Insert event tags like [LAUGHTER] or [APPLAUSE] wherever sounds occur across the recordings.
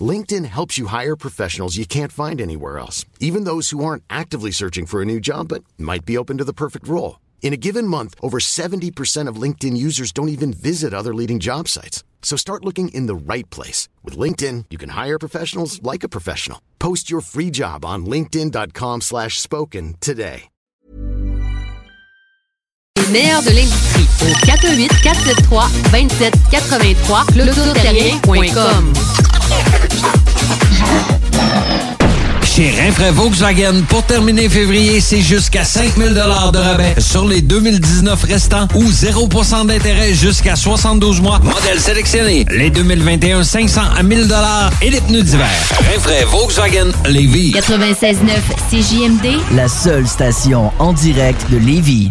LinkedIn helps you hire professionals you can't find anywhere else, even those who aren't actively searching for a new job but might be open to the perfect role. In a given month, over 70% of LinkedIn users don't even visit other leading job sites. So start looking in the right place. With LinkedIn, you can hire professionals like a professional. Post your free job on linkedin.com slash spoken today. Les meilleurs de l'industrie au 418 473 2783 clôtureterrien.com. Chez Rinfraie Volkswagen, pour terminer février, c'est jusqu'à 5000 de rabais sur les 2019 restants ou 0% d'intérêt jusqu'à 72 mois. Modèle sélectionné. Les 2021 500 à 1000 et les pneus d'hiver. Rinfraie Volkswagen Lévis. 96.9 CJMD. La seule station en direct de Lévis.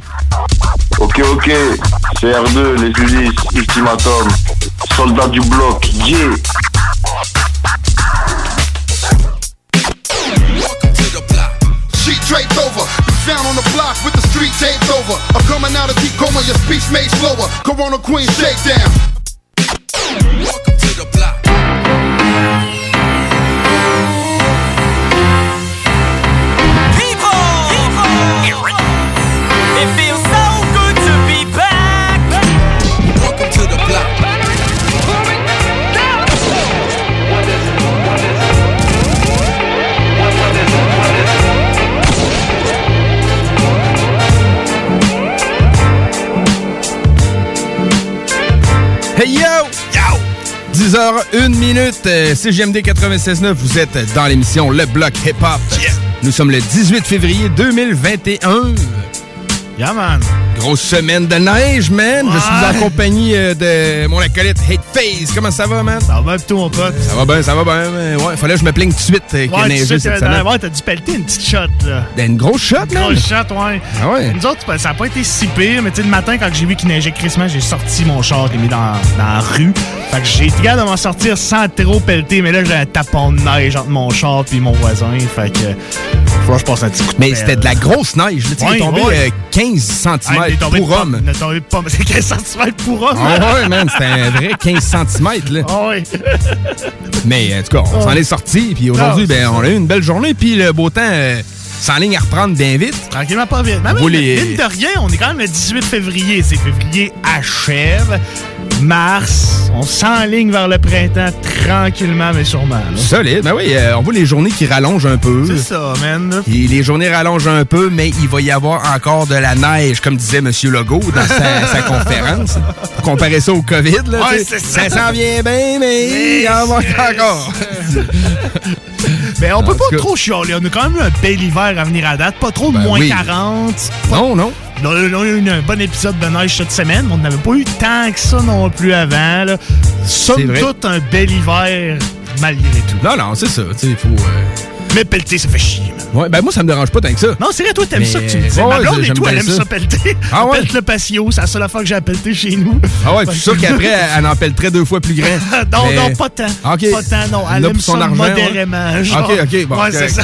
Ok, ok, c'est R2, les Ulysses, Ultimatum, soldat du bloc, yeah. Sheet draped over. Found on the block with the street taped over. I'm coming out of deep coma, your speech made slower. Corona Queen shakedown. Welcome to the block. Hey yo! Yo! 10h, 1 minute, euh, CGMD 96.9, vous êtes dans l'émission Le Bloc Hip Hop. Nous sommes le 18 février 2021. Yeah, man. Grosse semaine de neige, man. Je suis en compagnie euh, de mon acolyte Hate Face. Comment ça va, man? Ça va bien, plutôt, mon pote. Ça va bien, ça va bien. Ouais, fallait que je me plaigne tout de suite euh, qu'il a Ouais, neigé sais cette semaine. ouais, t'as dû pelleter une petite shot, là. Ben, Une grosse shot, Une man. grosse shot, ouais. Ah ouais? Nous autres, ça n'a pas été si pire, mais tu sais, le matin, quand j'ai vu qu'il neigeait crissement, j'ai sorti mon char, je l'ai mis dans, dans la rue. Fait que j'ai été capable de m'en sortir sans trop pelleter, mais là, j'ai un tapon de neige entre mon char et mon voisin. Fait que, faut que je passe un petit coup de Mais c'était de la grosse neige. là. Tu Ouais, tombé ouais. euh, 15 cm est tombé pour homme. Il est tombé c'est 15 cm pour homme. Ah ouais, man, c'était un vrai 15 cm, là. Ah ouais. Mais en tout cas, on s'en est sorti. Puis aujourd'hui, Ah, ben, on a eu une belle journée. Puis le beau temps euh, s'enligne à reprendre bien vite. Tranquillement, pas vite. Mais Vous même, les- mine de rien, on est quand même le 18 février. C'est février achève. Mars, on s'enligne vers le printemps tranquillement, mais sûrement. là. Solide. Ben oui, euh, on voit les journées qui rallongent un peu. C'est ça, man. Puis les journées rallongent un peu, mais il va y avoir encore de la neige, comme disait M. Legault dans sa, sa [LAUGHS] conférence. Pour comparer ça au COVID, là. Ouais, ça. ça s'en vient bien, mais il en manque encore. [LAUGHS] Mais on peut pas trop chialer. On a quand même eu un bel hiver à venir à date. Pas trop de Ben moins oui. 40. Non, non. On a, eu un bon épisode de neige cette semaine, mais on n'avait pas eu tant que ça non plus avant. Là. Somme toute, un bel hiver malgré tout. Non, non, c'est ça. Il faut. euh, Mais pelleter, ça fait chier, man. Ouais, ben moi, ça me dérange pas tant que ça. Non, c'est vrai, toi, t'aimes ça que tu me disais. Ouais, Ma blonde et toi, elle aime ça, ça. pelleter. Ah ouais? [LAUGHS] Elle pète le patio, c'est la seule affaire que j'ai à pelleter chez nous. Ah ouais, je suis sûr qu'après, [LAUGHS] elle en pelleterait deux fois plus grand. [LAUGHS] non, Mais- non, pas tant. OK. Pas tant, non. Elle Là, aime son ça argent, modérément. ouais. genre. OK, OK, bon, Ouais, c'est ça.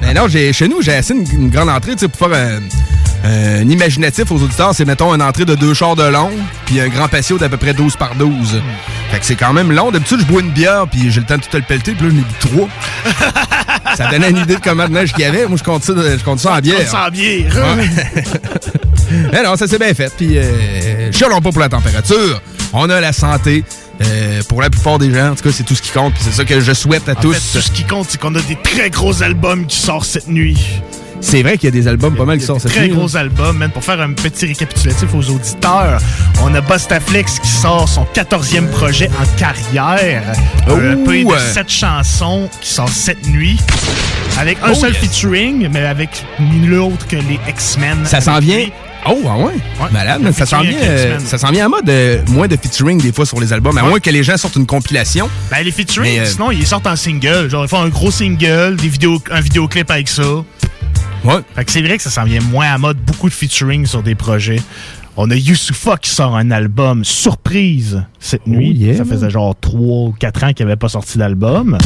Mais non, j'ai, chez nous, j'ai assez une, une grande entrée, tu sais, pour faire un, un imaginatif aux auditeurs. C'est, mettons, une entrée de deux chars de long, puis un grand patio d'à peu près 12 par 12. Fait que c'est quand même long. D'habitude, je bois une bière, puis j'ai le temps de tout le pelleter, puis là, j'en ai bu trois. [LAUGHS] ça donnait une idée de combien de neige qu'il y avait. Moi, je compte ça, je compte ça en bière. Sans bière. Ouais. [LAUGHS] [LAUGHS] Mais non, ça s'est bien fait. Puis, euh, chialons pas pour la température. On a la santé. Euh, pour la plupart des gens, en tout cas, c'est tout ce qui compte. Puis c'est ça que je souhaite à En tous. fait, tout ce qui compte, c'est qu'on a des très gros albums qui sortent cette nuit. C'est vrai qu'il y a des albums pas mal qui sortent cette Très gros album, man. Pour faire un petit récapitulatif aux auditeurs, on a Bustaflex qui sort son 14e projet en carrière. un Ouh, EP de ouais. 7 chansons qui sort cette nuit. Avec un Oh, seul yes. featuring, mais avec nul autre que les X-Men. Ça s'en vient. Oh, ah ouais? Malade, man. Ça s'en vient, euh, ça s'en vient en mode euh, moins de featuring des fois sur les albums, à moins que les gens sortent une compilation. Ben, les featuring, Mais, euh, sinon, ils sortent en single. Genre, ils font un gros single, des vidéos, un vidéoclip avec ça. Ouais. Fait que c'est vrai que ça s'en vient moins à mode, beaucoup de featuring sur des projets. On a Youssoufa qui sort un album surprise cette nuit. Oh, yeah, ça faisait genre 3 ou 4 ans qu'il avait pas sorti d'album.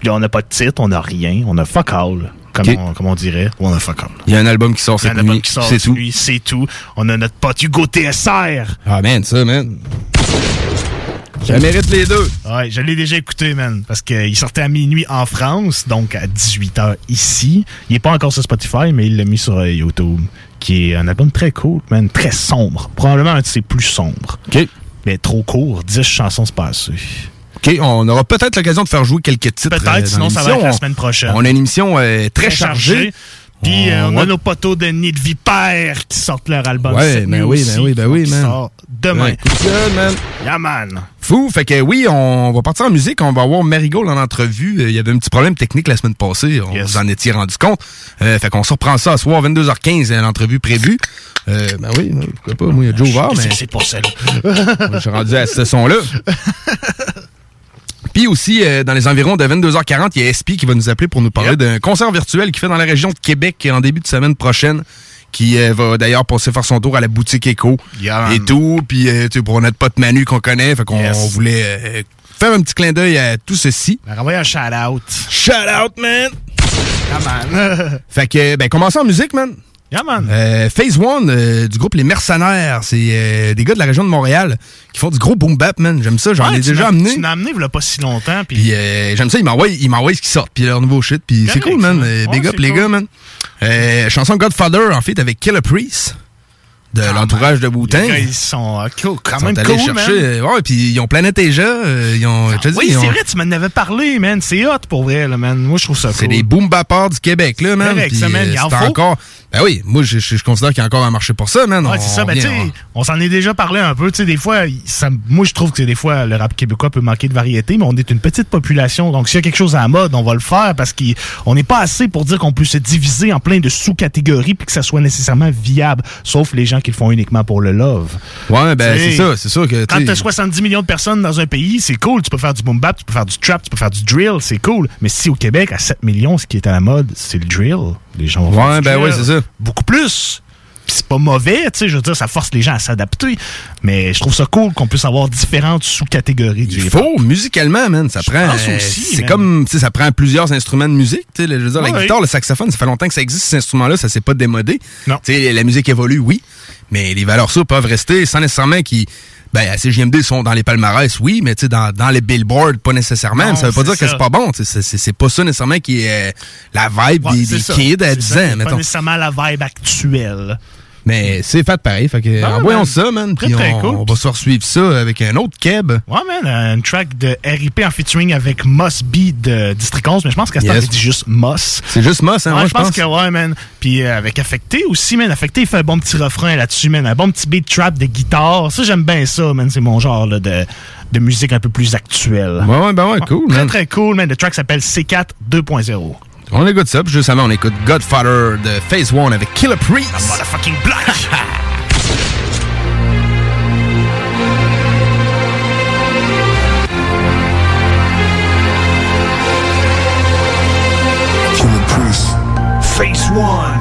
Puis là, on n'a pas de titre, on n'a rien, on a fuck all, comme, on, comme on dirait. Ou on a fuck all. Il y a un album qui sort cette nuit. C'est tout. nuit, c'est tout. On a notre pote Hugo TSR. Ah, man, ça, man. Ça mérite les deux. Ouais, je l'ai déjà écouté, man. Parce qu'il sortait à minuit en France, donc à 18h ici. Il est pas encore sur Spotify, mais il l'a mis sur euh, YouTube. Qui est un album très cool, man. Très sombre. Probablement un de ses plus sombres. OK. Mais trop court. 10 chansons se passent. OK, on aura peut-être l'occasion de faire jouer quelques titres. Peut-être, euh, sinon ça va être la semaine prochaine. On a une émission euh, très, chargée. Puis euh, on a nos poteaux de Nid de Vipère qui sortent leur album Ouais, cette ben oui, aussi, ben oui, ben oui, man. sort demain. Ouais, man. Yeah, man. Fou, fait que oui, on va partir en musique, on va avoir Marigold en entrevue. Euh, Il y avait un petit problème technique la semaine passée, on vous en étiez rendu compte. Euh, fait qu'on se reprend ça à soir, 22h15, euh, l'entrevue prévue. Euh, ben oui, oui, pourquoi pas, moi il y a Joe Var, Qu'est-ce mais c'est pour ça, là? je suis rendu à ce son-là. [LAUGHS] Puis aussi, euh, dans les environs de 22h40, il y a SP qui va nous appeler pour nous parler d'un concert virtuel qu'il fait dans la région de Québec en début de semaine prochaine qui euh, va d'ailleurs passer faire son tour à la boutique Echo Yeah, et tout. Puis euh, pour notre pote Manu qu'on connaît, fait qu'on Yes. voulait euh, faire un petit clin d'œil à tout ceci. Renvoyer un shout-out. Shout out, man! Yeah, man. [LAUGHS] Fait que, ben, commençons en musique, man. Yeah, man. Euh, Phase One euh, du groupe Les Mercenaires, c'est euh, des gars de la région de Montréal qui font du gros boom bap, man. J'aime ça, j'en Ouais, ai déjà amené. Tu m'as amené il y a pas si longtemps. Puis Puis euh, j'aime ça, ils m'envoient, ils m'envoient ce qui sort, puis leur nouveau shit, puis c'est cool, man. Euh, Ouais, Big up les gars, man. Euh, chanson Godfather, en fait, avec Killer Priest, de l'entourage de gars, ils sont euh, cool, quand Ils sont même allés cool, chercher, man. euh, ouais, puis ils ont Planète Asia, euh, ils ont, je te dis, Oui, c'est ont- vrai, tu m'en avais parlé, man. C'est hot pour vrai, là, man. Moi, je trouve ça cool. C'est des boom bappers du Québec, là, man. Euh, c'est faut. encore. Ben oui, moi, je, je- je considère qu'il y a encore un marché pour ça, man. Ouais, On c'est ça. Ben, tu sais, on s'en est déjà parlé un peu. Tu sais, des fois, ça, moi, je trouve que des fois, le rap québécois peut manquer de variété, mais on est une petite population. Donc, s'il y a quelque chose à la mode, on va le faire parce qu'on n'est pas assez pour dire qu'on peut se diviser en plein de sous-catégories puis que ça soit nécessairement viable. Sauf les gens qui le font uniquement pour le love. Ouais, ben, c'est ça, c'est sûr que. Quand t'as 70 millions de personnes dans un pays, c'est cool. Tu peux faire du boom bap, tu peux faire du trap, tu peux faire du drill, c'est cool. Mais si au Québec, à 7 millions, ce qui est à la mode, c'est le drill, les gens vont Ouais, ben ouais, c'est ça. Beaucoup plus. Puis c'est pas mauvais, tu sais, je veux dire, ça force les gens à s'adapter. Mais je trouve ça cool qu'on puisse avoir différentes sous-catégories du Il faut, musicalement, man. Ça prend. euh, c'est comme, tu sais, ça prend plusieurs instruments de musique. Tu sais, je veux dire, la Ouais. guitare, le saxophone, ça fait longtemps que ça existe, ces instruments-là, ça s'est pas démodé. Non. Tu sais, la musique évolue, oui. Mais les valeurs sûres peuvent rester sans nécessairement qu'ils. Ben, à CGMD sont dans les palmarès, oui, mais tu sais, dans, dans les billboards, pas nécessairement. Non, ça veut pas dire que c'est pas bon. C'est, pas ça nécessairement qui est euh, la vibe Ouais, des, c'est des kids à C'est 10 ça, ans, mettons. Pas nécessairement la vibe actuelle. Mais c'est fait pareil. Fait que, Ah, envoyons man. ça, man. Très, très on, cool. on va se suivre ça avec un autre keb. Ouais, man, un track de RIP en featuring avec Moss B de District 11, mais je pense qu'à ce Yes. dit juste Moss. C'est juste Moss, hein, Ouais, moi, je pense, que ouais, man. Puis euh, avec Affecté aussi, man. Affecté, il fait un bon petit refrain là-dessus, man. Un bon petit beat trap de guitare. Ça, j'aime bien ça, man. C'est mon genre là, de, de musique un peu plus actuelle. Ouais, ouais, ben ouais, cool, Très, man. très cool, man. Le track s'appelle C4 2.0. On écoute ça, puis juste avant, on écoute Godfather de Phase One avec Killer Priest. Motherfucking black! Priest. Face one.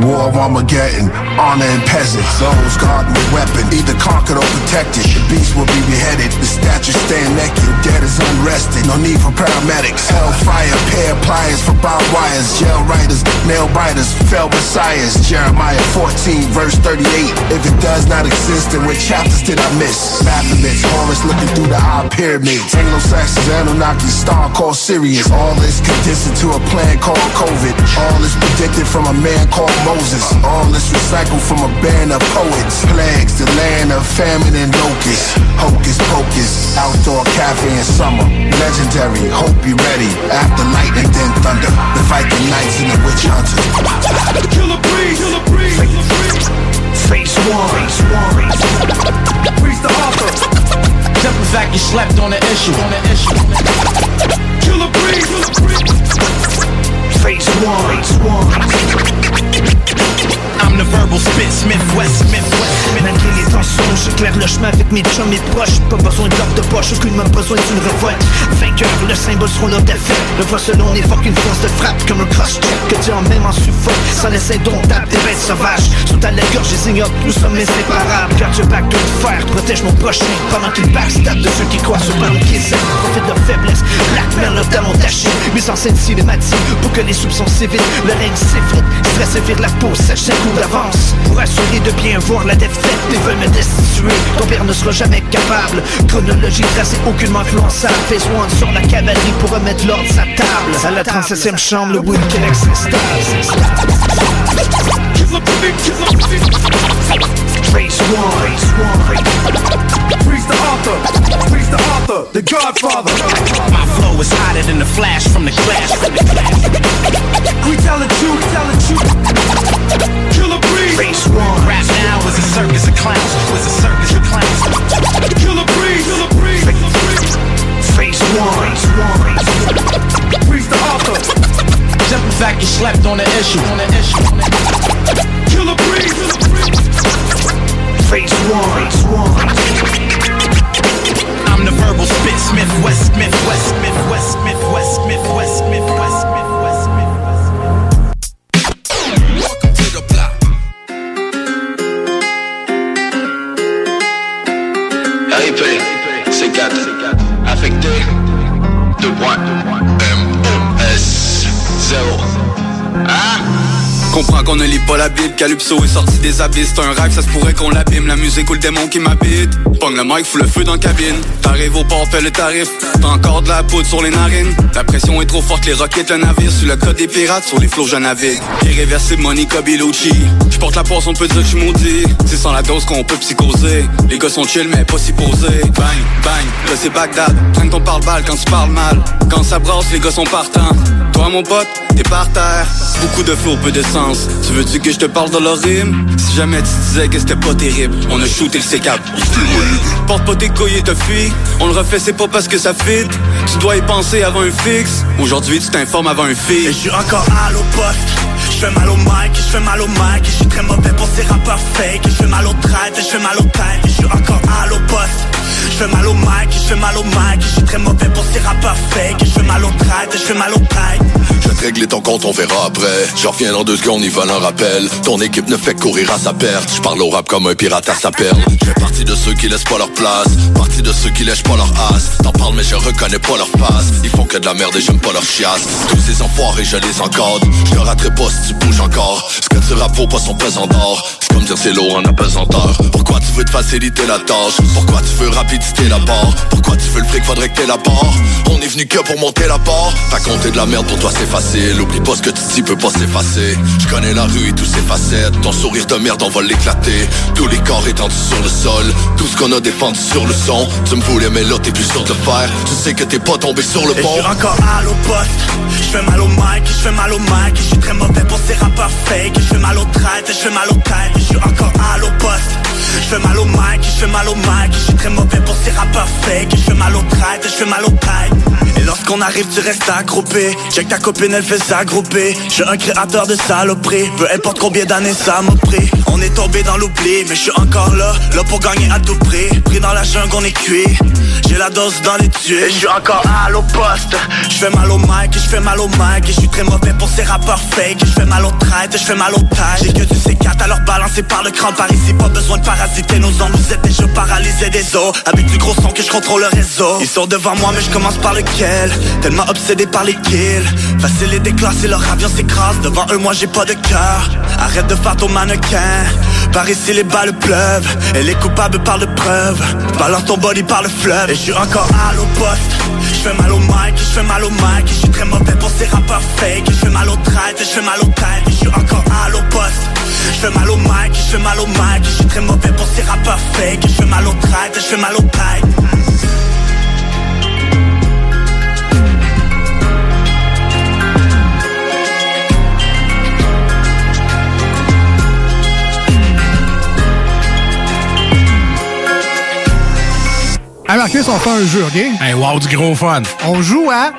War of Armageddon, honor and peasant. Those guarding the weapon, either conquered or protected. The beast will be beheaded, the statue stand naked. Dead is unrested, no need for paramedics. Hellfire, pair pliers for barbed wires. Jail writers, nail biters, fell messiahs. Jeremiah 14, verse 38. If it does not exist, then what chapters did I miss? Baphomets, Horus looking through the eye pyramids. Anglo-Saxons, Anunnaki, star called Sirius. All this condensed into a plan called COVID. All this predicted from a man called Moses. All this recycled from a band of poets. Plagues, the land of famine and locusts. Hocus pocus, outdoor cafe in summer. Legendary, hope you ready. After lightning, then thunder. The Viking knights and the witch hunters. Killer breeze, killer breeze. Phase one, phase one. Breeze the author. Fact, you slept on the issue. On the issue. Killer breeze, killer breeze. Phase one, one. I'm the verbal spit, Smith West, Smith West. Malgré les tensions, j'éclaire le chemin avec mes chums et proches. Pas besoin de l'ordre de poche, aucunement besoin d'une révolte Vainqueur, le symbole sera notre défaite Le voix selon évoque une force de frappe comme un cross-check Que Dieu en même en suffoque, sans l'essai domptable des bêtes sauvages. Sous à la gorge, les nous sommes inséparables. Garde your back de fer, protège mon prochain. Pendant qu'il backstab de ceux qui croient sur ballon qui essaient Profite de faiblesse, blackmail leur talon taché. Mise en scène cinématique, soupçons s'évitent Le règne s'effrite, stress et vire la peau, sèche ses coups d'avance. Pour assurer de bien voir la défaite Ils veulent me destituer, ton père ne sera jamais capable. Chronologie tracée, aucunement influençable. Phase one sur la cavalerie pour remettre l'ordre sa table. À la 37e chambre, le Wood Québec s'installe Killer breeze. Phase one, Breeze the author. Breeze the author. The Godfather. My flow is hotter than the flash from the clash. We tell the truth, tell the truth. Killer breeze. Phase one Rap now is a circus of clowns. Was a circus of clowns. Killer breeze, killer breeze, killer breeze. Phase one the author. Simple fact, you slept on the issue. On the issue. Phase one. I'm the verbal spit, Smith West, Smith West, Smith West, Smith West, Smith West, Smith Comprends qu'on ne lit pas la Bible, Calypso est sorti des abysses. C'est un rêve, ça se pourrait qu'on l'abîme. La musique ou le démon qui m'habite. Pogne le mic, fout le feu dans la cabine. T'arrives au port, fais le tarif. T'as encore de la poudre sur les narines. La pression est trop forte, les roquettes, le navire. Sur le code des pirates, sur les flots je navigue. Irréversible, Monica Bellucci. J'porte la poisse, on peut dire que j'suis maudit. C'est sans la dose qu'on peut psychoser. Les gars sont chill, mais pas si posés. Bang, bang, là c'est Bagdad. Traîne ton pare-balles quand tu parles mal. Quand ça brasse, les gars sont partants Toi mon pote, t'es par terre. Beaucoup de flots, peu de sens. Tu veux-tu que je te parle de leur rime Si jamais tu disais que c'était pas terrible On a shooté le C4 Porte pas tes couilles et te fuis. On le refait c'est pas parce que ça fit. Tu dois y penser avant un fixe. Aujourd'hui tu t'informes avant un Et feat je suis encore à l'eau poste. Je fais mal au mic, je fais mal au mic. Et je suis très mauvais pour ces rappeurs fake. Et je fais mal au traite, et je fais mal au tête Et je suis encore à l'eau poste Je fais mal au mic, je fais mal au mic je suis très mauvais pour ces rappeurs fake je fais mal au traite, je fais mal au tête Je vais te régler ton compte, on verra après. Je reviens dans deux secondes, ils veulent un rappel. Ton équipe ne fait courir à sa perte. Je parle au rap comme un pirate à sa perle. Je fais partie de ceux qui laissent pas leur place. Partie de ceux qui lèchent pas leur as. T'en parles, mais je reconnais pas leur face. Ils font que de la merde et j'aime pas leur chiasse. Tous ces enfoirés, je les encadre. Je te raterai pas si tu bouges encore. Ce que tu rappes pas son pesant d'or. C'est comme dire c'est lourd en apesanteur. Pourquoi tu veux te faciliter la tâche? Pourquoi tu veux rapidité la barre? Pourquoi tu veux le fric, faudrait que t'aies la barre? On est venu que pour monter la barre. Raconter de la merde pour toi c'est facile. Oublie pas ce que tu dis peut pas s'effacer. Je connais la rue et tous ses facettes. Ton sourire de merde, on va l'éclater. Tous les corps étendus sur le sol. Tout ce qu'on a défendu sur le son. Tu me voulais, mais là t'es plus sûr de le faire. Tu sais que t'es pas tombé sur le pont. suis encore à l'eau poste Je fais mal au mic, je fais mal au mic je suis très mauvais pour ces rappeurs fake je fais mal au traite, et je fais mal au tête Et je suis encore à l'eau poste Je fais mal au mic, je fais mal au mic. Je suis très mauvais pour ces rappeurs fake. Je fais mal au et je fais mal au tête Et lorsqu'on arrive tu restes accroupé Check ta copine elle fait s'agrouper Je suis un créateur de saloperie Peu importe combien d'années ça m'a pris. On est tombé dans l'oubli Mais je suis encore là, là pour gagner à tout prix. Pris dans la jungle on est cuit. J'ai la dose dans les tuyaux Et je suis encore à l'eau poste. Je fais mal au mic, je fais mal au mic. Je suis très mauvais pour ces rappeurs fake. Je fais mal au traite, je fais mal au taille J'ai que du C4 alors balancé par le cran. Par ici Pas besoin de parasiter nos ondes Vous êtes déjà paralysés des os. Avec du gros son que je contrôle le réseau. Ils sont devant moi mais je commence par lequel? Tellement obsédé par les kills. Facile et déclassé, leur avion s'écrase. Devant eux moi j'ai pas de cœur. Arrête de faire ton mannequin. Par ici les balles pleuvent. Et les coupables parlent de preuves. Balance ton body par le fleuve. Et je suis encore à l'eau poste. Je fais mal au mic, je fais mal au mic. Je suis très mauvais pour ces rappeurs fake. Je fais mal aux traites, je fais mal aux têtes Je suis encore à l'au poste Je fais mal au mic, je fais mal au mic Je suis très mauvais pour ces rappeurs fake Je fais mal aux traites, je fais mal aux têtes Hey Marcus, on fait un jeu, OK? Hey, wow, du gros fun. On joue à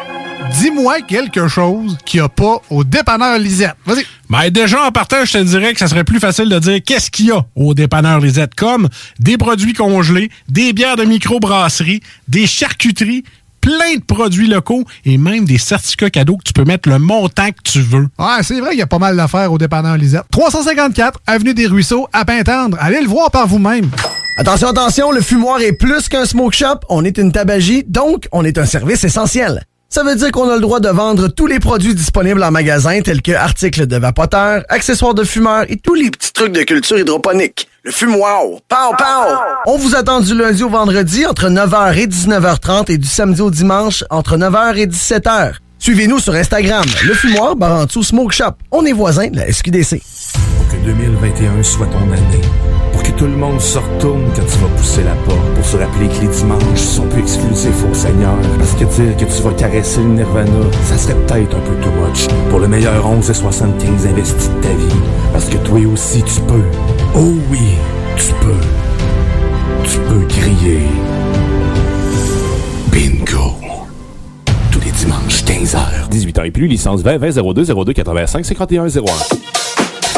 Dis-moi quelque chose qu'il n'y a pas au dépanneur Lisette. Vas-y. Ben déjà, en partant, je te dirais que ça serait plus facile de dire qu'est-ce qu'il y a au dépanneur Lisette, comme des produits congelés, des bières de microbrasserie, des charcuteries, plein de produits locaux et même des certificats cadeaux que tu peux mettre le montant que tu veux. Ouais, c'est vrai qu'il y a pas mal d'affaires au dépanneur Lisette. 354 Avenue des Ruisseaux, à Pintendre. Allez le voir par vous-même. Attention, attention, le fumoir est plus qu'un smoke shop. On est une tabagie, donc on est un service essentiel. Ça veut dire qu'on a le droit de vendre tous les produits disponibles en magasin, tels que articles de vapoteurs, accessoires de fumeurs et tous les petits trucs de culture hydroponique. Le fumoir, pow, pow! On vous attend du lundi au vendredi entre 9h et 19h30 et du samedi au dimanche entre 9h et 17h. Suivez-nous sur Instagram, le fumoir Barantou Smoke Shop. On est voisins de la SQDC. Pour que 2021 soit ton année. Tout le monde se retourne quand tu vas pousser la porte. Pour se rappeler que les dimanches sont plus exclusifs au Seigneur. Parce que dire que tu vas caresser le Nirvana, ça serait peut-être un peu too much. Pour le meilleur 11 et 75 investis de ta vie. Parce que toi aussi tu peux. Oh oui, tu peux. Tu peux crier. Bingo. Tous les dimanches, 15h. 18 ans et plus, licence 20 20 02 02 85 51 01.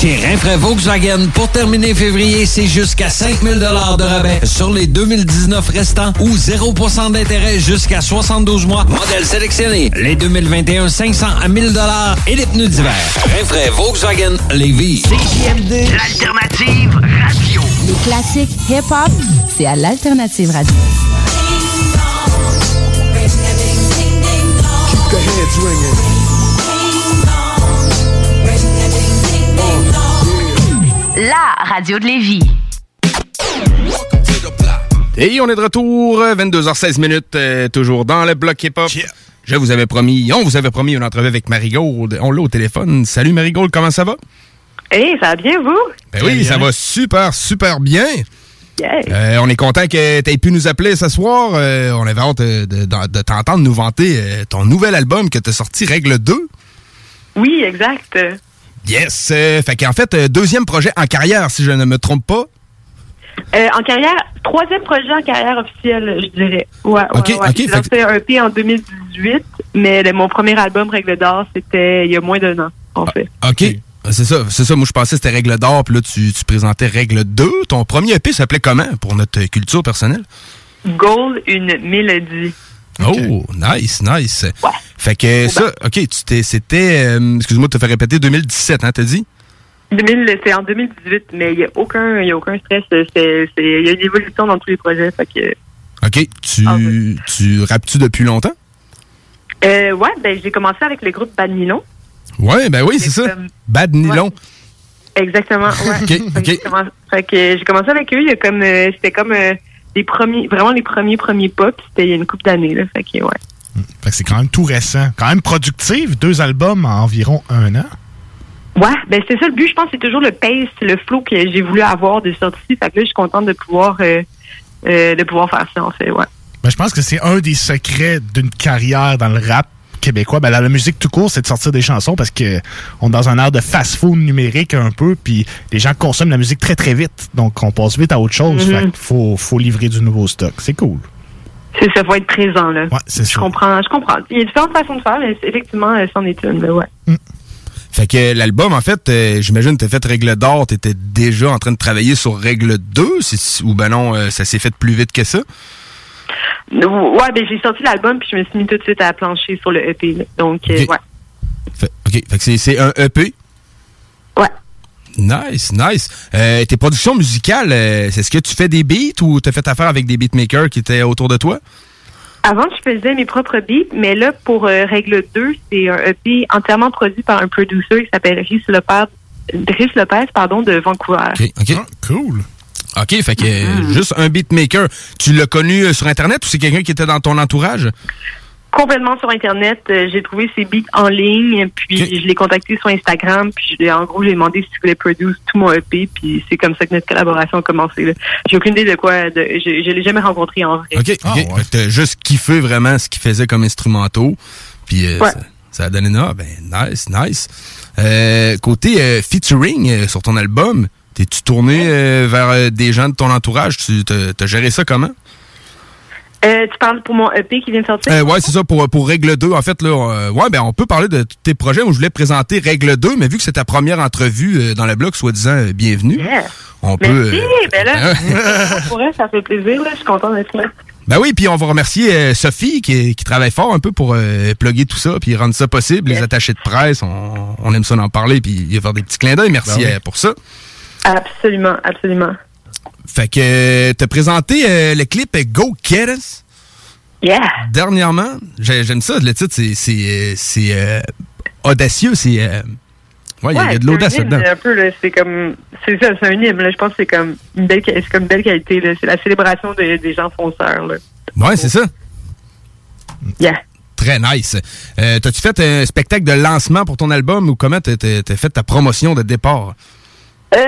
Chez Rinfraie Volkswagen, pour terminer février, c'est jusqu'à 5000 de rabais sur les 2019 restants ou 0% d'intérêt jusqu'à 72 mois. Modèle sélectionné. Les 2021, 500 à 1000 et les pneus d'hiver. Rinfraie Volkswagen Lévis. CJMD, l'alternative radio. Les classiques hip-hop, c'est à l'alternative radio. Keep the heads ringing. La radio de Lévis. Et on est de retour, euh, 22h16 minutes, euh, toujours dans le bloc hip-hop. Je vous avais promis, on vous avait promis une entrevue avec Marigold. On l'a au téléphone. Salut Marigold, comment ça va? Hey, ça va bien, vous? Ben oui, ça va super, super bien. Yeah. Euh, on est content que tu aies pu nous appeler ce soir. Euh, on avait hâte de, de- de t'entendre nous vanter euh, ton nouvel album que tu as sorti, Règle 2. Oui, exact. Yes! Euh, fait qu'en fait, euh, deuxième projet en carrière, si je ne me trompe pas. Euh, en carrière, troisième projet en carrière officielle, je dirais. Ouais, ouais, Ok, ouais. ok, J'ai lancé un EP en 2018, mais le- mon premier album, Règle d'or, c'était il y a moins d'un an, en fait. OK. C'est ça, c'est ça. Moi, je pensais que c'était Règle d'or, puis là, tu, tu présentais Règle 2. Ton premier EP s'appelait comment pour notre culture personnelle? Goal, une mélodie. Oh, nice, nice. Fait que ça, OK, tu t'es, c'était, euh, excuse-moi de te faire répéter, 2017, hein, t'as dit? 2000, c'est en 2018, mais il n'y a aucun, y a aucun stress. C'est, c'est- il y a une évolution dans tous les projets. Fait que, OK, tu, Ah, tu rappes-tu depuis longtemps? euh, ouais, ben, j'ai commencé avec le groupe Bad Nylon. Ouais, ben oui, c'est ça. comme- Bad Nylon. Exactement, ouais. OK, OK. j'ai commencé- Fait que j'ai commencé avec eux, il y a comme, euh, c'était comme euh, les premiers, vraiment les premiers premiers pas, puis c'était il y a une couple d'années, là. Fait que, ouais. Fait que c'est quand même tout récent. Quand même productif, deux albums en environ un an. Ouais, ben c'est ça le but, je pense, c'est toujours le pace, le flow que j'ai voulu avoir de sortie. Fait que là, je suis contente de pouvoir, euh, euh, de pouvoir faire ça, en fait, ouais. Ben, je pense que c'est un des secrets d'une carrière dans le rap québécois. Ben, la musique tout court, c'est de sortir des chansons parce que on est dans un air de fast-food numérique un peu, puis les gens consomment la musique très très vite. Donc on passe vite à autre chose. Fait qu'il faut, faut livrer du nouveau stock. C'est cool. C'est ça, faut être présent, là. Ouais, c'est Je comprends, je comprends. Il y a différentes façons de faire, mais c'est- effectivement, euh, c'en est une, là, ouais. Fait que l'album, en fait, euh, j'imagine que t'as fait Règle d'or, t'étais déjà en train de travailler sur Règle 2, c'est- ou ben non, euh, ça s'est fait plus vite que ça? Ouais, ben j'ai sorti l'album puis je me suis mis tout de suite à plancher sur le EP. là. Donc, euh, Ok. ouais. Fait- OK. Fait que c'est- c'est un EP? Ouais. Nice, nice. Euh, tes productions musicales, euh, c'est ce que tu fais des beats ou t'as fait affaire avec des beatmakers qui étaient autour de toi? Avant, je faisais mes propres beats, mais là, pour euh, Règle 2, c'est un EP entièrement produit par un producer qui s'appelle Rhys Lopez, Lopez pardon, de Vancouver. OK. OK. cool. OK, fait que euh, juste un beatmaker. Tu l'as connu euh, sur Internet ou c'est quelqu'un qui était dans ton entourage? Complètement sur Internet. Euh, j'ai trouvé ses beats en ligne, puis je l'ai contacté sur Instagram, puis je lui ai- en gros, j'ai demandé s'il voulait produire tout mon EP, puis c'est comme ça que notre collaboration a commencé. J'ai aucune idée de quoi, de, je, je l'ai jamais rencontré en vrai. OK. OK. Fait que t'as juste kiffé vraiment ce qu'il faisait comme instrumentaux. Puis euh, Ouais. ça, ça a donné ça. Ben, nice, nice. Euh, côté euh, featuring euh, sur ton album, t'es-tu tourné euh, vers euh, des gens de ton entourage? Tu t'as t'as géré ça comment? Euh, tu parles pour mon EP qui vient de sortir? Euh, ouais, c'est ça, pour, pour Règle 2. En fait, là, euh, ouais, ben, on peut parler de tous tes projets. Moi, je voulais présenter Règle 2, mais vu que c'est ta première entrevue euh, dans le blog, soi-disant, euh, bienvenue. Yeah. On Merci, peut. euh, ben là, [LAUGHS] pour elle, ça fait plaisir, là. Je suis contente d'être là. Ben oui, puis on va remercier euh, Sophie qui, qui travaille fort un peu pour euh, plugger tout ça, puis rendre ça possible. Les attachés de presse, on, on aime ça d'en parler, puis faire des petits clins d'œil. Merci Ben oui. euh, pour ça. Absolument, absolument. Fait que t'as présenté euh, le clip Go Get Us? Yeah. Dernièrement, J'ai- j'aime ça. Le titre, c'est euh, euh, audacieux. C'est euh, ouais, il y a- il y, a de l'audace c'est un hymne, là-dedans. Un peu, là, c'est comme, c'est ça, c'est un hymne, là. Je pense que c'est comme une belle, c'est comme une belle qualité, là. C'est la célébration de- des gens fonceurs, là. Ouais, c'est ça. Yeah. Très nice. Euh, T'as-tu fait un spectacle de lancement pour ton album ou comment t'as fait ta promotion de départ? Euh,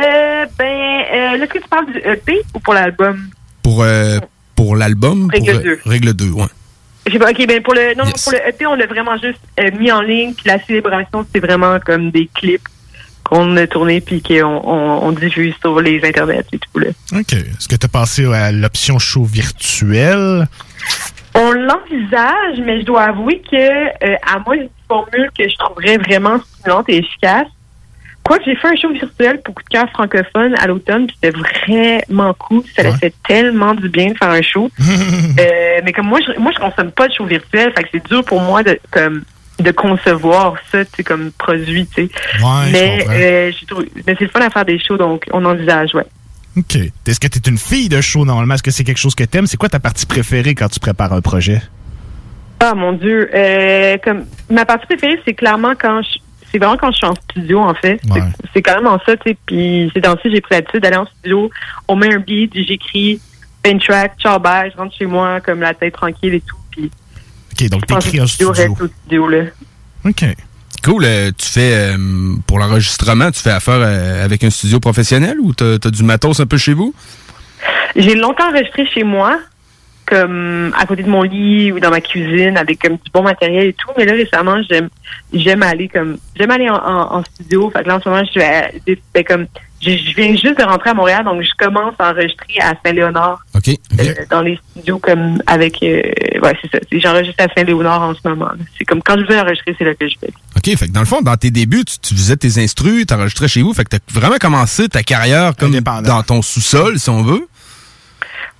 ben, euh, là, est-ce que tu parles du EP ou pour l'album? pour euh, pour l'album Règle pour, euh, 2. Règle 2, ouais. Pas, ok, ben, pour le, non, Yes. pour le EP, on l'a vraiment juste euh, mis en ligne, puis la célébration, c'est vraiment comme des clips qu'on a tournés, puis qu'on on, on diffuse sur les internets et tout, là. OK. Est-ce que tu as passé à l'option show virtuel? On l'envisage, mais je dois avouer que euh, à moi, une formule que je trouverais vraiment stimulante et efficace. Quoi que j'ai fait un show virtuel pour Coup de cœur francophone à l'automne, puis c'était vraiment cool. Ça a fait tellement du bien de faire un show. [LAUGHS] Euh, mais comme moi, je, moi, je consomme pas de show virtuel, fait que c'est dur pour moi de comme de concevoir ça, comme produit, tu sais. Ouais, mais euh, mais c'est le fun à faire des shows, donc on envisage, ouais. OK. Est-ce que tu es une fille de show normalement? Est-ce que c'est quelque chose que t'aimes? C'est quoi ta partie préférée quand tu prépares un projet? Ah mon dieu, euh, comme ma partie préférée, c'est clairement quand je, c'est vraiment quand je suis en studio en fait. C'est- C'est quand même en ça, tu sais. Puis ces temps-ci, j'ai pris l'habitude d'aller en studio. On met un beat, j'écris, fais une track, ciao bye, je rentre chez moi comme la tête tranquille et tout. Puis OK, donc t'écris en studio. reste au studio là. OK. Cool. euh, tu fais euh, pour l'enregistrement, tu fais affaire euh, avec un studio professionnel ou t'as as du matos un peu chez vous? J'ai longtemps enregistré chez moi, comme à côté de mon lit ou dans ma cuisine avec comme du bon matériel et tout. Mais là récemment, j'aime j'aime aller comme j'aime aller en, en- en studio. Fait que là en ce moment, je vais ben, comme je, je viens juste de rentrer à Montréal, donc je commence à enregistrer à Saint-Léonard. OK. euh, dans les studios comme avec euh, ouais c'est ça. J'enregistre à Saint-Léonard en ce moment. C'est comme quand je veux enregistrer, c'est là que je vais. OK, fait que dans le fond, dans tes débuts, tu, tu faisais tes instrus, t'enregistrais chez vous, fait que t'as vraiment commencé ta carrière comme dans ton sous-sol, si on veut.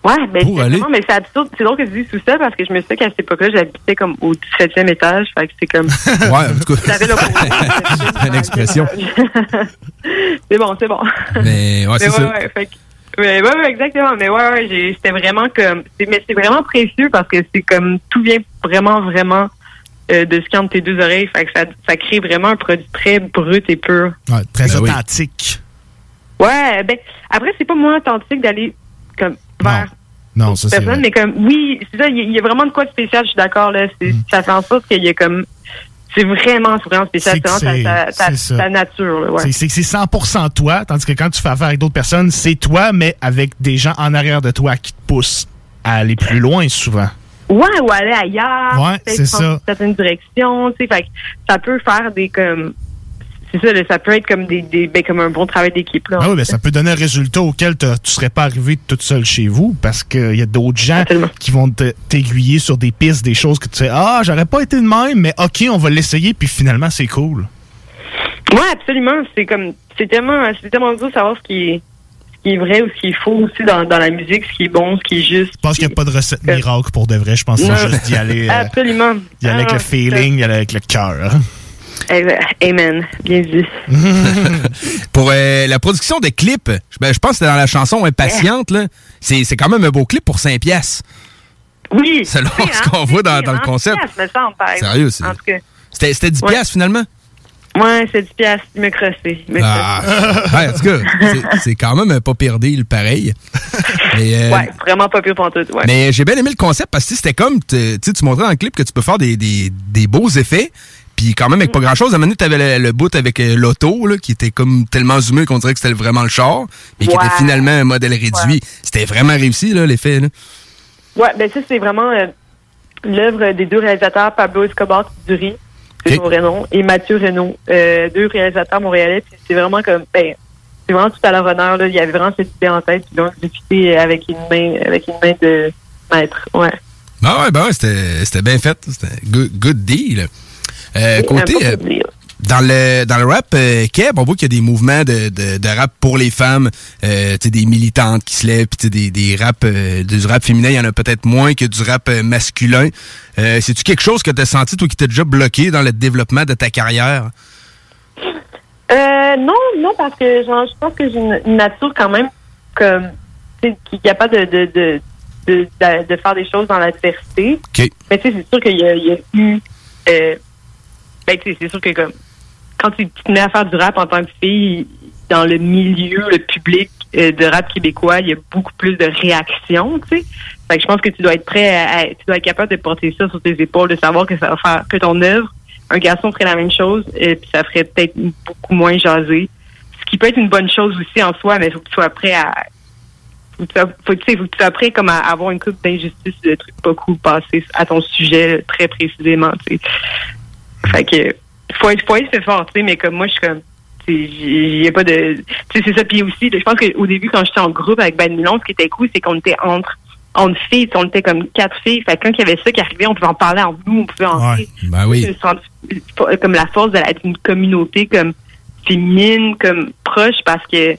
Ouais, ben Pour aller. mais c'est absurde. C'est drôle que tu dises tout ça parce que je me souviens qu'à cette époque-là, j'habitais comme au 17e étage. Fait que c'est comme. [LAUGHS] Ouais, en tout cas. J'avais. [LAUGHS] Une expression. [LAUGHS] c'est bon, c'est bon. Mais ouais, c'est ouais, ça. ouais, fait que- ouais, ouais, ouais, exactement. Mais ouais, ouais, j'ai- c'était vraiment comme. c'est- Mais c'est vraiment précieux parce que c'est comme tout vient vraiment, vraiment euh, de ce qu'il y a entre tes deux oreilles. Fait que ça, ça crée vraiment un produit très brut et pur. Ouais, très Ben oui. authentique. Ouais, ben après c'est pas moins authentique d'aller comme vers Non, ça c'est. personne, mais comme oui, c'est ça, il y, a- vraiment de quoi de spécial, je suis d'accord là. C'est- Ça fait en sorte qu'il y a comme c'est vraiment, vraiment spécial, C'est ta, ta, ta, nature, ouais. C'est- C'est que c'est 100% toi, tandis que quand tu fais affaire avec d'autres personnes, c'est toi, mais avec des gens en arrière de toi qui te poussent à aller plus loin souvent. Ouais, ou aller ailleurs, Ouais, c'est ça. certaines directions, tu sais, fait que ça peut faire des comme c'est ça, là, ça peut être comme des, des ben, comme un bon travail d'équipe là. Ah oui, ben, ça peut donner un résultat auquel tu serais pas arrivé toute seule chez vous parce qu'il y a d'autres gens qui vont t'aiguiller sur des pistes, des choses que tu sais, ah, j'aurais pas été de même, mais ok, on va l'essayer, puis finalement, c'est cool. Ouais, absolument, c'est comme c'est tellement c'est tellement dur de savoir ce qui est ce qui est vrai ou ce qui est faux aussi dans, dans la musique, ce qui est bon, ce qui est juste. Je pense qu'il n'y a pas de recette miracle pour de vrai. Je pense Non. c'est juste d'y aller, euh, Absolument. d'y aller avec Ah, le feeling, d'y aller avec le cœur. Amen. Bien dit. [LAUGHS] Pour euh, la production de clips, je- ben, je pense que c'était dans la chanson Impatiente, là. C'est c'est quand même un beau clip pour 5 piastres. Oui. Selon oui, ce hein, qu'on voit dans, le concept. pièces, me semble, par. Sérieux, c'est- En tout cas. C'était c'était 10 Ouais. piastres, finalement? Ouais, c'est 10 piastres. Il me crossé. Ah, ouais, en tout cas, c'est- c'est quand même un pas pire deal, pareil. [LAUGHS] Mais, euh, Ouais, vraiment pas pire pour tout. Ouais. Mais j'ai bien aimé le concept parce que c'était comme, tu sais, tu montrais dans le clip que tu peux faire des, des, des beaux effets, puis quand même avec pas grand-chose. À un moment donné, t'avais le, le bout avec euh, l'auto, là, qui était comme tellement zoomé qu'on dirait que c'était vraiment le char, mais qui était finalement un modèle réduit. C'était vraiment réussi, là, l'effet. là. Ouais, ben ça, c'est vraiment euh, l'œuvre des deux réalisateurs, Pablo Escobar c'est son vrai nom, et Mathieu Renault, euh, deux réalisateurs montréalais. Puis c'est vraiment comme, ben, c'est vraiment tout à leur honneur. Là. Il y avait vraiment cette idée en tête, puis ils l'ont exécuté avec une main, avec une main de maître. Ouais. Ah ouais, ben ouais, c'était c'était bien fait. C'était un good, good deal. Euh, côté, euh, dans le dans le rap euh, Keb, on voit qu'il y a des mouvements de, de, de rap pour les femmes, euh, des militantes qui se lèvent, puis des, des rap, euh, du rap féminin, il y en a peut-être moins que du rap masculin. C'est-tu quelque chose que tu as senti, toi, qui t'a déjà bloqué dans le développement de ta carrière? Non, non, parce que genre, je pense que j'ai une, nature quand même comme qui est capable de, de, de, de, de- de faire des choses dans l'adversité. Mais tu sais, c'est sûr qu'il y a, il y a eu euh, c'est sûr que comme quand tu te mets à faire du rap en tant que fille dans le milieu, le public euh, de rap québécois, il y a beaucoup plus de réactions, tu sais. Fait que je pense que tu dois être prêt à, tu dois être capable de porter ça sur tes épaules, de savoir que ça va faire que ton œuvre, un garçon ferait la même chose, et puis ça ferait peut-être beaucoup moins jaser. Ce qui peut être une bonne chose aussi en soi, mais faut que tu sois prêt à faut que tu sois, prêt comme à avoir une coupe d'injustice, de trucs pas cool passés à ton sujet très précisément. Fait que faut être, faut être fort, tu sais, mais comme moi, je suis comme, il a pas de, tu sais, c'est ça. Puis aussi, je pense qu'au début, quand j'étais en groupe avec Ben Milon, ce qui était cool, c'est qu'on était entre, entre filles, on était comme quatre filles. Fait que quand il y avait ça qui arrivait, on pouvait en parler entre nous, on pouvait en Ben oui. sens comme la force d'être une communauté comme féminine, comme proche, parce que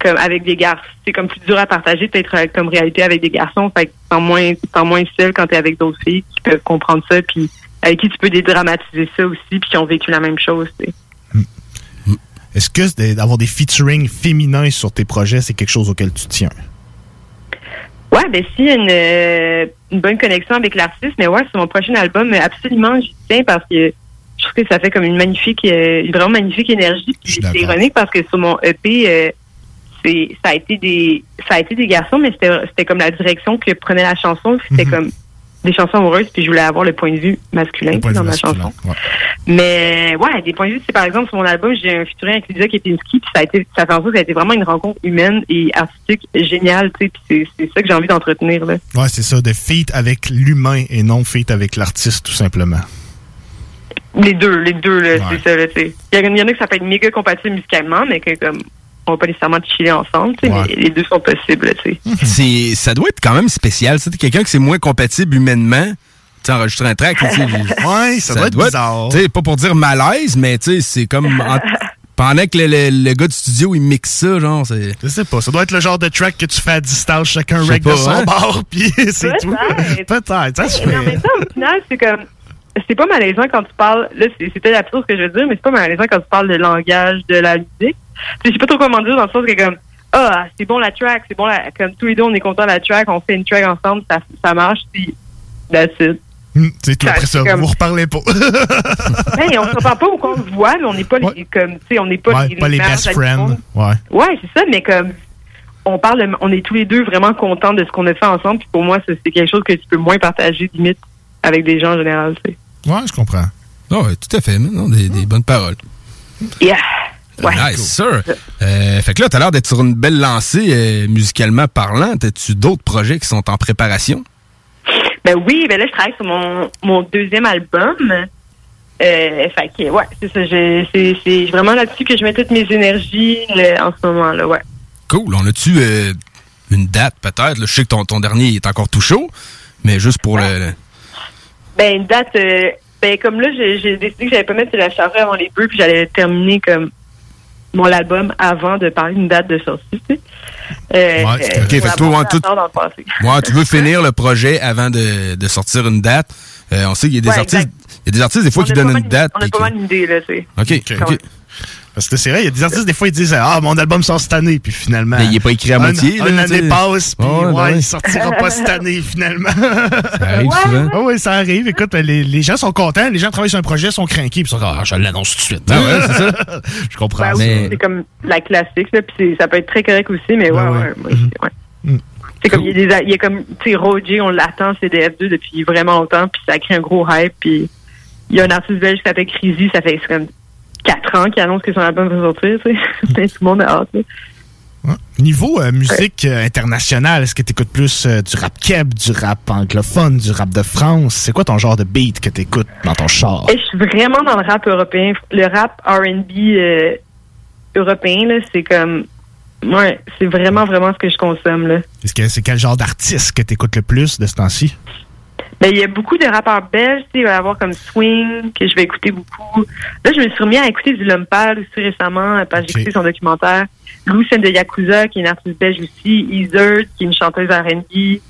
comme avec des garçons, c'est comme plus dur à partager peut-être euh, comme réalité avec des garçons. Fait que tu te sens moins, moins seul quand t'es avec d'autres filles qui peuvent comprendre ça, puis avec qui tu peux dédramatiser ça aussi, puis qui ont vécu la même chose. tu sais. Est-ce que d'avoir des featuring féminins sur tes projets, c'est quelque chose auquel tu tiens? Ouais, ben a une, euh, une bonne connexion avec l'artiste, mais ouais, sur mon prochain album, absolument, j'y tiens parce que je trouve que ça fait comme une magnifique, euh, une vraiment magnifique énergie. C'est ironique parce que sur mon EP, euh, c'est ça a été des ça a été des garçons, mais c'était c'était comme la direction que prenait la chanson. C'était Mhm. comme des chansons amoureuses, puis je voulais avoir le point de vue masculin dans ma masculin, chanson. ouais. Mais ouais, des points de vue, c'est par exemple sur mon album, j'ai un featuring avec Lydia Kepinski, puis ça a été, ça fait en sorte que ça a été vraiment une rencontre humaine et artistique géniale, tu sais, puis c'est, c'est ça que j'ai envie d'entretenir là. Ouais, c'est ça, de feat avec l'humain et non feat avec l'artiste, tout simplement. Les deux, les deux, là, c'est ça, là, tu sais. Il y, en a- il y en a que ça peut être méga compatible musicalement, mais que comme on va pas nécessairement chiller ensemble, Ouais. mais les deux sont possibles. [LAUGHS] C'est, ça doit être quand même spécial. C'est quelqu'un que c'est moins compatible humainement. Tu sais, enregistrer un track. [LAUGHS] ouais, ça doit être bizarre. Pas pour dire malaise, mais c'est comme en- pendant que le, le- le gars du studio il mixe ça, genre, c'est. Je sais pas, ça doit être le genre de track que tu fais à distance, chacun rec de son hein? bord, [LAUGHS] puis c'est tout. Peut-être. Peut-être, ça se Mais en fait. même temps, au final, c'est comme. C'est pas malaisant quand tu parles. Là, c'est- c'était l'absurde que je veux dire, mais c'est pas malaisant quand tu parles de langage, de la musique. Je sais pas trop comment dire dans le sens que, comme. Ah, c'est bon la track, c'est bon la. Comme tous les deux, on est content de la track, on fait une track ensemble, ça, ça marche, puis. That's it. C'est tout, Ça, après ça, comme- vous reparlez pas. [LAUGHS] Ben, on se reparle pas au qu'on se voit, mais on n'est pas les. Comme, on n'est pas Ouais, les. pas les best friends. Ouais. Ouais, c'est ça, mais comme on parle, de- on est tous les deux vraiment contents de ce qu'on a fait ensemble. Puis pour moi, c'est quelque chose que tu peux moins partager limite avec des gens en général. tu sais. Ouais, je comprends. Ouais, tout à fait, mais non, des, des bonnes paroles. Yeah. Ouais. nice, sir. Euh, fait que là, t'as l'air d'être sur une belle lancée euh, musicalement parlant. T'as-tu d'autres projets qui sont en préparation? Ben oui, ben là, je travaille sur mon, mon deuxième album. Euh, fait que, ouais, c'est ça. je- C'est c'est vraiment là-dessus que je mets toutes mes énergies là, en ce moment, là, ouais. Cool. On a-tu euh, une date peut-être? là? Je sais que ton, ton dernier est encore tout chaud, mais juste pour le- Ben, une date, euh, ben, comme là, j'ai décidé que j'allais pas mettre la charrue avant les bœufs, puis j'allais terminer comme mon album avant de parler d'une date de sortie. Tu sais. Euh, Ouais, euh, fait toi, ouais, tu veux finir le projet avant de, de sortir une date? Euh, on sait qu'il y a des Ouais, artistes. Il y a des artistes, des fois, On qui donnent une date. On a pas mal une idée, là. OK, Quand OK. Parce que c'est vrai, il y a des artistes, des fois, ils disent Ah, mon album sort cette année, puis finalement. Mais il est pas écrit à un- moitié, Un là, année passe, puis Ouais, ouais, ben ouais. il sortira pas cette année, finalement. Ça arrive souvent. Oui, ouais, ça arrive. Écoute, ben, les, les gens sont contents, les gens travaillent sur un projet, sont craqués, puis ils sont comme Ah, je l'annonce tout de suite. Ah ouais, c'est ça. [LAUGHS] je comprends. Ben oui, C'est comme la classique, là, puis ça peut être très correct aussi, mais ouais, Ben ouais. ouais. moi, c'est- comme, il y a des, il y a comme, tu sais, Roger, on l'attend, c'est DF2 depuis vraiment longtemps, puis ça crée un gros hype, puis il y a un artiste belge qui s'appelle Crazy, ça fait c'est comme 4 ans qu'il annonce que son album va sortir, tu sais. [LAUGHS] Tout le monde a hâte, là. Niveau euh, musique euh, internationale, est-ce que tu écoutes plus euh, du rap keb, du rap anglophone, du rap de France? C'est quoi ton genre de beat que tu écoutes dans ton char? Et je suis vraiment dans le rap européen. Le rap R&B européen, c'est comme... Ouais, c'est vraiment, vraiment ce que je consomme, là. Est-ce que c'est quel genre d'artiste que tu écoutes le plus de ce temps-ci? Ben, il y a beaucoup de rappeurs belges, tu sais, il va y avoir comme Swing, que je vais écouter beaucoup. Là, je me suis remis à écouter du Lumpal aussi récemment, euh, parce que j'ai écouté son documentaire. Lucien de Yakuza, qui est une artiste belge aussi. Eazer, qui est une chanteuse R&B.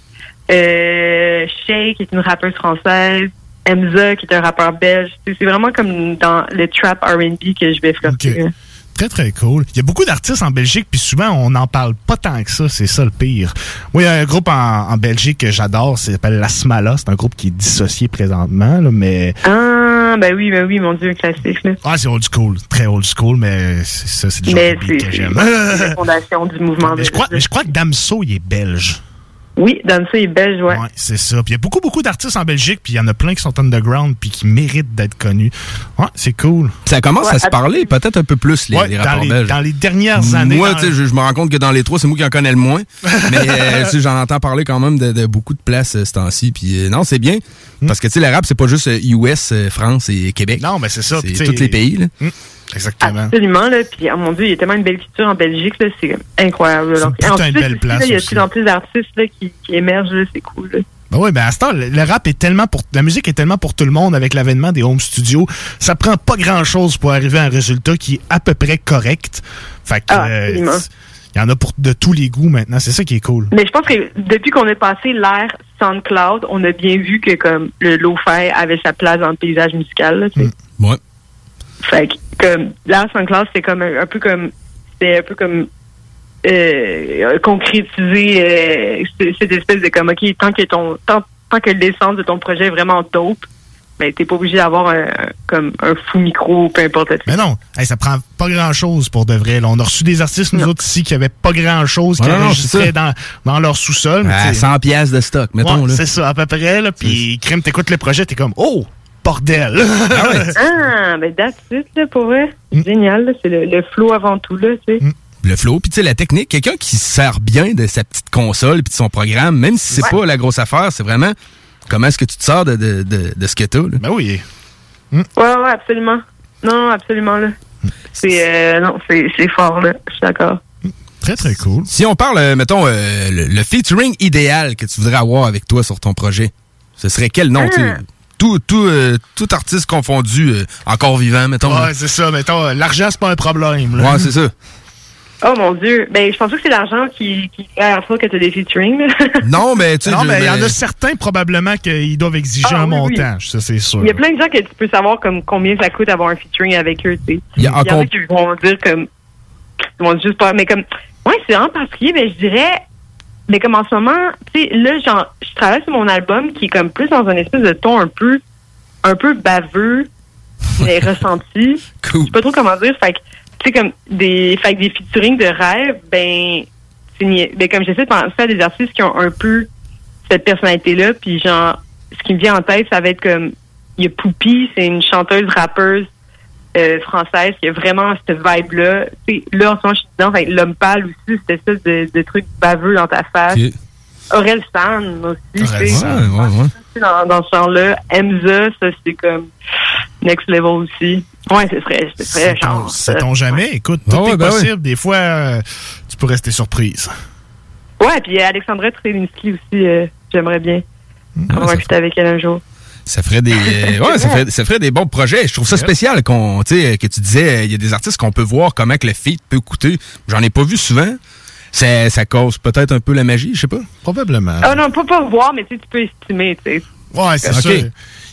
Euh, Shay, qui est une rappeuse française. Emza, qui est un rappeur belge. Tu sais, C'est vraiment comme dans le trap R&B que je vais flirter. là. Très, très cool. Il y a beaucoup d'artistes en Belgique, puis souvent, on n'en parle pas tant que ça. C'est ça le pire. Moi, il y a un groupe en, en Belgique que j'adore, ça s'appelle La Smala. C'est un groupe qui est dissocié présentement, là, mais... Ah, ben oui, ben oui, mon Dieu, classique. Là. Ah, c'est old school. Très old school, mais c'est ça, c'est du genre de que j'aime. c'est la fondation du mouvement. [LAUGHS] Mais je crois, mais je crois que Damso, il est belge. Oui, Damso est belge, ouais. Ouais, c'est ça. Puis il y a beaucoup, beaucoup d'artistes en Belgique, puis il y en a plein qui sont underground, puis qui méritent d'être connus. Ouais, c'est cool. Ça commence à se parler peut-être un peu plus, les, Ouais, les dans rapports les- belges. dans les dernières années, Moi, tu sais, je, je me rends compte que dans les trois, c'est moi qui en connais le moins. [LAUGHS] Mais euh, tu sais, j'en entends parler quand même de, de beaucoup de places euh, ce temps-ci. Puis euh, non, c'est bien. Parce que tu sais, le rap, c'est pas juste euh, US, euh, France et Québec. Non, mais c'est ça. C'est tu sais- tous les pays. Là. Exactement. Absolument, là. Puis, oh mon Dieu, il y a tellement une belle culture en Belgique, là. C'est incroyable. là. C'est une Donc, en belle place là, Il y a de plus en plus d'artistes, là, qui, qui émergent, là. C'est cool, là. Ben oui, ben à ce temps, le, rap est tellement pour. La musique est tellement pour tout le monde avec l'avènement des home studios. Ça prend pas grand chose pour arriver à un résultat qui est à peu près correct. Fait que. Ah, euh, il y en a pour de tous les goûts maintenant. C'est ça qui est cool. Mais je pense que depuis qu'on a passé l'ère SoundCloud, on a bien vu que, comme, le lo-fi avait sa place dans le paysage musical, là, sais. Ouais. Fait que, comme, l'ère SoundCloud, c'est comme un, un peu comme, c'est un peu comme, euh, concrétiser euh, cette espèce de comme, OK, tant que ton, tant, tant que l'essence de ton projet est vraiment dope, ben, t'es pas obligé d'avoir un, comme, un fou micro, peu importe. Mais non, hey, ça prend pas grand chose pour de vrai. là. On a reçu des artistes, nous autres, ici, qui avaient pas grand chose, qui Ouais, enregistraient dans, dans leur sous-sol. mais À tu sais- 100 pièces de stock, mettons. Ouais, là. c'est ça, à peu près. Là, puis, crème, t'écoutes le projet, t'es comme, oh, bordel. [LAUGHS] Ah, ben, that's it, là, pour vrai. Mm. Génial, là. C'est le, le flow avant tout, là, tu sais. Le flow, puis tu sais, la technique, quelqu'un qui se sert bien de sa petite console puis de son programme, même si c'est Ouais. pas la grosse affaire, c'est vraiment comment est-ce que tu te sers de, de, de, de ce que t'as. Ben oui. Ouais, ouais, absolument. Non, absolument, là. C'est, euh, non, c'est, c'est fort, là. Je suis d'accord. Très, très cool. Si on parle, euh, mettons, euh, le, le featuring idéal que tu voudrais avoir avec toi sur ton projet, ce serait quel nom? tu sais? Ah. Tout, tout, euh, tout artiste confondu, euh, encore vivant, mettons. Ouais, c'est ça. Mettons, euh, l'argent, c'est pas un problème. là. Ouais, c'est ça. Oh mon Dieu. Ben, je pense pas que c'est l'argent qui, qui fait fois que t'as des featuring. [LAUGHS] Non, mais tu sais. Non, mais il y en a certains probablement qu'ils doivent exiger Ah, un oui, oui. montage, ça c'est sûr. Il y a plein de gens que tu peux savoir comme combien ça coûte d'avoir un featuring avec eux, tu sais. Il y a en a qui vont dire comme ils vont juste pas mais comme ouais, c'est vraiment particulier, mais je dirais mais comme en ce moment, tu sais, là genre je travaille sur mon album qui est comme plus dans un espèce de ton un peu un peu baveux [LAUGHS] mais ressenti. Cool. Je sais pas trop comment dire, fait que tu sais comme des fait que des featuring de rêve, ben ben comme j'essaie de penser à des artistes qui ont un peu cette personnalité-là, puis genre, ce qui me vient en tête, ça va être comme, il y a Poupie, c'est une chanteuse rappeuse euh, française qui a vraiment cette vibe-là. Tu sais, là, en ce moment, je suis dedans, avec l'homme pâle aussi, cette espèce de, de truc baveux dans ta face. Aurel San aussi, tu Ouais, sais, ouais, ouais. dans, dans ce genre-là. Emza, ça, c'est comme next level aussi. Ouais, ce serait, ce serait genre... c'est ça. ton jamais. Écoute, tout Ah ouais, est ben possible. Des fois, euh, tu peux rester surprise. Ouais, puis Alexandra Trelinski aussi, euh, j'aimerais bien Ah, avoir feat avec elle un jour. Ça ferait des [LAUGHS] euh, ouais, ça ferait, ça ferait des bons projets. Je trouve ça spécial qu'on que tu disais il y a des artistes qu'on peut voir comment que le feat peut coûter. J'en ai pas vu souvent. Ça, ça cause peut-être un peu la magie, je sais pas. Probablement. Ah non, pas pas voir, mais tu peux estimer, tu sais. Ouais, c'est sûr.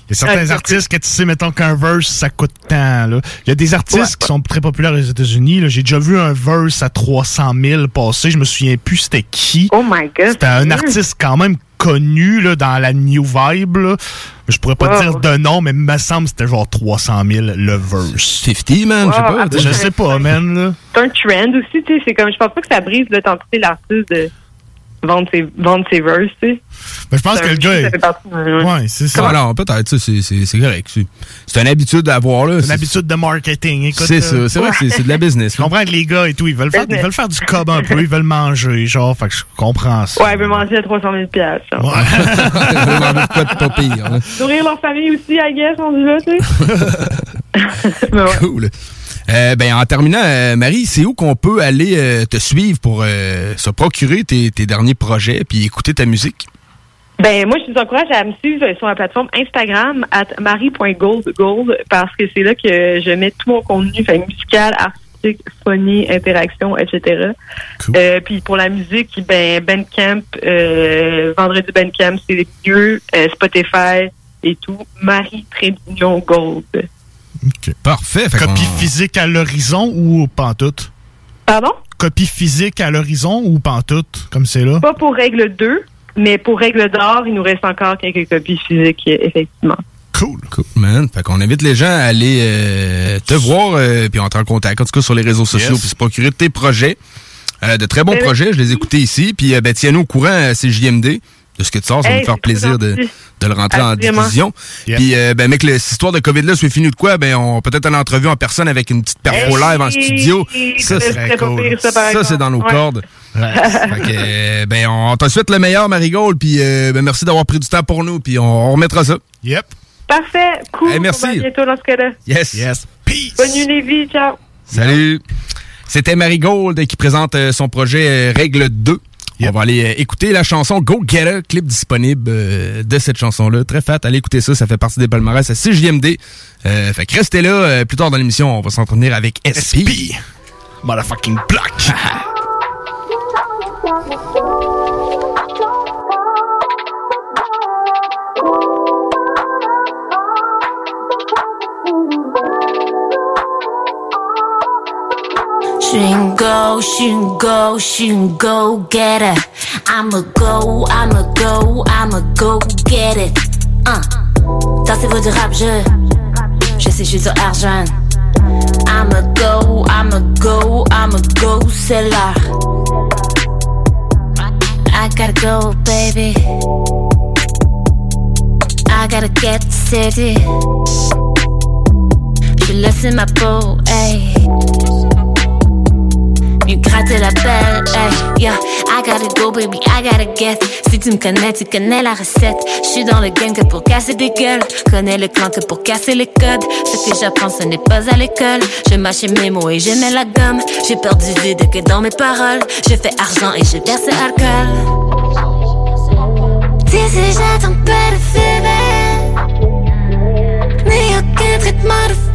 Il y a certains artistes que tu sais, mettons qu'un verse, ça coûte tant. Là. Il y a des artistes qui sont très populaires aux États-Unis. là. J'ai déjà vu un verse à 300 000 passer. Je me souviens plus c'était qui. Oh my god. C'était un artiste quand même connu là, dans la new vibe. Là. Je pourrais pas Wow. dire de nom, mais il me semble que c'était genre 300 000 le verse. 50, man, je sais pas. Je sais pas, man. C'est un trend aussi, tu sais. C'est comme, je pense pas que ça brise l'authenticité de l'artiste de vendre ses, vendre ses verses, tu sais. Mais je pense que le gars. Ça est- fait partie ouais. Ouais, c'est ça. Non, peut-être ça c'est c'est c'est correct. C'est- C'est une habitude à avoir là. C'est une habitude de marketing. Écoute, C'est ça, c'est vrai que c'est- c'est de la business. Je comprends que les gars et tout, ils veulent faire, ils veulent faire du cob un peu, ils veulent manger, genre, fait que je comprends ça. Ouais, elle veut manger à 300 000 piastres. genre. [LAUGHS] quoi de pas pire. Nourrir leur famille aussi, I guess, on dit là, tu sais. [LAUGHS] [LAUGHS] Ouais. Cool. Euh, ben, en terminant, euh, Marie, c'est où qu'on peut aller euh, te suivre pour se procurer tes, tes derniers projets puis écouter ta musique? Ben, moi, je vous encourage à me suivre sur la plateforme Instagram, at marie.goldgold, parce que c'est là que je mets tout mon contenu, fait, musical, artistique, funny, interaction, etc. Euh, puis pour la musique, ben, Bandcamp, euh, Vendredi Bandcamp, c'est les mieux, euh, Spotify et tout, Marie Trémignon Gold. Parfait. fait Copie qu'on- physique à l'horizon ou pantoute? Pardon? Copie physique à l'horizon ou pantoute, comme c'est là? Pas pour règle 2, mais pour règle d'or, il nous reste encore quelques copies physiques, effectivement. Cool. Cool, man. Fait qu'on invite les gens à aller euh, te voir euh, puis entrer en contact, en tout cas sur les réseaux sociaux, Yes. puis se procurer tes projets. Euh, de très bons Ben projets, je les ai écoutés ici. Puis euh, ben, tiens-nous au courant, euh, c'est JMD. De ce que tu sors, ça va Hey, nous faire plaisir de, de le rentrer Absolument. en diffusion. Puis, euh, ben, mec, le- cette histoire de COVID-là soit finie ou de quoi, ben, on peut-être une entrevue en personne avec une petite perfo live en studio. Ça, c'est pire, ça, Ça, c'est dans nos Ouais. cordes. fait que, euh, ben, on te souhaite le meilleur, Marigold. Puis, euh, ben, merci d'avoir pris du temps pour nous. Puis, on, on remettra ça. Yep. Parfait, cool. Hey, merci. On va bientôt dans ce cas-là. Yes. Yes. Bonne nuit, Lévi. Ciao. Salut. C'était Marigold qui présente son projet Règle 2. On va aller euh, écouter la chanson Go Get Her, clip disponible euh, de cette chanson-là. Très fat, allez écouter ça, ça fait partie des palmarès à 6JMD. Euh, fait que restez là, euh, plus tard dans l'émission, on va s'entretenir avec SP. Motherfucking block. [LAUGHS] She can go, get it. I'ma go, I'ma go, I'ma go get it. Dansez-vous du rap, je, je sais, je suis sur argent. I'ma go, I'ma go, I'ma go, c'est. I gotta go, baby. I gotta get city. Je laisse ma peau, hey. Mieux gratter la belle, hey, yeah. I gotta go, baby, I gotta get. Si tu me connais, tu connais la recette. Je suis dans le game que pour casser des gueules. Connais le clan que pour casser les codes. Ce que j'apprends, ce n'est pas à l'école. Je mâche mes mots et je mets la gomme. J'ai perdu vide que dans mes paroles. Je fais argent et je verse alcool. D'ici, j'attends pas de aucun traitement de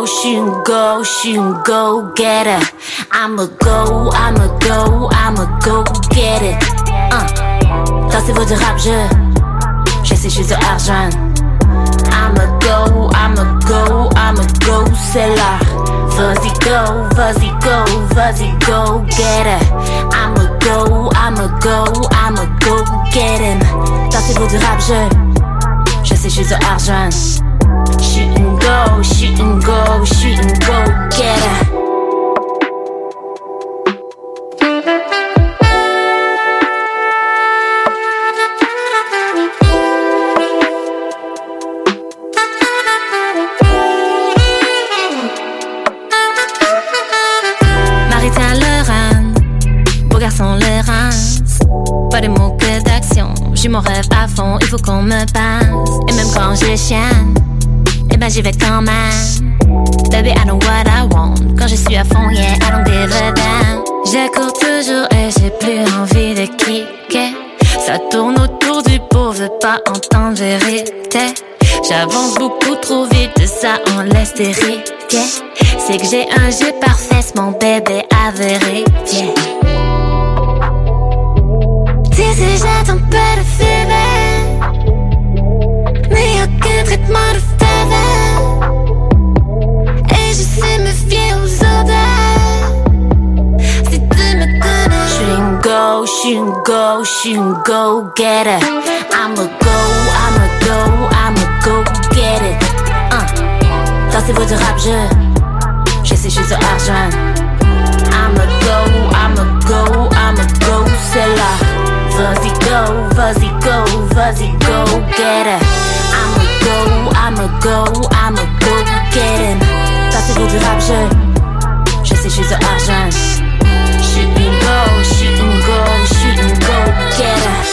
go, she can go, she can go get her. I'ma go, I'ma go, I'ma go get it. Uh. Dansez-vous du rap, je, je sais, je suis argent. I'ma go, I'ma go, I'ma go, c'est. Vas-y go, vas-y go, vas-y go, get her. I'ma go, I'ma go, I'ma go, get him. Dansez-vous du rap, je, je sais, je suis argent. Shoot and go, shoot and go, shoot and go, get her. C'est que j'ai un jeu parfait, mon bébé vérifier. Tu sais, j'attends pas de feeling. Mais aucun traitement de faveur. Et je sais me fier aux odeurs. Si tu me connais. J'suis une go, j'suis une go, j'suis une go Dansez-vous du rap, je, je sais, j'suis sur argent. I'm a go, I'm a go, I'm a go, c'est là. Vas-y go, vas-y go, vas-y go get it. I'm a go, I'm a go, I'm a go get it. Dansez-vous du rap, je, je sais, j'suis sur argent. Une go, une go, une go getter. L'alternative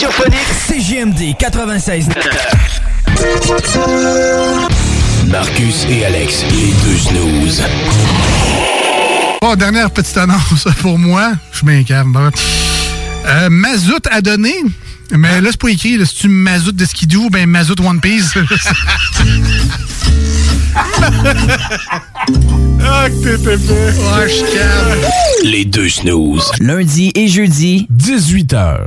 radiophonique CJMD 96. Marcus et Alex, les deux snooze. Bon, dernière petite annonce [LAUGHS] pour moi. Je m'incarne. Bon. Euh, Mazout a donné. Mais là, c'est pas écrit. là, C'est-tu Mazout de Skidoo? Ou ben Mazout One Piece? [LAUGHS] ah, que. Ouais, je calme. Les deux snooze. Lundi et jeudi, 18h.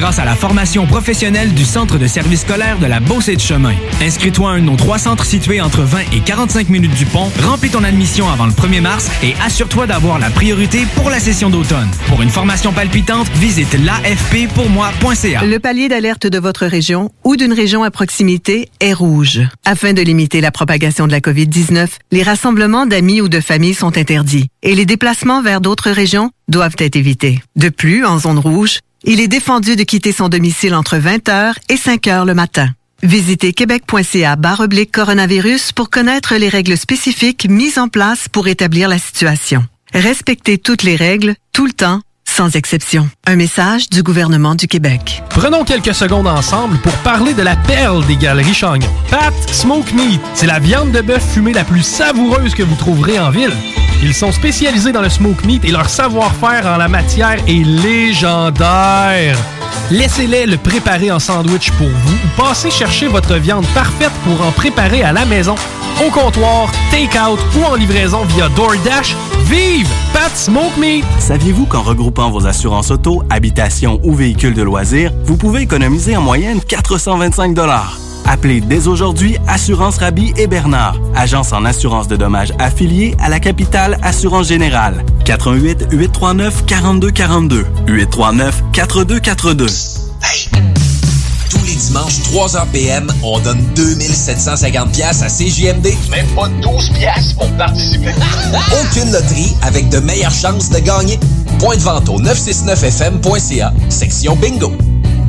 grâce à la formation professionnelle du Centre de service scolaire de la Beauce de Chemin. Inscris-toi à un de nos trois centres situés entre 20 et 45 minutes du pont, remplis ton admission avant le 1er mars et assure-toi d'avoir la priorité pour la session d'automne. Pour une formation palpitante, visite l'afppourmoi.ca. Le palier d'alerte de votre région ou d'une région à proximité est rouge. Afin de limiter la propagation de la COVID-19, les rassemblements d'amis ou de familles sont interdits et les déplacements vers d'autres régions doivent être évités. De plus, en zone rouge, il est défendu de quitter son domicile entre 20h et 5h le matin. Visitez québec.ca oblique coronavirus pour connaître les règles spécifiques mises en place pour établir la situation. Respectez toutes les règles, tout le temps, sans exception. Un message du gouvernement du Québec. Prenons quelques secondes ensemble pour parler de la perle des galeries Chagnon. Pat Smoke Meat, c'est la viande de bœuf fumée la plus savoureuse que vous trouverez en ville. Ils sont spécialisés dans le smoke meat et leur savoir-faire en la matière est légendaire. Laissez-les le préparer en sandwich pour vous ou passez chercher votre viande parfaite pour en préparer à la maison, au comptoir, take-out ou en livraison via DoorDash. Vive Pat Smoke Meat! Saviez-vous qu'en regroupant vos assurances auto, habitation ou véhicules de loisirs, vous pouvez économiser en moyenne 425 Appelez dès aujourd'hui Assurance Rabi et Bernard, agence en assurance de dommages affiliée à la capitale Assurance Générale. 88 839 4242 839 4242. Tous les dimanches, 3h PM, on donne 2750 pièces à CJMD. Même pas 12 pièces pour participer. [LAUGHS] Aucune loterie avec de meilleures chances de gagner. Point de vente au 969fm.ca, section bingo.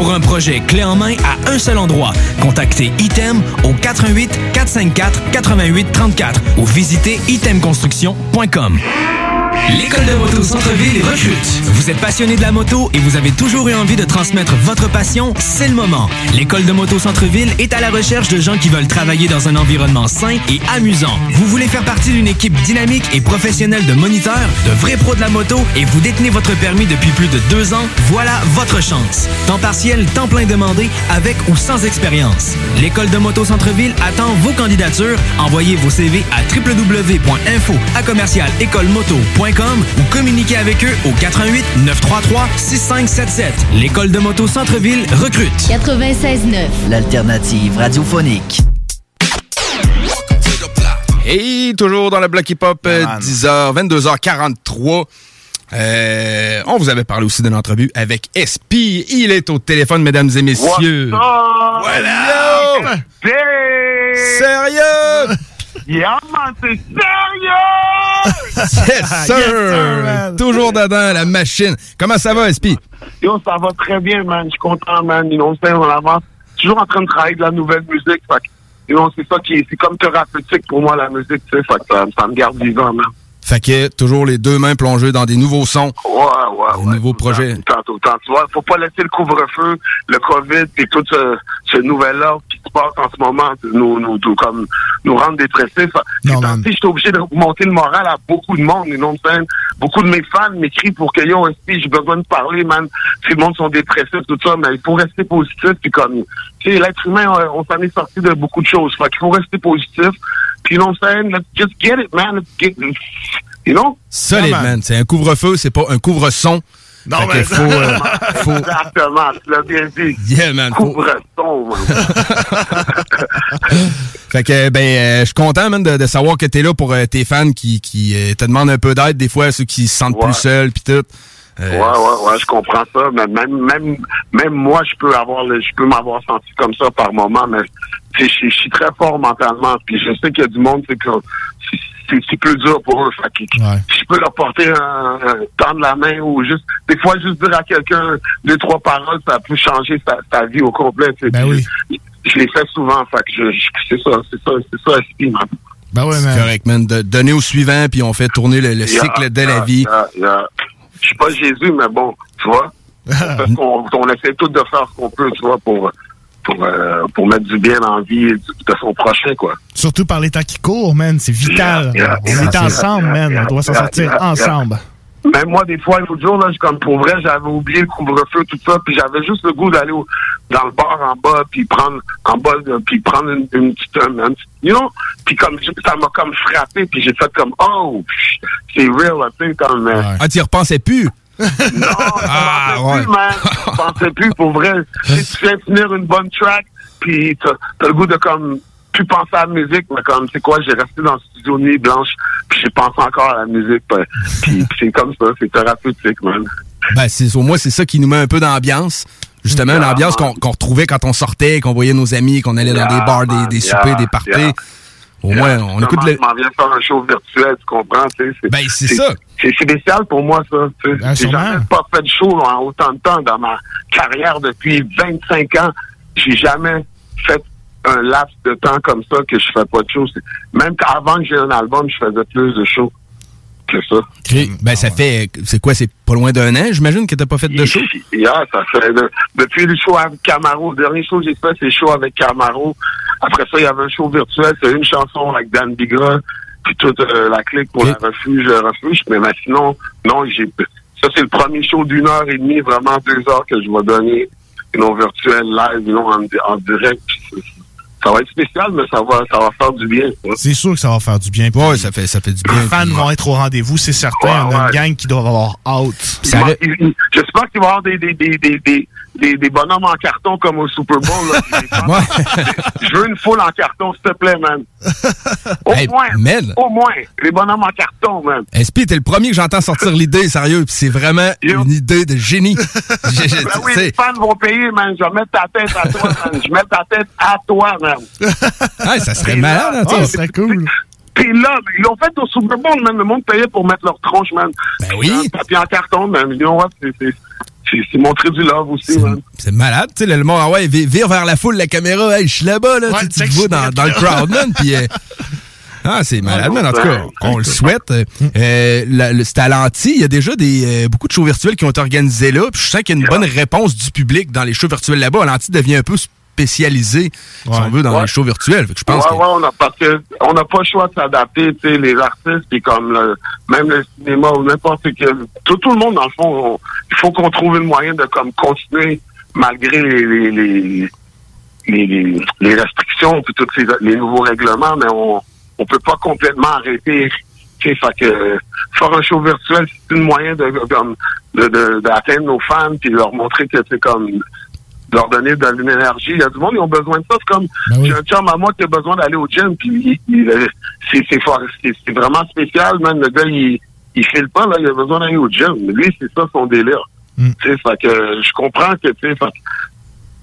Pour un projet clé en main à un seul endroit, contactez Item au 88 454 88 34 ou visitez itemconstruction.com. L'école de moto Centre-ville recrute. Vous êtes passionné de la moto et vous avez toujours eu envie de transmettre votre passion, c'est le moment. L'école de moto Centre-ville est à la recherche de gens qui veulent travailler dans un environnement sain et amusant. Vous voulez faire partie d'une équipe dynamique et professionnelle de moniteurs, de vrais pros de la moto et vous détenez votre permis depuis plus de deux ans, voilà votre chance. Temps partiel, temps plein demandé, avec ou sans expérience. L'école de moto Centre-ville attend vos candidatures. Envoyez vos CV à www.info à commercial écolemoto.com ou communiquez avec eux au 88 933 6577. L'école de moto Centre-ville recrute. 96.9, l'alternative radiophonique. Et toujours dans le bloc hip-hop, euh, 10h, 22h43. Euh, on vous avait parlé aussi d'une entrevue avec SP. Il est au téléphone, mesdames et messieurs. Voilà! Sérieux? [LAUGHS] Yeah, man, c'est sérieux! Yes, sir! Toujours dedans, la machine. Comment ça va, SP? Yo, ça va très bien, man. Je suis content, man. You know, on avance. Toujours en train de travailler de la nouvelle musique. Fait you know, c'est ça qui est, c'est comme thérapeutique pour moi, la musique, tu sais. Fait ça, ça me garde vivant, man. Fait que toujours les deux mains plongées dans des nouveaux sons, Ouais, ouais, des ouais. nouveaux projets. Le temps. Tu vois, faut pas laisser le couvre-feu, le COVID, et tout ce, ce nouvel ordre qui se passe en ce moment, nous, nous, nous, comme, nous rendre dépressifs. Ces temps-ci, j'étais obligé de monter le moral à beaucoup de monde, what I'm saying? Beaucoup de mes fans m'écrivent pour que, yo, SP, j'ai besoin de parler, man. Tout le monde sont dépressifs, tout ça, mais il faut rester positif, puis comme, tu sais, l'être humain, on, on s'en est sorti de beaucoup de choses. Fait qu'il faut rester positif. You know what I'm saying? Let's just get it, man. Let's get, you know? Solide, Yeah, man. man. C'est un couvre-feu, c'est pas un couvre-son. Non, Fait que mais faut, euh, [LAUGHS] faut... Exactement, tu l'as bien dit. Yeah, man. Faut- Couvre-son, man. [LAUGHS] Fait que, ben, euh, je suis content, man, de, de savoir que t'es là pour euh, tes fans qui, qui euh, te demandent un peu d'aide, des fois, ceux qui se sentent plus seuls, puis tout. Euh, Ouais, ouais, ouais, je comprends ça. Mais même, même, même moi, je peux avoir, le- je peux m'avoir senti comme ça par moment, mais je suis très fort mentalement. Puis je sais qu'il y a du monde, c'est que c'est- plus dur pour eux. Fait que je peux leur porter un, un tendre la main ou juste, des fois, juste dire à quelqu'un deux, trois paroles, ça peut changer sa, sa vie au complet. Puis je, je l'ai fait souvent. Fait que je, je- c'est ça, c'est ça, c'est ça, SP, man. Ben ouais, man. correct, man. De, donner au suivant, puis on fait tourner le, le Yeah, cycle de la vie. yeah, yeah. Je suis pas Jésus, mais bon, tu vois. Parce qu'on on essaie tous de faire ce qu'on peut, tu vois, pour, pour, euh, pour mettre du bien la vie de son prochain, quoi. Surtout par les temps qui courent, man. C'est vital. Yeah, yeah, on est ensemble, man. on doit s'en sortir ensemble. Même moi, des fois, l'autre jour, là, je- comme pour vrai, j'avais oublié le couvre-feu, tout ça, puis j'avais juste le goût d'aller dans le bar en bas, puis prendre en bas, puis prendre une, une petite, un, un petit- you know, puis comme ça m'a comme frappé, puis j'ai fait comme oh, c'est real, tu sais, comme. euh, Ah, tu y repensais plus? Non, [LAUGHS] ah, je pensais plus, man. Je pensais plus, pour vrai. [LAUGHS] Sais, tu viens finir une bonne track, puis t'as as le goût de comme plus penser à la musique, mais comme, c'est quoi, j'ai resté dans le studio nuit blanche, puis j'ai pensé encore à la musique, [LAUGHS] puis, puis c'est comme ça, c'est thérapeutique, man. Ben, c'est, au moins, c'est ça qui nous met un peu d'ambiance. Justement, Yeah, l'ambiance qu'on, retrouvait quand on sortait, qu'on voyait nos amis, qu'on allait dans des bars, des, des yeah, soupers, des parties. Au moins, on écoute le... Je m'en viens faire un show virtuel, tu comprends, tu sais. Ben, c'est ça. C'est c'est spécial pour moi, ça. Ben, J'ai jamais pas fait de show en autant de temps dans ma carrière depuis 25 ans. J'ai jamais fait un laps de temps comme ça que je fais pas de show. Même qu'avant que j'ai un album, je faisais plus de shows que ça. Ben, ça fait... C'est quoi, c'est pas loin d'un an, j'imagine, que t'as pas fait de show? Yeah, ça fait de- depuis le show avec Camaro. Le dernier show que j'ai fait, c'est le show avec Camaro. Après ça, il y avait un show virtuel, c'est une chanson avec Dan Bigra, puis toute euh, la clique pour la refuge, refuge. Mais, mais sinon, non, j'ai ça c'est le premier show d'une heure et demie, vraiment deux heures que je vais donner, non virtuel, live, non en, en direct. Ça va être spécial, mais ça va, ça va faire du bien. C'est sûr que ça va faire du bien. Ouais, ça fait, ça fait du Les bien. fans vont être au rendez-vous, c'est certain. Ouais, On a une gang qui doit avoir hâte. J'espère qu'il va y avoir des, des, des, des, des, des, bonhommes en carton comme au Super Bowl. Là. Je veux une foule en carton, s'il te plaît, man. Au Hey, moins. man. Au moins. Les bonhommes en carton, man. SP, t'es le premier que j'entends sortir l'idée, sérieux, puis c'est vraiment une idée de génie. [LAUGHS] J'ai- Ben oui, les fans vont payer, man. Je vais mettre ta tête à toi, man. Je mets ta tête à toi, man. ah, ça serait Puis là, malade, hein, sais. c'est cool. Puis là, ils l'ont fait au Super Bowl, man. Le monde payait pour mettre leur tronche, man. Ben oui. Un papier en carton, man. You know what? C'est- c'est- montrer du love aussi, man. C'est malade, tu sais, le monde, ah ouais, vi- vire vers la foule, la caméra, hey, je suis là-bas, là, tu te vois dans, dans le crowd, man, puis... euh, Ah, c'est malade, mais en tout cas, on le souhaite. Euh, le- c'est à l'anti. Il y a déjà des, euh, beaucoup de shows virtuels qui ont été organisés là. Puis je sens qu'il y a une bonne réponse du public dans les shows virtuels là-bas. L'anti devient un peu spécialisé, si on veut, dans Ouais. les shows virtuels. Fait que je pense ouais, que... ouais, on a, parce que on n'a pas le choix de s'adapter, tu sais, les artistes, puis comme le, même le cinéma ou n'importe quel, tout, tout le monde, dans le fond, on- il faut qu'on trouve une moyen de comme continuer malgré les, les, les, les, les- les restrictions puis tous ces, les nouveaux règlements, mais on on peut pas complètement arrêter. Fait que faire un show virtuel, c'est une moyen de comme de- de- d'atteindre nos fans puis leur montrer que c'est comme leur donner de l'énergie. Il y a du monde qui ont besoin de ça. C'est comme j'ai un chum à moi qui a besoin d'aller au gym, puis euh, c'est c'est vraiment spécial, man. Le gars, il, il file pas, là, il a besoin d'aller au gym. Lui, c'est ça son délire. Tu sais, fait que je comprends que, tu sais,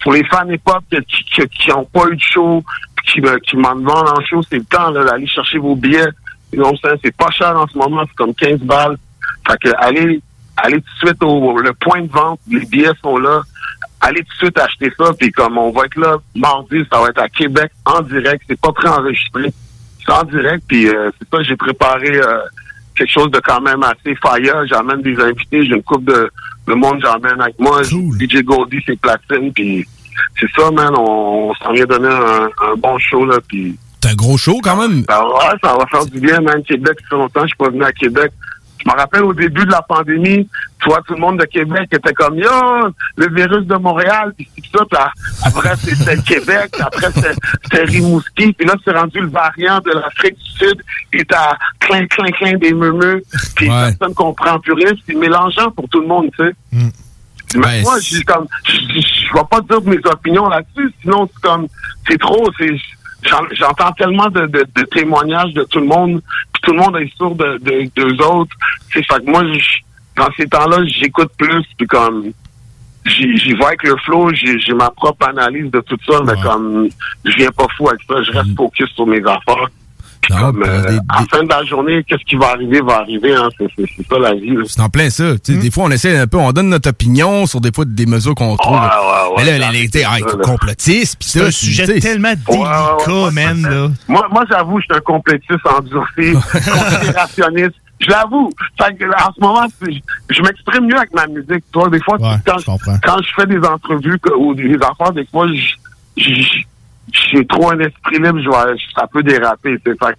pour les fans hip-hop qui, qui, qui ont pas eu de show, qui, me- qui m'en demandent en show, c'est le temps d'aller chercher vos billets. Non, c'est pas cher en ce moment, c'est comme 15 balles. Fait que allez, allez tout de suite au le point de vente, les billets sont là. Allez tout de suite acheter ça, puis comme on va être là mardi, ça va être à Québec en direct, c'est pas préenregistré. C'est en direct, puis euh, c'est ça, j'ai préparé euh, quelque chose de quand même assez fire. J'amène des invités, j'ai une coupe de, de monde, j'emmène avec moi. DJ Goldie, c'est platine, puis c'est ça, man. On, on s'en vient donner un, un bon show, là, puis... C'est un gros show, quand même. Ben ouais, ça va faire du bien, man. Québec, ça fait longtemps je suis pas venu à Québec. Je me rappelle au début de la pandémie, tu vois, tout le monde de Québec était comme, yo, le virus de Montréal, puis c'est ça, puis après c'était le Québec, puis après c'était Rimouski, puis là c'est rendu le variant de l'Afrique du Sud, et t'as clin, clin, clin des murmures, puis personne comprend plus rien, c'est mélangeant pour tout le monde, tu sais. Mais moi, j'ai comme, je je vais pas dire mes opinions là-dessus, sinon c'est comme, c'est trop, c'est, j'entends tellement de, de, de témoignages de tout le monde, puis tout le monde est sourd de, de, d'eux autres. C'est fait que moi, je- dans ces temps-là, j'écoute plus, puis comme, j'y j'y vais avec le flow, j'ai j'ai ma propre analyse de tout ça, mais comme, je viens pas fou avec ça, je reste focus sur mes affaires. Puis comme, euh, à la fin de la journée, qu'est-ce qui va arriver, va arriver, hein, c'est ça la vie. C'est en plein ça. Tu sais, Des fois, on essaie un peu, on donne notre opinion sur des fois des mesures qu'on trouve. ouais, ouais, mais là, les, les, ah, complotistes, pis C'est un sujet tellement délicat, man, là. Moi, moi j'avoue, je suis un complétiste endurci, [LAUGHS] conspirationniste. Je l'avoue. En ce moment, je, je m'exprime mieux avec ma musique. Toi, des fois, quand, quand je fais des entrevues ou des affaires, des fois, je- je- j'ai trop un esprit libre, je vais, ça peut déraper. sais. Fait que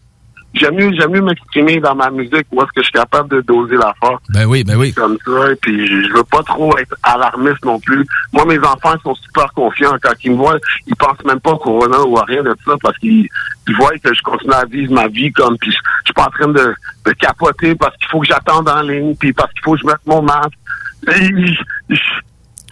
J'aime mieux, j'aime mieux m'exprimer dans ma musique où est-ce que je suis capable de doser l'affaire. Ben oui, ben oui. Comme ça, et puis je veux pas trop être alarmiste non plus. Moi, mes enfants sont super confiants. Quand ils me voient, ils pensent même pas au corona ou à rien de ça parce qu'ils ils voient que je continue à vivre ma vie comme puis je, je suis pas en train de, de capoter parce qu'il faut que j'attende en ligne puis parce qu'il faut que je mette mon masque. Et je- je- tu sais,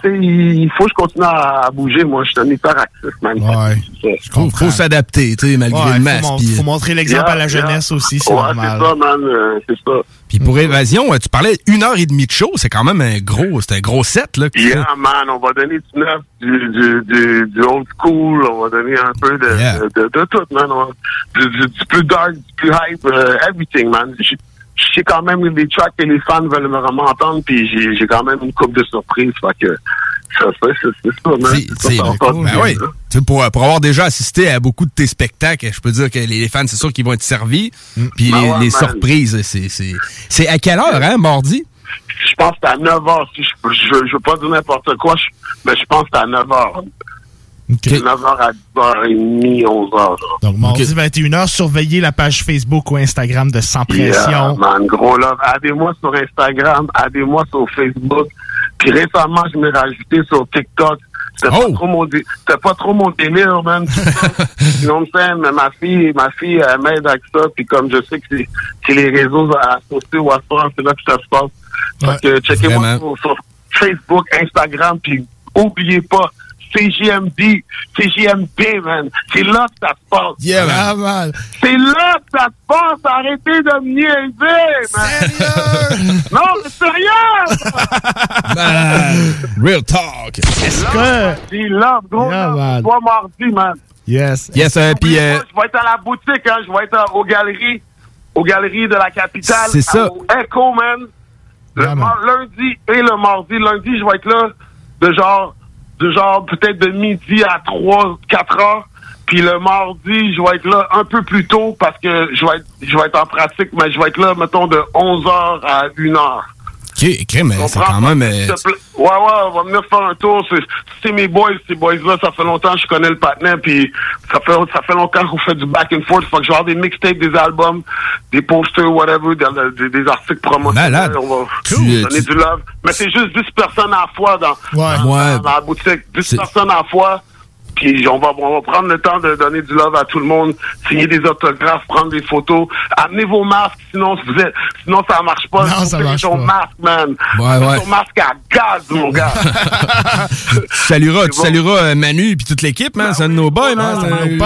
il faut que je continue à, à bouger. Moi, je suis un hyperactif, man. Ouais. faut, faut s'adapter, tu sais, malgré Ouais, le faut masque. mon- faut montrer l'exemple à la jeunesse aussi, c'est Ouais, normal. C'est ça, man. euh, c'est ça. Puis pour Évasion, euh, tu parlais une heure et demie de show, c'est quand même un gros, c'est un gros set, là. Yeah, man, on va donner du neuf, du, du, du, du old school, on va donner un peu de, de, de, de tout, man. Du, du, du plus dark, du plus hype, euh, everything, man. Sais quand même des tracks que les fans veulent vraiment entendre, puis j'ai j'ai quand même une coupe de surprises, fait que ça, c'est c'est ça, C'est ben Pour, avoir déjà assisté à beaucoup de tes spectacles, je peux dire que les, les fans, c'est sûr qu'ils vont être servis. Puis Ben les, ouais, les man. surprises, c'est- c'est c'est à quelle heure, hein, mardi? Je pense que c'est à 9 h. Si je, je, je veux pas dire n'importe quoi, je, mais je pense que c'est à 9 h. 9 h à 10 h 30 11 h. Donc, mardi 21h, surveillez la page Facebook ou Instagram de Sans Yeah, Pression. man, gros love. Aidez-moi sur Instagram, aidez-moi sur Facebook. Puis récemment, je m'ai rajouté sur TikTok. C'était Oh! pas trop mon dé- pas trop mon délire, man. [LAUGHS] Fait, mais ma fille, ma fille, elle m'aide avec ça. Puis comme je sais que c'est, les réseaux associés au Astor, c'est là que ça se passe. Fait que checkez-moi sur, sur Facebook, Instagram, puis oubliez pas, CJMD, CJMD, man. C'est là que ça se passe. Yeah, Ah, man. C'est là que ça se passe. Arrêtez de me niaiser, man. non, mais sérieux! [LAUGHS] Real talk. Est-ce que... C'est là, gros. Yeah, man. Toi, mardi, man. Yes. Yes, euh, puis euh, Je vais être à la boutique, hein. Je vais être aux galeries, aux galeries de la capitale. C'est ça. Au Echo, man. Le lundi et le mardi. Lundi, je vais être là de genre, de genre peut-être de midi à 3, 4 heures. Puis le mardi, je vais être là un peu plus tôt parce que je vais être, je vais être en pratique, mais je vais être là, mettons, de 11h à 1h. OK, OK, mais c'est quand même... euh. Ouais, ouais, on va venir faire un tour. C'est- C'est mes boys, ces boys-là. Ça fait longtemps que je connais le partenaire, puis ça fait, ça fait longtemps qu'on fait du back and forth. Faut que je vais avoir des mixtapes, des albums, des posters, whatever, des, des- des articles promotionnels. Malade. On va Tu- donner tu- du love. Mais c'est juste 10 personnes à la fois dans, dans, Ouais. dans la boutique. 10 personnes à la fois. Puis on va, on va prendre le temps de donner du love à tout le monde, signer des autographes, prendre des photos. Amenez vos masques, sinon, vous êtes- sinon ça marche pas. Non, ça marche ton pas. masque, man. Ouais, ouais. Ton masque à gaz, mon gars. [LAUGHS] tu salueras, tu salueras euh, Manu et toute l'équipe, man. C'est un de nos boys, man. Euh,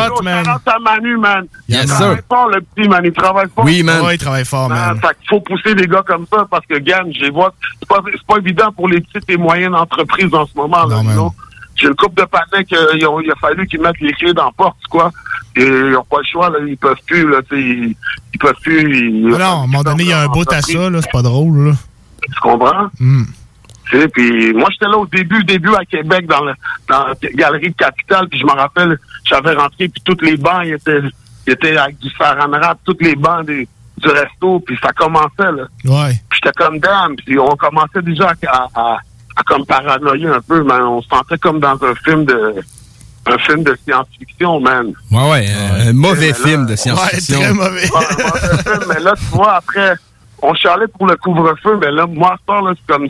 Grâce à Manu, man. Yes, il sir. travaille fort, le petit, man. Il travaille fort. Oui, man. Ouais, il travaille fort, man. Fait qu'il faut pousser des gars comme ça parce que, Gann, je les vois, c'est pas, c'est pas évident pour les petites et moyennes entreprises en ce moment. Là, sinon, J'ai une couple de patins qu'il a fallu qu'ils mettent les clés dans la porte, quoi. Et ils n'ont pas le choix, là. Ils peuvent plus, là. Ils, ils peuvent plus. Ils, non, à un moment donné, il y a un bout à ça, là. C'est pas drôle, là. Tu comprends? Hmm. Tu sais, puis moi, j'étais là au début, début à Québec, dans, le, dans la galerie de Capitale, puis je me rappelle, j'avais rentré, puis toutes les bancs, ils étaient, ils étaient avec du saran toutes les bancs des, du resto, puis ça commençait, là. Ouais. Puis j'étais comme damn, puis on commençait déjà à comme paranoïer un peu, mais on se sentait comme dans un film de un film de science-fiction, man. Ouais, ouais, euh, un mauvais Mais là- film de science-fiction. Ouais, un mauvais film, mais là, tu vois, après, on chialait pour le couvre-feu, mais là, moi, à ce temps, là, c'est comme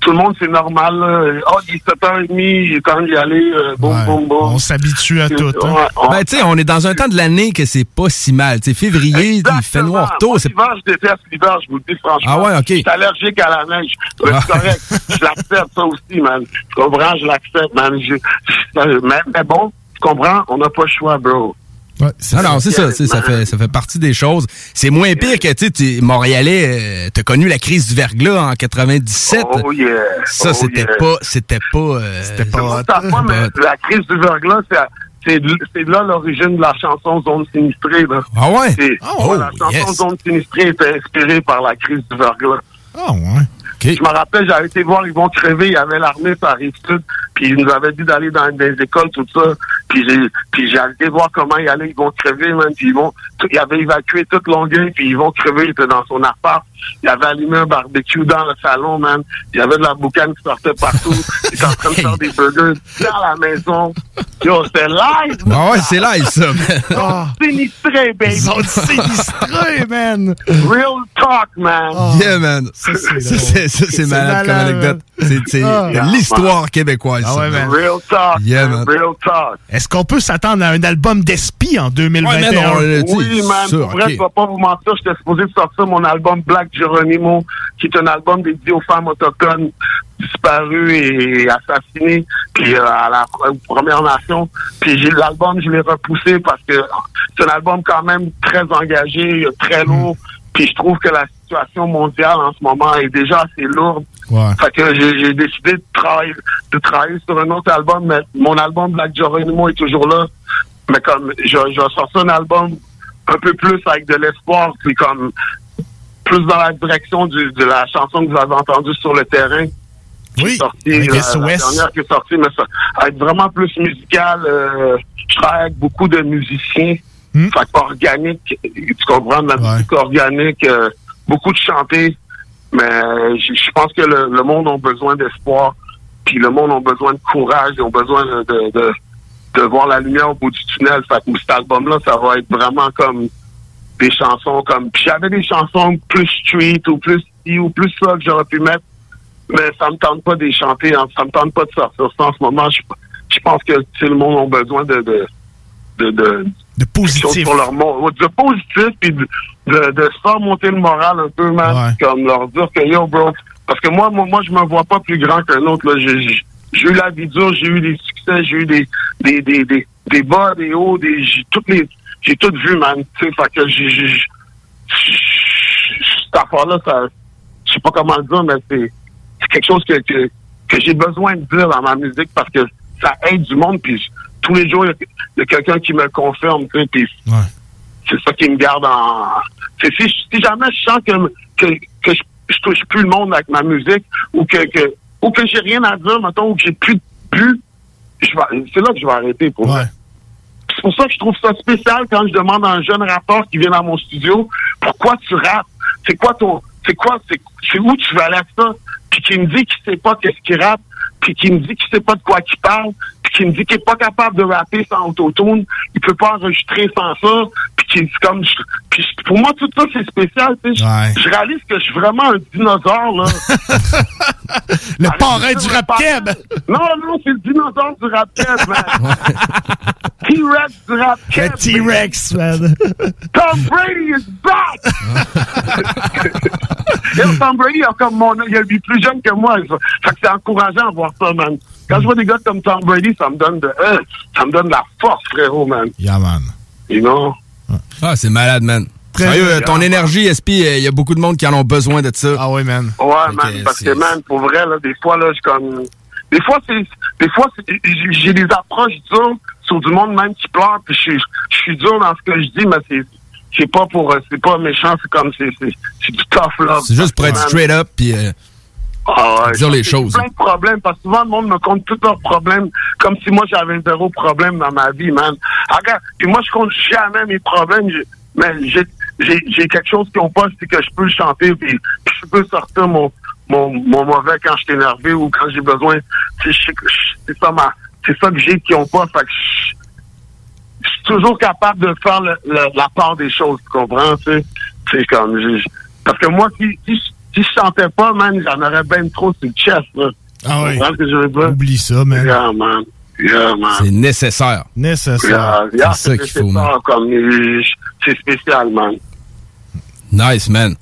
tout le monde, c'est normal. Là. Oh, il est 7h30, il est temps d'y aller. euh, boum, boum, boum. On s'habitue à tout. hein. Ouais, on- Ben, tu sais, on est dans un temps de l'année que c'est pas si mal. Tu sais, février, il fait noir tôt. C'est- l'hiver, je déteste l'hiver, je vous le dis franchement. Ah ouais, ok. Je suis allergique à la neige. Mais Ah. C'est correct. je l'accepte, ça aussi, man. Tu comprends? Je l'accepte, man. Je- je- mais, mais bon, tu comprends? On n'a pas le choix, bro. Non, non, c'est ça, ça fait, ça fait partie des choses. C'est moins pire que, tu sais, tu- Montréalais, euh, t'as connu la crise du verglas en 97. Oh yeah. Ça, Oh c'était yeah. pas, c'était pas, euh, c'était Moi, ça va, mais la crise du verglas, c'est- là l'origine de la chanson Zone sinistrée. Là. Ah ouais? C'est- Oh, ouais, la chanson yes. Zone sinistrée était inspirée par la crise du verglas. Ah ouais. Je me rappelle, j'avais été voir Ils vont crever, il y avait l'armée par Rive-Sud, puis ils nous avaient dit d'aller dans des écoles, tout ça. Puis j'ai puis j'ai été voir comment ils allaient, ils vont crever, man. Puis ils vont, tout- ils avaient évacué toute Longueuil, puis ils vont crever, il était dans son appart. Il avait allumé un barbecue dans le salon, man. Il y avait de la boucane qui sortait partout. il était en train de faire des burgers dans la maison. Yo, c'était live! Ah ouais, c'est live, ça. Zone sinistrée, baby! Zone sinistrée, man! Real talk, man! Yeah, man. Ça, c'est, ça, c'est malade comme anecdote. C'est, c'est Ah. l'histoire québécoise. Ah ouais, man. Real talk, Yeah, man. man. Real talk. Est-ce qu'on peut s'attendre à un album d'Espi en 2021? Ouais, man, on l'a dit. Oui, man. ça, pour vrai, je vais pas vous mentir, j'étais supposé de sortir mon album Black Geronimo, qui est un album dédié aux femmes autochtones disparues et assassinées, puis euh, à la Première Nation. Puis j'ai l'album, je l'ai repoussé parce que c'est un album quand même très engagé, très lourd. Puis je trouve que la situation mondiale en ce moment est déjà assez lourde. Ouais. Fait que j'ai décidé de travailler, de travailler sur un autre album, mais mon album Black Geronimo est toujours là. Mais comme je, je vais sortir un album un peu plus avec de l'espoir, puis comme plus dans la direction du- de la chanson que vous avez entendue sur le terrain. qui Oui, est sortie, avec la, la SOS. dernière qui est sortie, mais ça, être vraiment plus musical. euh, je travaille avec beaucoup de musiciens. Hmm? Fait que organique, tu comprends, la musique organique, euh, beaucoup de chanter. Mais je je pense que le, le monde a besoin d'espoir, puis le monde a besoin de courage, ils ont besoin de, de, de, de voir la lumière au bout du tunnel. Fait que cet album-là, ça va être vraiment comme des chansons comme... Puis j'avais des chansons plus street ou plus ci ou plus ça que j'aurais pu mettre, mais ça me tente pas de les chanter, hein. ça me tente pas de sortir ça en ce moment. Je, je pense que le monde a besoin de... de de, de, de positif. pour leur. De positif, puis de, de, de se faire monter le moral un peu, man. Comme leur dire que, yo, bro, parce que moi, moi, moi je me vois pas plus grand qu'un autre, là. J'ai- eu la vie dure, j'ai eu des succès, j'ai eu des, des, des, des, des bas, des hauts, des, j'ai toutes les, j'ai tout vu, man. Tu sais, fait que j'ai- cette affaire-là, ça, je sais pas comment le dire, mais c'est, c'est quelque chose que, que, que j'ai besoin de dire dans ma musique parce que ça aide du monde, puis tous les jours, il y a- quelqu'un qui me confirme, puis c'est ça qui me garde en... Si, si jamais je sens que, que, que je, je touche plus le monde avec ma musique ou que, que ou que j'ai rien à dire, mettons, ou que j'ai plus de but, c'est là que je vais arrêter pour c'est pour ça que je trouve ça spécial quand je demande à un jeune rappeur qui vient dans mon studio, pourquoi tu rappes? C'est quoi ton, c'est quoi, c'est, où tu vas aller avec ça? Puis qui me dit qu'il sait pas qu'est-ce qu'il rappe, puis qui me dit qu'il sait pas de quoi il parle, puis qui me dit qu'il est pas capable de rapper sans autotune, il peut pas enregistrer sans ça, puis qui c'est comme, je- puis pour moi tout ça c'est spécial, tu sais. Je- Je réalise que je suis vraiment un dinosaure là. [LAUGHS] Le parrain du rap keb. Non, non, c'est le dinosaure du rap keb, man. [LAUGHS] T-Rex du rap keb. Le T-Rex, man. Tom Brady is back! [LAUGHS] Tom Brady a comme mon il est plus jeune que moi. ça. Fait que c'est encourageant de voir ça, man. Quand je vois des gars comme Tom Brady, ça me donne de euh, ça me donne de la force, frérot, man. Yeah, man. You know? Ah, c'est malade, man. Très Sérieux, bien. ton énergie, SP, il y a beaucoup de monde qui en ont besoin de ça. Ah oui, man. Ouais, man, parce que, man, pour vrai, là, des fois, là, je comme... Des fois, c'est... Des fois, c'est- j'ai des approches dures sur du monde même qui pleure, puis je suis- je suis dur dans ce que je dis, mais c'est... C'est pas pour... euh, C'est pas méchant, c'est comme... C'est c'est- c'est du tough love. C'est juste pour être straight up, puis euh, Ah ouais, dire les choses. plein de problèmes parce que souvent le monde me compte tous leurs problèmes comme si moi j'avais zéro problème dans ma vie, man. Ah, Regarde, puis moi je compte jamais mes problèmes, mais j'ai j'ai j'ai quelque chose qu'ils ont pas, c'est que je peux le chanter puis, puis je peux sortir mon mon, mon mauvais quand je suis énervé ou quand j'ai besoin. C'est ça ma c'est ça que j'ai qu'ils ont pas, fait que je- je suis toujours capable de faire le- le- la part des choses, tu comprends, tu sais? C'est comme, je- parce que moi, si, si, si je chantais pas, man, j'en aurais bien trop sur le chest, là. Ah oui. Ce que je veux dire? Oublie ça, man. Yeah, man. Yeah, man. c'est nécessaire. Nécessaire. Yeah, yeah, C'est ça qu'il faut, nécessaire, comme, euh, c'est spécial, man. Nice, man.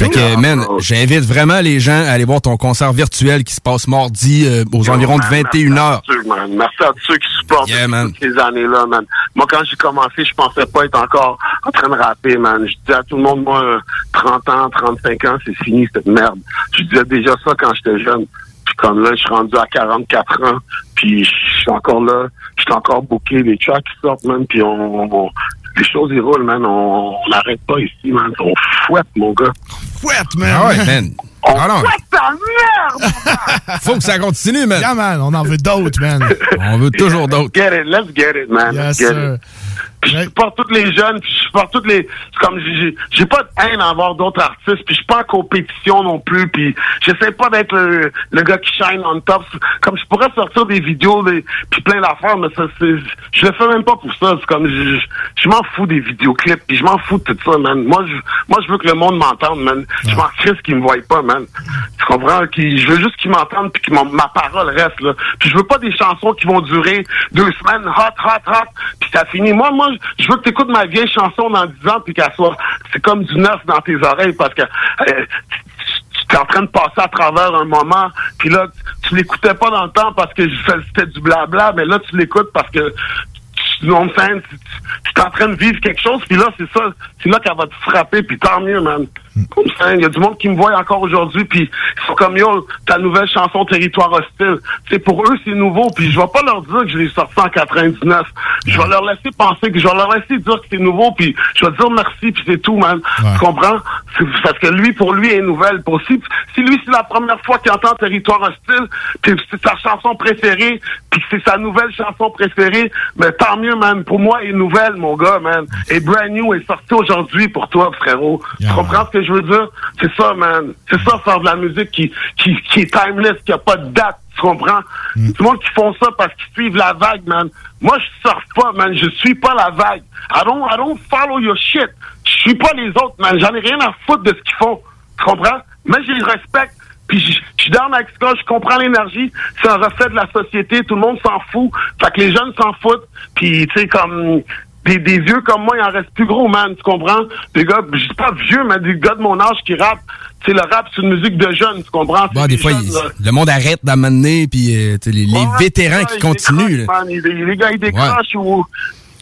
Fait que, man, j'invite vraiment les gens à aller voir ton concert virtuel qui se passe mardi euh, aux environs de man, 21h. Merci à. Merci tous ceux qui supportent Yeah, toutes ces années-là, man. Moi, quand j'ai commencé, je pensais pas être encore en train de rapper, man. Je disais à tout le monde, moi, euh, 30 ans, 35 ans, c'est fini, cette merde. Je disais déjà ça quand j'étais jeune. Puis comme là, je suis rendu à 44 ans, puis je suis encore là, je suis encore booké, les tracks qui sortent, man, puis on, on- les choses, ils roulent, man. On n'arrête pas ici, man. On fouette, mon gars. Fouette, man. Ah ouais, man. On Ah non. fouette ta merde! Faut que ça continue, man. Yeah, man. On en veut d'autres, man. On veut toujours d'autres. Get it, let's get it, man. Yes, let's get sir. it. Puis je supporte tous les jeunes, puis je supporte toutes les. C'est comme j'ai j'ai pas de haine à avoir d'autres artistes, puis je suis pas en compétition non plus, puis j'essaie pas d'être le, le gars qui shine on top. Comme je pourrais sortir des vidéos, des, puis plein d'affaires, mais ça c'est. Je le fais même pas pour ça. C'est comme je, m'en fous des vidéoclips, puis je m'en fous de tout ça, man. Moi je moi je veux que le monde m'entende, man. Je m'en crisse qu'ils me voient pas, man. Tu comprends? Qui, je veux juste qu'ils m'entendent puis que ma parole reste là. Puis je veux pas des chansons qui vont durer deux semaines, hot, hot, hot, puis ça finit. Moi, moi, je veux que tu écoutes ma vieille chanson dans dix ans puis qu'elle soit, c'est comme du neuf dans tes oreilles parce que euh, tu es en train de passer à travers un moment, puis là, tu, l'écoutais pas dans le temps parce que c'était du blabla, mais là, tu l'écoutes parce que non, tu es en train de vivre quelque chose, puis là, c'est ça, c'est là qu'elle va te frapper, puis tant mieux, man. Il y a du monde qui me voit encore aujourd'hui, puis ils sont comme, yo, ta nouvelle chanson Territoire hostile. C'est pour eux, c'est nouveau, puis je vais pas leur dire que je l'ai sorti en 99. Je vais leur laisser penser, que je vais leur laisser dire que c'est nouveau, puis je vais dire merci, puis c'est tout, man. Tu comprends? Parce que lui, pour lui, est nouvelle. Pour si, si lui, c'est la première fois qu'il entend Territoire hostile, puis c'est sa chanson préférée, puis c'est sa nouvelle chanson préférée, mais tant mieux, man. Pour moi, est nouvelle, mon gars, man. Et brand new est sorti aujourd'hui pour toi, frérot. tu comprends ce que je veux dire? C'est ça, man. C'est ça, faire de la musique qui, qui, qui est timeless, qui a pas de date. Tu comprends? Tout le monde qui font ça parce qu'ils suivent la vague, man. Moi, je sors pas, man. Je suis pas la vague. I don't, I don't follow your shit. Je suis pas les autres, man. J'en ai rien à foutre de ce qu'ils font. Tu comprends? Mais je les respecte. Puis je je suis dans avec ça, je comprends l'énergie. C'est un reflet de la société. Tout le monde s'en fout. Fait que les jeunes s'en foutent. Puis, tu sais, comme des, des vieux comme moi, il en reste plus gros, man. Tu comprends? Des gars, je dis pas vieux, mais des gars de mon âge qui rappent. Tu sais, le rap, c'est une musique de jeunes, tu comprends? Bon, des des fois, jeunes, il- là. le monde arrête d'amener, puis euh, les, vétérans ouais, qui continuent. là. décrochent, man. Les, les gars, ils décrochent ou.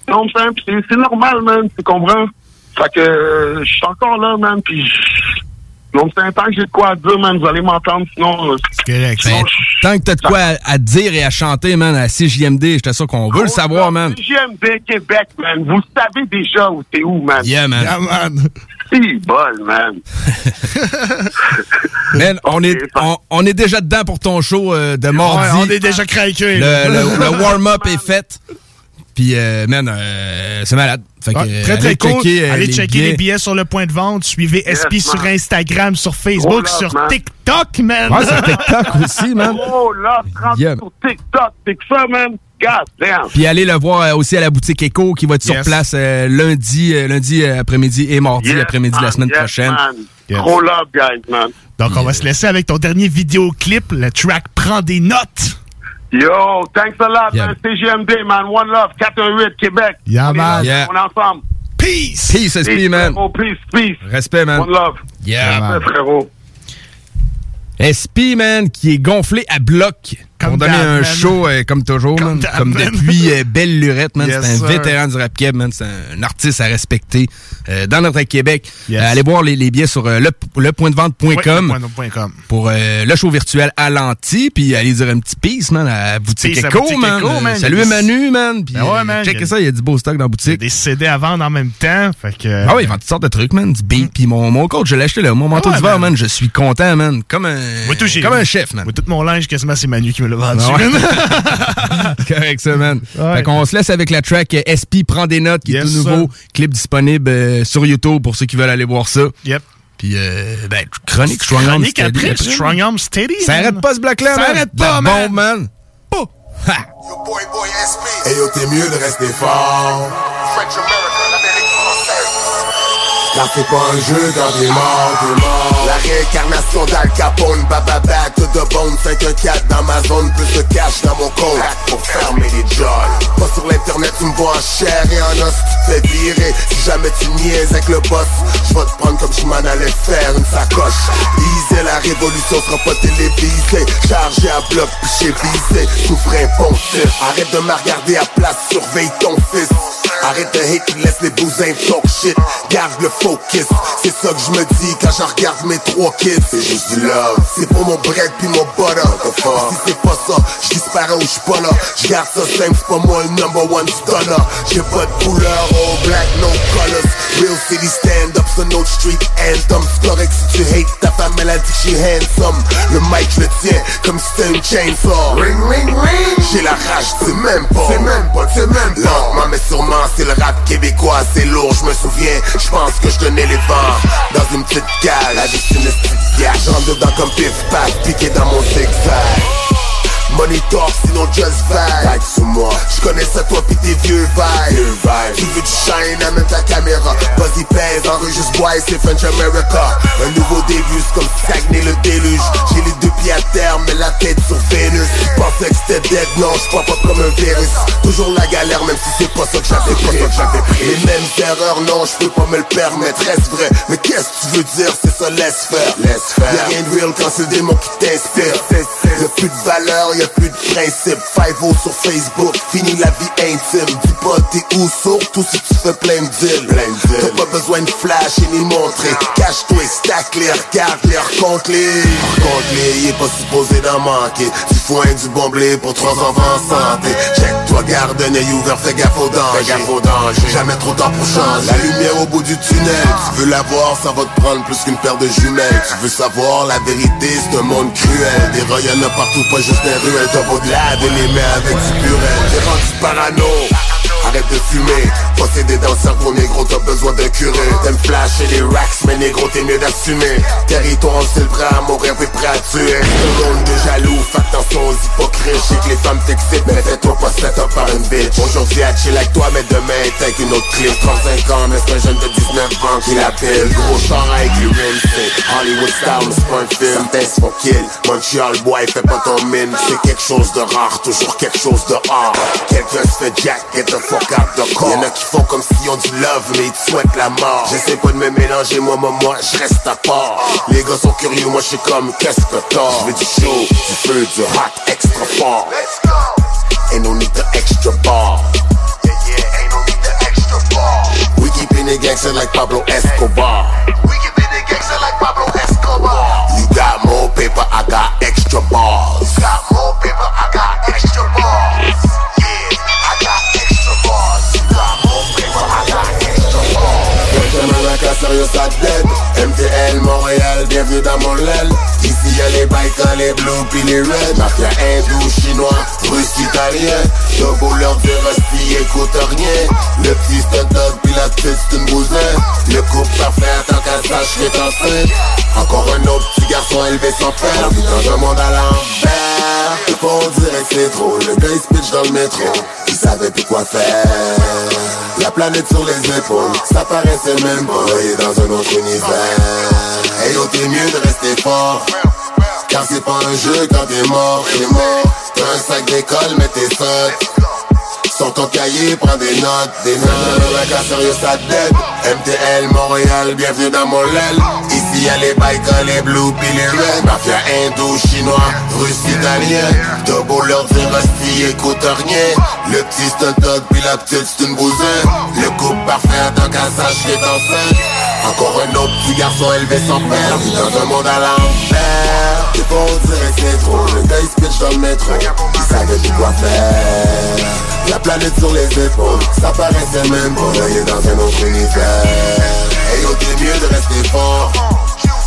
Non, c'est- normal, man. Tu comprends? Fait que euh, je suis encore là, man. Puis donc, c'est un temps que j'ai de quoi à dire, man. Vous allez m'entendre, sinon. C'est correct. Ben, tant que t'as de quoi à, à dire et à chanter, man, à CJMD, j'étais sûr qu'on veut le savoir, man. JMD Québec, man. Vous savez déjà où t'es où, man. Yeah, man. Yeah, man. C'est bol, man. [LAUGHS] Man, on est, on, on est déjà dedans pour ton show euh, de mardi. Ouais, on est déjà craqués. Le, le- le warm-up est [LAUGHS] fait. Puis, euh, man, euh, c'est malade. Fait que, Ouais, euh, très, très allez cool. checker, euh, Allez les checker billets. les billets sur le point de vente. Suivez Yes, SP sur. Instagram, sur Facebook, Oh, sur man. TikTok, man. Ouais, sur TikTok aussi, man. Oh là, 30 Yeah. sur TikTok, c'est que ça, man. God damn. Puis allez le voir aussi à la boutique Echo qui va être sur place euh, lundi, euh, lundi après-midi et mardi Yes, après-midi de la semaine Yes, prochaine. man. Gros love, guys, man. Donc, on va se laisser avec ton dernier vidéoclip, le track Prends des notes. Yo, thanks a lot, man. CGMD, man. One love, 418, Québec. Yeah, man. Yeah. On est ensemble. Peace. Peace, SP, man. frérot, peace, peace. Respect, man. One love. Yeah, man. Respect, frérot. SP, man, qui est gonflé à bloc pour donner d'hab, un man. show euh, comme toujours, man. Comme man. depuis euh, Belle Lurette, man. Yes, c'est un sir. vétéran du rap keb, man. C'est un artiste à respecter euh, dans notre Québec. Yes. Allez voir les, les billets sur le, lepointdevente.com pour le show virtuel à l'anti. Puis allez dire un petit peace, man, à boutique Peace à Echo, Boutique man. Echo, man. Salut y a Manu, man. Puis Ben ouais, man, y a- ça, il y a du beau stock dans la boutique. Des CD à vendre en même temps. Fait que. Ah oui, ils vendent toutes sortes de trucs, man. Du beat. Puis mon, mon coach, je l'ai acheté là. Mon manteau Ah ouais, d'hiver, man. Je suis content, man. Comme un, Moi, comme un chef, man. Moi, tout mon linge, quasiment, c'est Manu qui me vendu. Ah ouais. man. [LAUGHS] Correct, ça, man. Ouais. Fait qu'on se laisse avec la track euh, SP Prend des notes, qui est tout nouveau. Clip disponible euh, sur YouTube pour ceux qui veulent aller voir ça. Yep. Puis, euh, ben, chronique, Strong Arm Chronique Steady après, Strong Arm Steady. Ça arrête pas ce bloc-là, Ça arrête La pas, man. bombe, man. Hey yo, t'es mieux de rester fort. Car c'est pas un jeu quand t'es mort, t'es mort. La réincarnation d'Al Capone, bababa, tout de bone, 514 dans ma zone, plus de cash dans mon compte. Pour fermer les jolls. Pas sur l'internet, tu me vois en chair et en os, tu te fais virer. Si jamais tu niaises avec le boss, je vais te prendre comme je m'en allais faire une sacoche. Easy, la révolution sera pas télévisée. Chargé à bloc, puis visé, souffre ponctif. Arrête de me à place, surveille ton fils. Arrête de hate, laisse les bousins talk shit. Garde le c'est ça que je me dis quand je regarde mes trois kids. C'est juste du love, c'est pour mon bread puis mon butter. Si c'est pas ça, je disparais ou je pas là. Je garde ça simple, c'est pas moi le number one stunner. J'ai pas de couleur, all black, no colors. Real city stand up, c'est notre street anthem. C'est correct si tu hate ta femme, elle a dit que je handsome. Le mic, je le tiens comme si c'était une chainsaw. Ring, ring, ring. J'ai la rage, c'est même pas. C'est même pas, c'est même pas. Lentement, mais sûrement, c'est le rap québécois, c'est lourd, je me souviens. Je pense que je tenais les vents dans une petite vie, c'est une gage. Je dedans comme pif paf, piqué dans mon zigzag. Money talk, sinon just vibe. Like sur moi, je connais ça toi pis tes vieux vibes. Tu veux du shine, amène ta caméra. Vas-y pèse, enregistre boy, c'est French America. Un nouveau début, c'est comme Saguenay le déluge. J'ai les deux pieds à terre, mais la tête sur Vénus. Pensais que c'était dead, non, je crois pas comme un virus. Toujours la galère, même si c'est pas ça que j'avais pris. Les mêmes erreurs, non, je peux pas me le permettre, reste vrai? Mais qu'est-ce que tu veux dire, c'est ça, laisse faire. Laisse faire. Y'a rien de real quand c'est le démon qui t'inspire. Y'a plus de valeur, y'a plus de principe. 5 sur Facebook, fini la vie intime. Dis pas t'es où, surtout si tu fais plein de deals. T'as pas besoin de flash et ni montrer. Cache-toi, stack-les, regarde-les, recompte-les. Recompte-les, il est pas supposé d'en manquer. Du foin, du bon blé pour trois enfants en santé. Check-toi, garde un œil ouvert, fais gaffe au danger. Fais gaffe au danger. Jamais trop tard pour changer. La lumière au bout du tunnel. Tu veux la voir, ça va te prendre plus qu'une paire de jumelles. Tu veux savoir la vérité, c'est un monde cruel. Des a partout, pas juste des ruelles. T'as de laver les mains avec du purel. T'es rendu parano. Arrête de fumer, possédé dans le cerveau négro, t'as besoin d'un curé. T'aimes flasher les racks, mais négro t'es mieux d'assumer. Territoire, c'est le prêt à mourir, t'es prêt à tuer. Un monde de jaloux, fais attention aux hypocrites Je sais que les femmes t'excitent, mais fais-toi pas set up par une bitch. Aujourd'hui à chill avec toi, mais demain t'es une autre clip 35 ans, mais c'est un jeune de 19 ans qui l'appelle. Gros char avec les c'est Hollywood style, c'est pas un film. Certains font kill, Montreal boy, fais pas ton mine. C'est quelque chose de rare, toujours quelque chose de rare Quelqu'un se fait jack, get the fuck out the car font comme s'ils ont du love, mais ils te souhaitent la mort. J'essaie pas de me mélanger, moi, moi, moi, je reste à part. Les gars sont curieux, moi je suis comme, qu'est-ce que t'as? Je veux du chaud, du feu, du hot, extra fort. Ain't no need the extra bar Yeah, yeah, ain't no need the extra bar We keeping it gangster like Pablo Escobar. We keeping it gangster like Pablo Escobar. You got more paper, I got extra bars You got more paper, I got extra bars MTL, Montréal, bienvenue dans y'a les bikes, les blues pis les reds. Mafia hindou, chinois, russe, italien Double leur dire resti, écoute rien. Le petit stunt puis la petite c'est une bousin. Le couple parfait tant qu'à sache qu'est enceinte. Encore un autre petit garçon élevé sans père. Dans un monde à l'envers Le fond on dirait que c'est trop. Le gars il se dans le métro. Il savait plus quoi faire. La planète sur les épaules Ça paraissait même pas. Il dans un autre univers. Hey yo mieux de rester fort car c'est pas un jeu quand t'es mort, t'es mort. T'as un sac d'école mais t'es sotte Sur ton cahier, prends des notes, des notes. Un cas sérieux sa tête MTL Montréal, bienvenue dans mon l'aile Ici y'a les bikers, les blues pis les reds. Mafia hindou, chinois, russe, italien beau leur dire écoute rien Le petit stunt puis la petite c'est une Le couple parfait en tant qu'à sache est encore un autre petit garçon élevé sans père. Dans un monde à l'envers. Des fois on dirait que c'est trop Le gars il se pitch dans le métro. Il savait plus quoi faire. La planète sur les épaules Ça paraissait même pas. Là est dans un autre univers. Et yo t'es mieux de rester fort.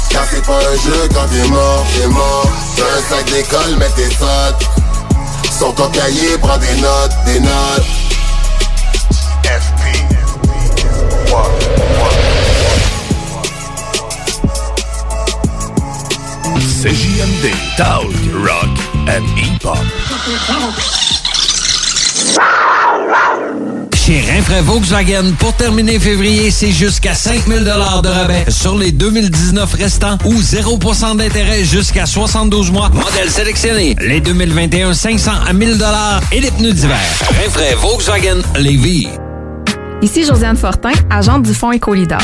Car c'est pas un jeu quand t'es mort T'es mort. T'as un sac d'école mais t'es sotte Ton cahier prends des notes Des notes FP CJMD, Talk, Rock and Hip-Hop. Chez Rinfraie Volkswagen, pour terminer février, c'est jusqu'à 5000 de rabais sur les 2019 restants ou 0% d'intérêt jusqu'à 72 mois. Modèle sélectionné. Les 2021, 500 à 1000 et les pneus d'hiver. Rinfraie Volkswagen Lévis. Ici Josiane Fortin, agente du Fonds Écolidar.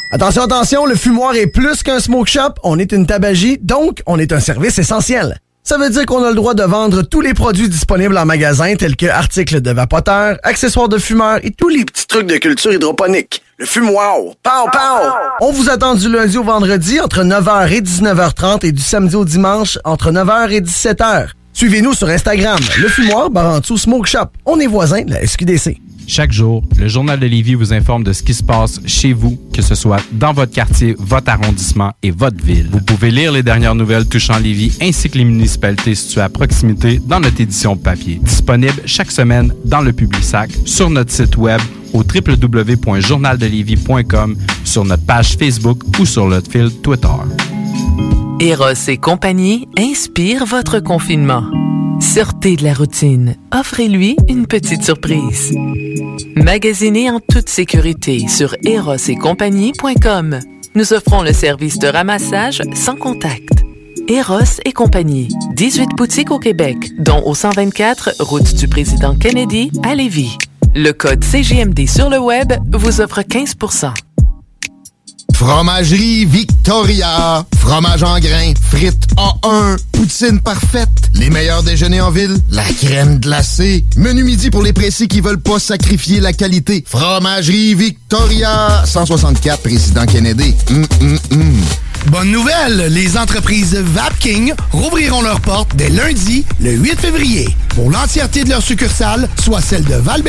Attention, attention, le fumoir est plus qu'un smoke shop, on est une tabagie, donc on est un service essentiel. Ça veut dire qu'on a le droit de vendre tous les produits disponibles en magasin, tels que articles de vapoteurs, accessoires de fumeurs et tous les petits trucs de culture hydroponique. Le fumoir, pow, pow! On vous attend du lundi au vendredi entre 9h et 19h30 et du samedi au dimanche entre 9h et 17h. Suivez-nous sur Instagram, le fumoir Barantou Smoke Shop. On est voisins de la SQDC. Chaque jour, le Journal de Lévis vous informe de ce qui se passe chez vous, que ce soit dans votre quartier, votre arrondissement et votre ville. Vous pouvez lire les dernières nouvelles touchant Lévis ainsi que les municipalités situées à proximité dans notre édition papier. Disponible chaque semaine dans le Publisac, sur notre site web au www.journaldelévis.com, sur notre page Facebook ou sur notre fil Twitter. Eros et compagnie inspire votre confinement. Sortez de la routine. Offrez-lui une petite surprise. Magasinez en toute sécurité sur erosetcompagnie.com. Nous offrons le service de ramassage sans contact. Eros et compagnie. 18 boutiques au Québec, dont au 124 route du président Kennedy à Lévis. Le code CGMD sur le web vous offre 15 Fromagerie Victoria. Fromage en grains, frites A1, poutine parfaite, les meilleurs déjeuners en ville, la crème glacée, menu midi pour les pressés qui veulent pas sacrifier la qualité. Fromagerie Victoria. 164 Président Kennedy. Hum, hum, hum. Bonne nouvelle, les entreprises Vapking rouvriront leurs portes dès lundi, le 8 février, pour l'entièreté de leurs succursales, soit celles de val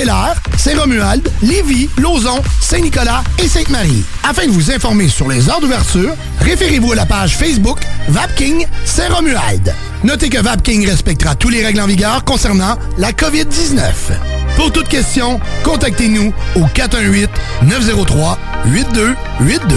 Saint-Romuald, Lévis, Lauson, Saint-Nicolas et Sainte-Marie. Afin de vous informer sur les heures d'ouverture, référez-vous à la page Facebook Vapking Saint-Romuald. Notez que Vapking respectera tous les règles en vigueur concernant la COVID-19. Pour toute question, contactez-nous au 418 903 8282.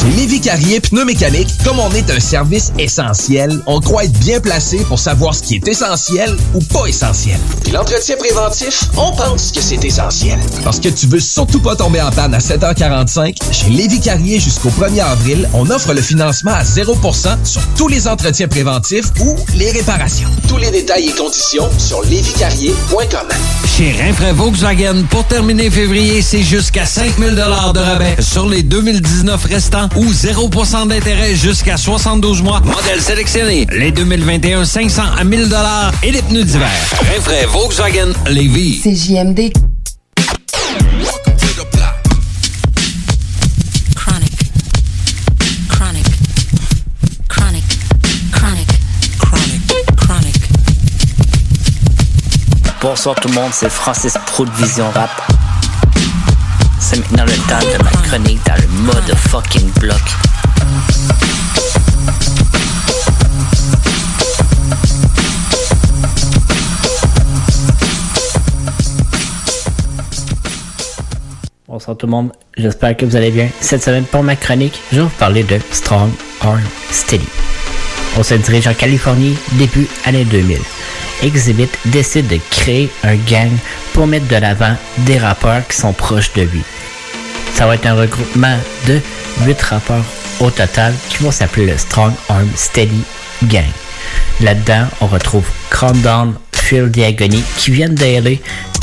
Chez Lévi Carrier Pneumécanique, comme on est un service essentiel, on croit être bien placé pour savoir ce qui est essentiel ou pas essentiel. Puis l'entretien préventif, on pense que c'est essentiel. Parce que tu veux surtout pas tomber en panne à 7h45, chez Lévi Carrier jusqu'au 1er avril, on offre le financement à 0% sur tous les entretiens préventifs ou les réparations. Tous les détails et conditions sur lévicarrier.com. Chez Rinfraie Volkswagen, pour terminer février, c'est jusqu'à 5000 de rabais sur les 2019 restants ou 0% d'intérêt jusqu'à 72 mois. Modèle sélectionné. Les 2021 500 à 1000 et les pneus d'hiver. Rinfraie Volkswagen Lévis. C'est JMD. Chronic. Chronic. Chronic. Chronic. Chronic. Chronic. Bonsoir tout le monde, c'est Francis Pro de Vision Rap. C'est maintenant le temps de ma chronique dans le mode fucking bloc. Bonsoir tout le monde, j'espère que vous allez bien. Cette semaine pour ma chronique, je vais vous parler de Strong Arm Steady. On se dirige en Californie début année 2000. Exhibit décide de créer un gang pour mettre de l'avant des rappeurs qui sont proches de lui. Ça va être un regroupement de 8 rappeurs au total qui vont s'appeler le Strong Arm Steady Gang. Là-dedans, on retrouve Calm Down, Phil Diagony qui viennent d'LA,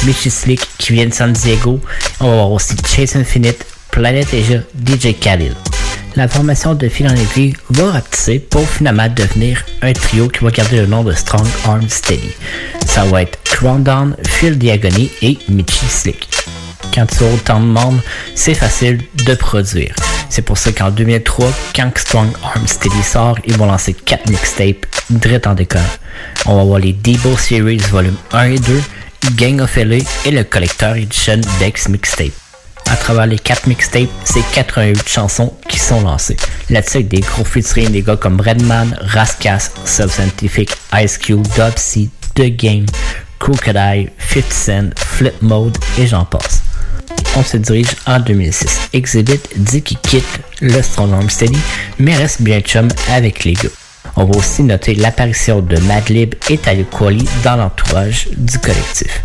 Mitchy Slick qui vient de San Diego. On va voir aussi Chase Infinite, Planet Asia, DJ Khalil. La formation de fil en aiguille va rapetisser pour finalement devenir un trio qui va garder le nom de Strong Arm Steady. Ça va être Crown Down, Phil Diagony et Mitchy Slick. Quand tu as autant de monde, c'est facile de produire. C'est pour ça qu'en 2003, quand Strong Arm Steady sort, ils vont lancer 4 mixtapes direct en décor. On va voir les Debo Series volume 1 et 2, Gang of LA et le Collector Edition Dex Mixtape. À travers les 4 mixtapes, c'est 88 chansons qui sont lancées. Là-dessus, des gros featuring des gars comme Redman, Rascas, Subscientific, Ice Cube, Dub C, The Game, Crocodile, 50 Cent, Flip Mode et j'en passe. On se dirige en 2006. Exhibit dit qu'il quitte le Strong mais reste bien chum avec les gars. On va aussi noter l'apparition de Madlib et Talib Kweli dans l'entourage du collectif.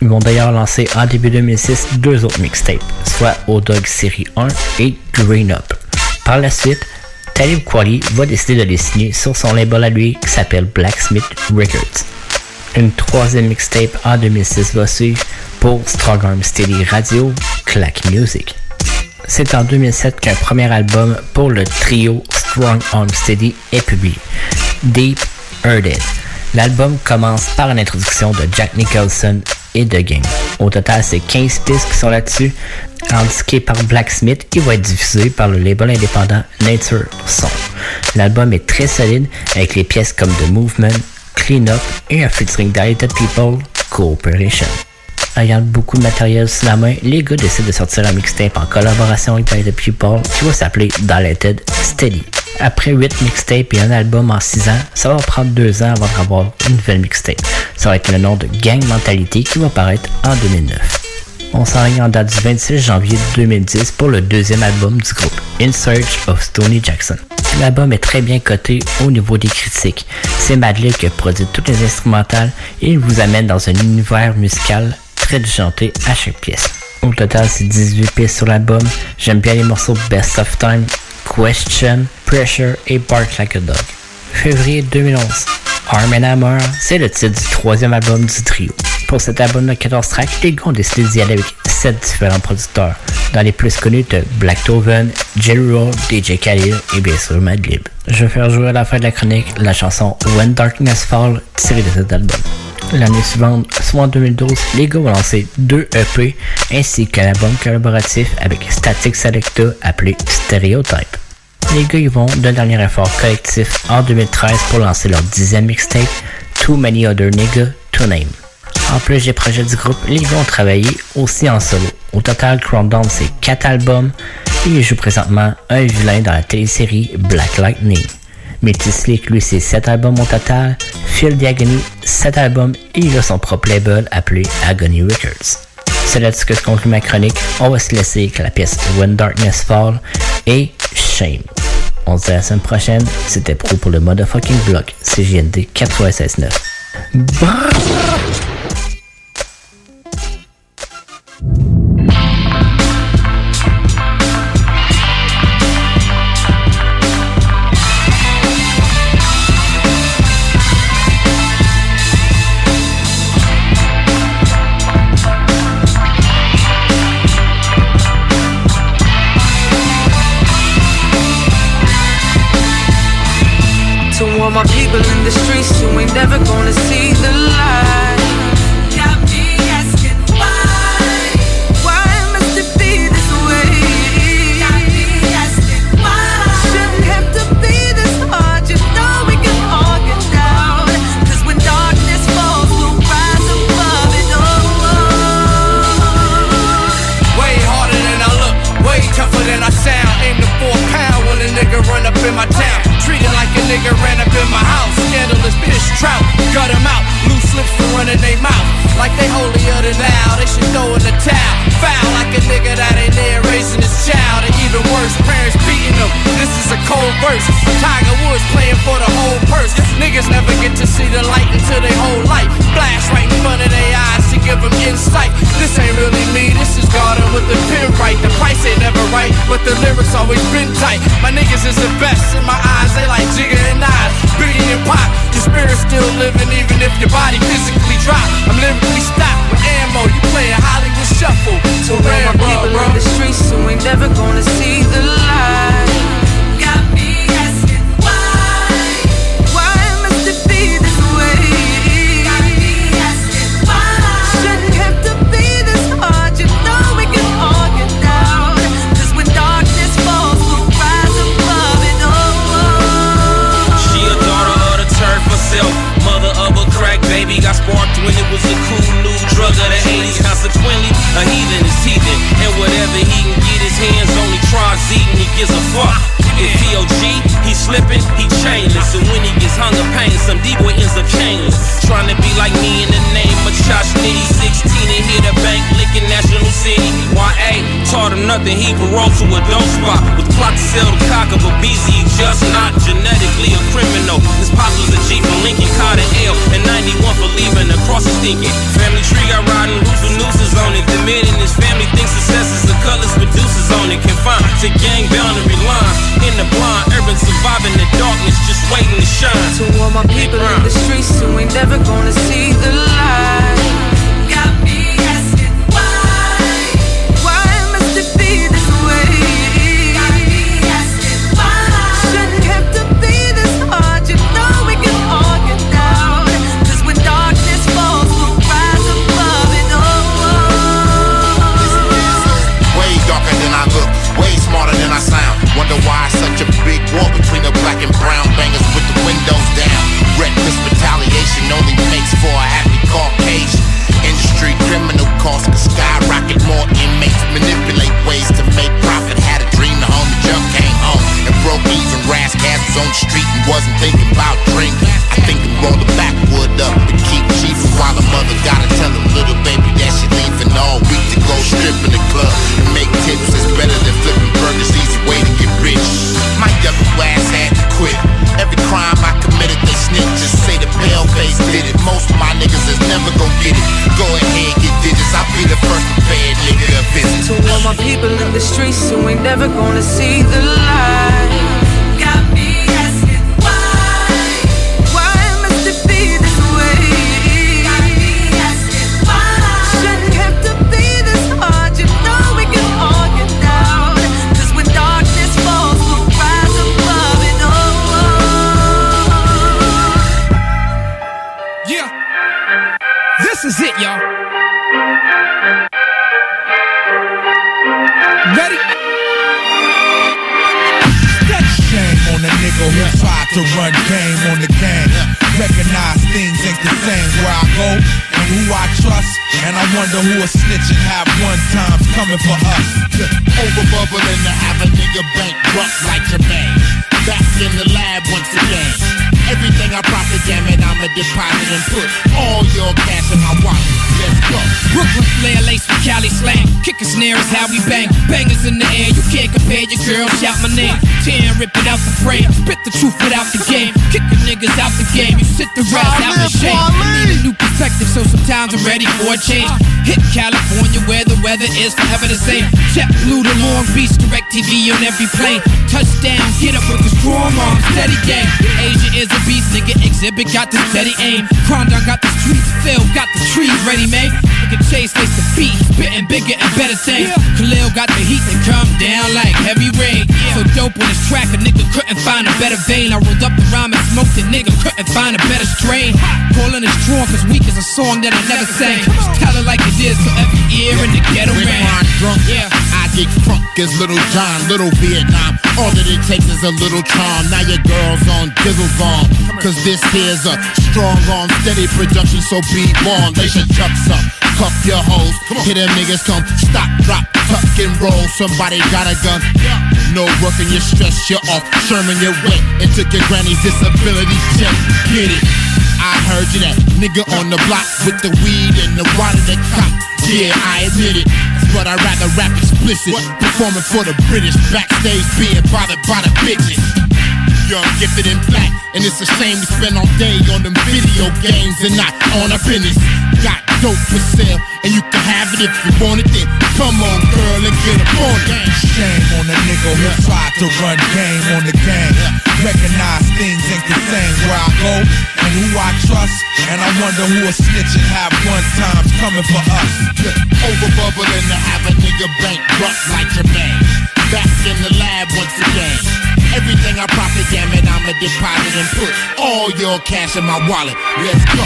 Ils vont d'ailleurs lancer en début 2006 deux autres mixtapes, soit O-Dog Série 1 et Green Up. Par la suite, Talib Kweli va décider de les signer sur son label à lui qui s'appelle Blacksmith Records. Une troisième mixtape en 2006 va suivre pour Strong Arm Steady Radio, Clack Music. C'est en 2007 qu'un premier album pour le trio Strong Arm Steady est publié, Deep Earthed. L'album commence par une introduction de Jack Nicholson et de Game. Au total, c'est 15 pistes qui sont là-dessus, indiquées par Blacksmith et va être diffusé par le label indépendant Nature Song. L'album est très solide avec les pièces comme The Movement, Clean Up et un featuring Dilated People, Cooperation. Ayant beaucoup de matériel sous la main, les gars décident de sortir un mixtape en collaboration avec Dilated People qui va s'appeler Dilated Steady. Après 8 mixtapes et un album en 6 ans, ça va prendre 2 ans avant d'avoir une nouvelle mixtape. Ça va être le nom de Gang Mentality qui va paraître en 2009. On s'enligne en date du 26 janvier 2010 pour le deuxième album du groupe, In Search of Stony Jackson. L'album est très bien coté au niveau des critiques. C'est Madlib qui produit toutes les instrumentales et il vous amène dans un univers musical très déjanté à chaque pièce. Au total, c'est 18 pistes sur l'album. J'aime bien les morceaux Best of Time, Question, Pressure et Bark Like a Dog. Février 2011. Arm and Hammer, c'est le titre du troisième album du trio. Pour cet album de 14 tracks, les gars ont décidé d'y aller avec 7 différents producteurs. Dans les plus connus de Black Toven, Roll, DJ Khalil et bien sûr Madlib. Je vais faire jouer à la fin de la chronique la chanson When Darkness Fall tirée de cet album l'année suivante, soit en 2012, les gars ont lancé deux EP ainsi qu'un album collaboratif avec Static Selecta appelé Stereotype. Les gars y vont d'un dernier effort collectif en 2013 pour lancer leur dixième mixtape Too Many Other Niggas To Name. En plus des projets du groupe, les gars ont travaillé aussi en solo. Au total, Countdown c'est 4 albums et ils jouent présentement un vilain dans la télésérie Black Lightning. Métis Slick, lui, c'est 7 albums au total. Phil Diagony, 7 albums et il a son propre label appelé Agony Records. C'est là-dessus que je conclue ma chronique. On va se laisser avec la pièce When Darkness Fall et Shame. On se dit à la semaine prochaine. C'était Pro pour le motherfucking block CGND 96.9. the gang boundary line. In the blind, urban surviving the darkness, just waiting to shine. To all my people in the streets who ain't never gonna see the light. wasn't thinking about drink. I think you roll the backwood up and keep cheapin' while the mother gotta tell her little baby that she leaving all week to go stripping the club and make tips. It's better than flipping burgers, easy way to get rich. My yellow ass had to quit. Every crime I committed, they snitch. Just say the pale face did it. Most of my niggas is never gonna get it. Go ahead, get digits. I'll be the first to pay a nigga a visit. To all my people in the streets who ain't never gonna see the light. Wonder who a snitch and have one times coming for us. Over bubbling to have a nigga bankrupt like Jermaine. Back in the lab once again. Everything I profit, damn it, I'ma deposit and put all your cash in my wallet. Let's go. Brooklyn flair, lace with Cali slang. Kick a snare is how we bang. Bangers in the air, you can't compare your girl. Shout my name. Ten, rip it out the frame. Spit the truth without the game. Kick the niggas out the game. You sit the rest out the shame. Need a new perspective, so sometimes I'm ready for a change. Hit California where the weather is forever the same. Jet blue to Long Beach, direct TV on every plane. Touchdown, get up with the strong arm, steady game. Asia is a beast, nigga. Exhibit got the steady aim. Crondon got the streets filled, got the trees ready made. Look at Chase face the beat, spitting bigger and better things. Khalil got the heat that come down like heavy rain. So dope on this track, a nigga couldn't find a better vein. I rolled up the rhyme and smoked it, nigga couldn't find a better strain. Calling it strong, cause weak is a song that I never sang. Tell it like it is, so every ear in the ghetto When ran. I'm drunk, Yeah. I get crunk as Little John, Little Vietnam. All that it takes is a little charm. Now your girl's on Dizzle Bomb. Cause this here's a strong arm, steady production, so be warned. Lace your chucks up, cuff your hoes. Hit them niggas come, stop, drop, tuck and roll. Somebody got a gun. No working your stress, you're off. Sherman, you're wet. And took your granny's disability check. Get it. I heard you that nigga on the block with the weed and the water that cop. Yeah, I admit it. But I'd rather rap explicit. Performing for the British backstage, being bothered by the bitches. Young, gifted, and black. And it's a shame to spend all day on them video games and not on our business. Got dope for sale, and you can have if you want it. Then come on, girl, and get up on it. Shame on the nigga who tried to run game on the game. Recognize things ain't the same where I go and who I trust. And I wonder who a snitch and have one times coming for us. Over bubbling to have a nigga bankrupt like Jermaine. Back in the lab once again. Everything I profit, damn it, I'ma deposit and put all your cash in my wallet. Let's go.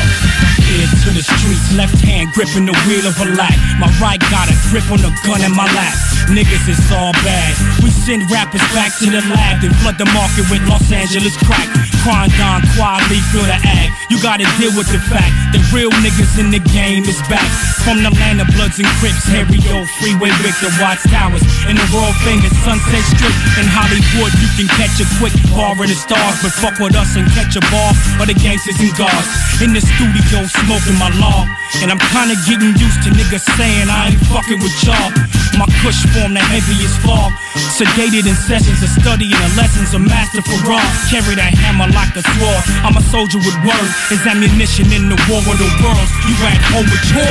Ear to the streets, left hand gripping the wheel of a life. My right got a grip on the gun in my lap. Niggas, it's all bad. We send rappers back to the lab, then flood the market with Los Angeles crack. Crondon, quality, feel the ag. You gotta deal with the fact that real niggas in the game is back. From the land of Bloods and Crips, Harry O, Freeway Victor, Watts Towers, and the world famous Sunset Strip in Hollywood. You can catch a quick bar in the stars, but fuck with us and catch a bar or the gangsters and guards. In the studio, smoking my law. And I'm kinda getting used to niggas saying I ain't fucking with y'all. My kush form the heaviest fog. Sedated in sessions of studying the lessons of master for raw. Carry that hammer like a sword. I'm a soldier with words. Is ammunition in the war of the worlds. You at home with your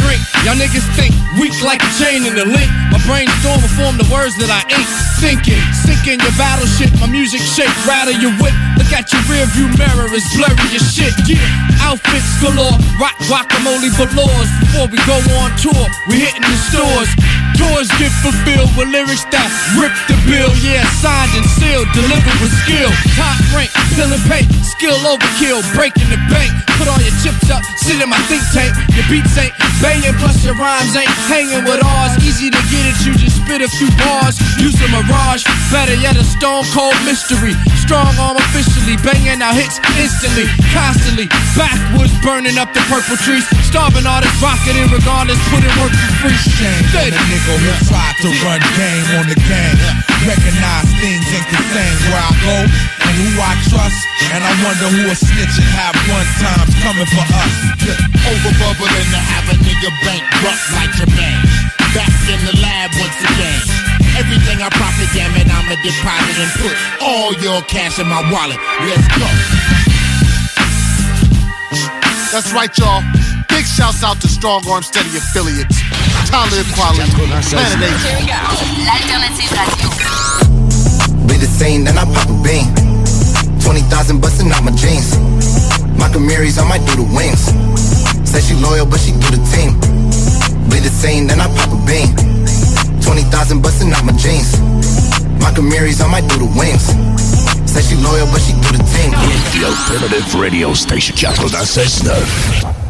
drink. Y'all niggas think weak like a chain in the link. My brainstorm will form the words that I ain't thinking. Sink in your battleship. My music shake, rattle your whip. Look at your rear view mirror, it's blurry as shit. Yeah, outfits galore, rock guacamole velours. Before we go on tour, We're hitting the stores. Tours get fulfilled with lyrics that rip the bill. Yeah, signed and sealed, delivered with skill. Top rank, and paint, skill overkill, breaking the bank. Put all your chips up, sit in my think tank. Your beats ain't banging, plus your rhymes ain't hanging with ours. Easy to get it, you just spit a few bars. Use a mirage, better yet a stone cold mystery. Strong arm officially, banging out hits instantly, constantly. Backwoods burning up the purple trees. Starving artists, rocking it regardless, putting work for free. Shame on the who tried to run game on the game. Recognize things ain't the same where I go and who I trust. And I wonder who a snitch and have one times coming for us. Over bubbling to have a nigga bankrupt like Jermaine. Back in the lab once again. Everything I profit, damn it, I'ma deposit and put all your cash in my wallet. Let's go. That's right, y'all. Big shouts out to Strong Arm Steady affiliates. Talib Quality, Planet Asia. Here we go. L'alternative radio. Bleed the scene, then I pop a bean. 20,000 busting out my jeans. My Camaries, I might do the wings. Say she loyal, but she do the team. Be the scene, then I pop a bean. 20,000 busting out my jeans. My Camaries, I might do the wings. Say she loyal, but she do the team. The alternative radio station 96.9.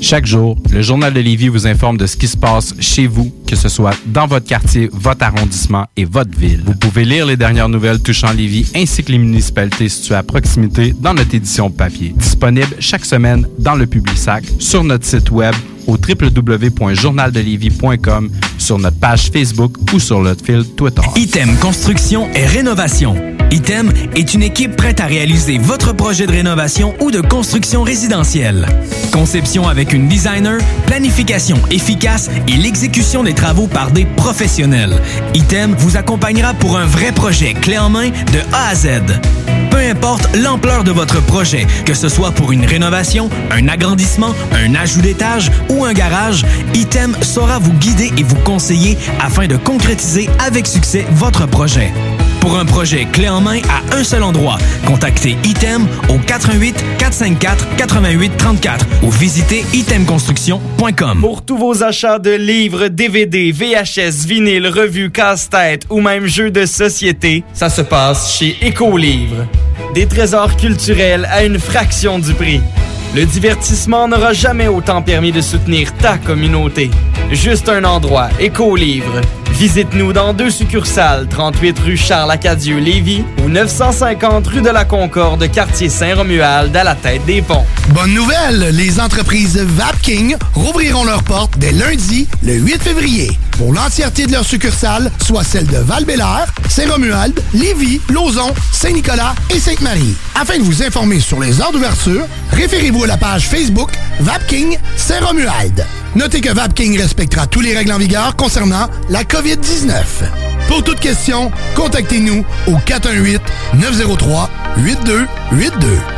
Chaque jour, le Journal de Lévis vous informe de ce qui se passe chez vous, que ce soit dans votre quartier, votre arrondissement et votre ville. Vous pouvez lire les dernières nouvelles touchant Lévis ainsi que les municipalités situées à proximité dans notre édition papier. Disponible chaque semaine dans le Publisac, sur notre site web au www.journaldelévis.com, sur notre page Facebook ou sur notre fil Twitter. Item Construction et Rénovation. Item est une équipe prête à réaliser votre projet de rénovation ou de construction résidentielle. Conception avec une designer, planification efficace et l'exécution des travaux par des professionnels. Item vous accompagnera pour un vrai projet clé en main de A à Z. Peu importe l'ampleur de votre projet, que ce soit pour une rénovation, un agrandissement, un ajout d'étage ou un garage, Item saura vous guider et vous conseiller afin de concrétiser avec succès votre projet. Pour un projet clé en main à un seul endroit, contactez Item au 88 454 88 34 ou visitez itemconstruction.com. Pour tous vos achats de livres, DVD, VHS, vinyle, revues, casse-tête ou même jeux de société, ça se passe chez Écolivre. Des trésors culturels à une fraction du prix. Le divertissement n'aura jamais autant permis de soutenir ta communauté. Juste un endroit, Écolivre. Visite-nous dans deux succursales, 38 rue Charles-Acadieux-Lévis ou 950 rue de la Concorde, quartier Saint-Romuald, à la tête des ponts. Bonne nouvelle, les entreprises Vapking rouvriront leurs portes dès lundi, le 8 février, pour l'entièreté de leurs succursales, soit celles de val Saint-Romuald, Lévis, Lauson, Saint-Nicolas et Sainte-Marie. Afin de vous informer sur les heures d'ouverture, référez-vous à la page Facebook Vapking Saint-Romuald. Notez que Vapking respectera tous les règles en vigueur concernant la COVID-19. Pour toute question, contactez-nous au 418-903-8282.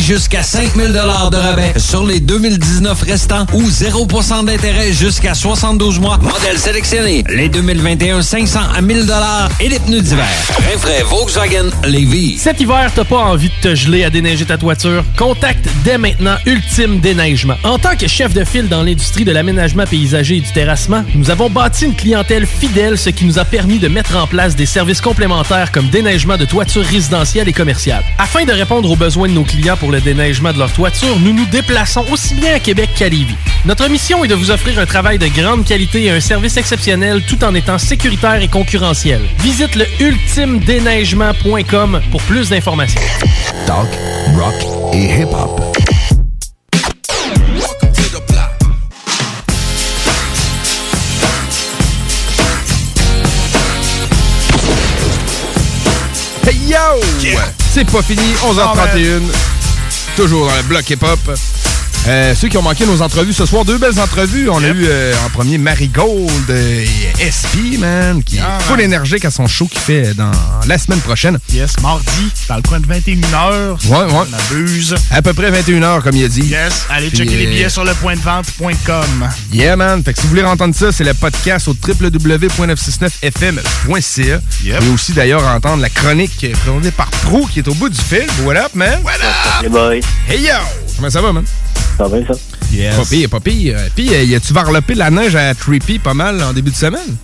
jusqu'à 5000 de rabais sur les 2019 restants ou 0% d'intérêt jusqu'à 72 mois. Modèle sélectionné. Les 2021, 500 à 1000 et les pneus d'hiver. Volkswagen. Cet hiver, t'as pas envie de te geler à déneiger ta toiture? Contacte dès maintenant Ultime Déneigement. En tant que chef de file dans l'industrie de l'aménagement paysager et du terrassement, nous avons bâti une clientèle fidèle, ce qui nous a permis de mettre en place des services complémentaires comme déneigement de toitures résidentielles et commerciales. Afin de répondre aux besoins de nos clients pour le déneigement de leur toiture, nous nous déplaçons aussi bien à Québec qu'à Lévis. Notre mission est de vous offrir un travail de grande qualité et un service exceptionnel tout en étant sécuritaire et concurrentiel. Visite le ultimedéneigement.com pour plus d'informations. Talk, rock et hip-hop. Hey yo! C'est pas fini, 11h31. Toujours dans le bloc hip-hop. Euh, ceux qui ont manqué nos entrevues ce soir, deux belles entrevues. On a eu euh, en premier Marigold et SP, man, qui Ah, est full man. énergique à son show qu'il fait dans la semaine prochaine. Yes, mardi, dans le coin de 21h. Ouais, ouais. On abuse. À peu près 21h, comme il a dit. Yes, allez Puis, checker les euh, billets sur le point de vente.com. Yeah, man. Fait que si vous voulez entendre ça, c'est le podcast au www.969fm.ca. Et aussi, d'ailleurs, entendre la chronique présentée par Pro qui est au bout du fil. What up, man? What up? Hey boy. Hey yo! Comment ça va, man? Bien, ça? Yes. Pas pire, pas pire. Puis, euh, y a-tu varlopé la neige à Trippy pas mal en début de semaine?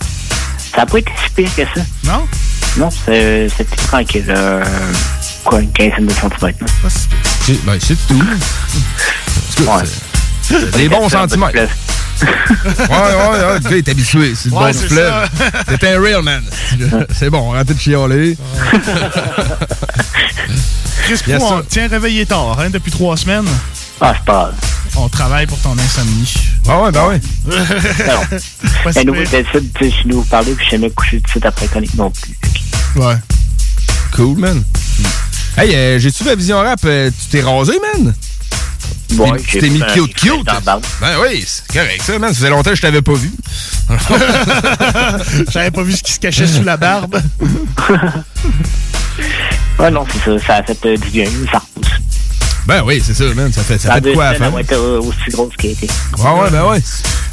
Ça n'a pas été si pire que ça. Non? Non, c'est- c'était tranquille. euh, quoi, une quinzaine de centimètres. ben, c'est tout. Ouais. C'est des bons sentiments. ouais, ouais, ouais. Le gars est habitué. C'est le Ouais, bon c'est fleuve. T'es un real man. C'est bon, arrêtez de chialer. [LAUGHS] Chris Yes, Pou, on tient réveillé tard, hein, depuis trois semaines. Ah, c'est pas On travaille pour ton insomnie. Ah ouais, ben ouais. [LAUGHS] Pas si Et nous, sais, si nous parler, puis je jamais coucher tout de suite après chronique non plus. Ouais. Cool, man. Hey, euh, j'ai-tu la vision rap? euh, tu t'es rasé, man? Ouais, tu t'es mis cute cute? Ben oui, c'est correct ça, man. Ça faisait longtemps que je t'avais pas vu. [LAUGHS] J'avais pas vu ce qui se cachait sous la barbe. [LAUGHS] Ouais, non, c'est ça. Ça a fait euh, du bien. Ça. Ben oui, c'est ça, man. Ça fait, ça fait de quoi à faire. aussi grosse qu'elle était. Ouais, ouais, ben ouais.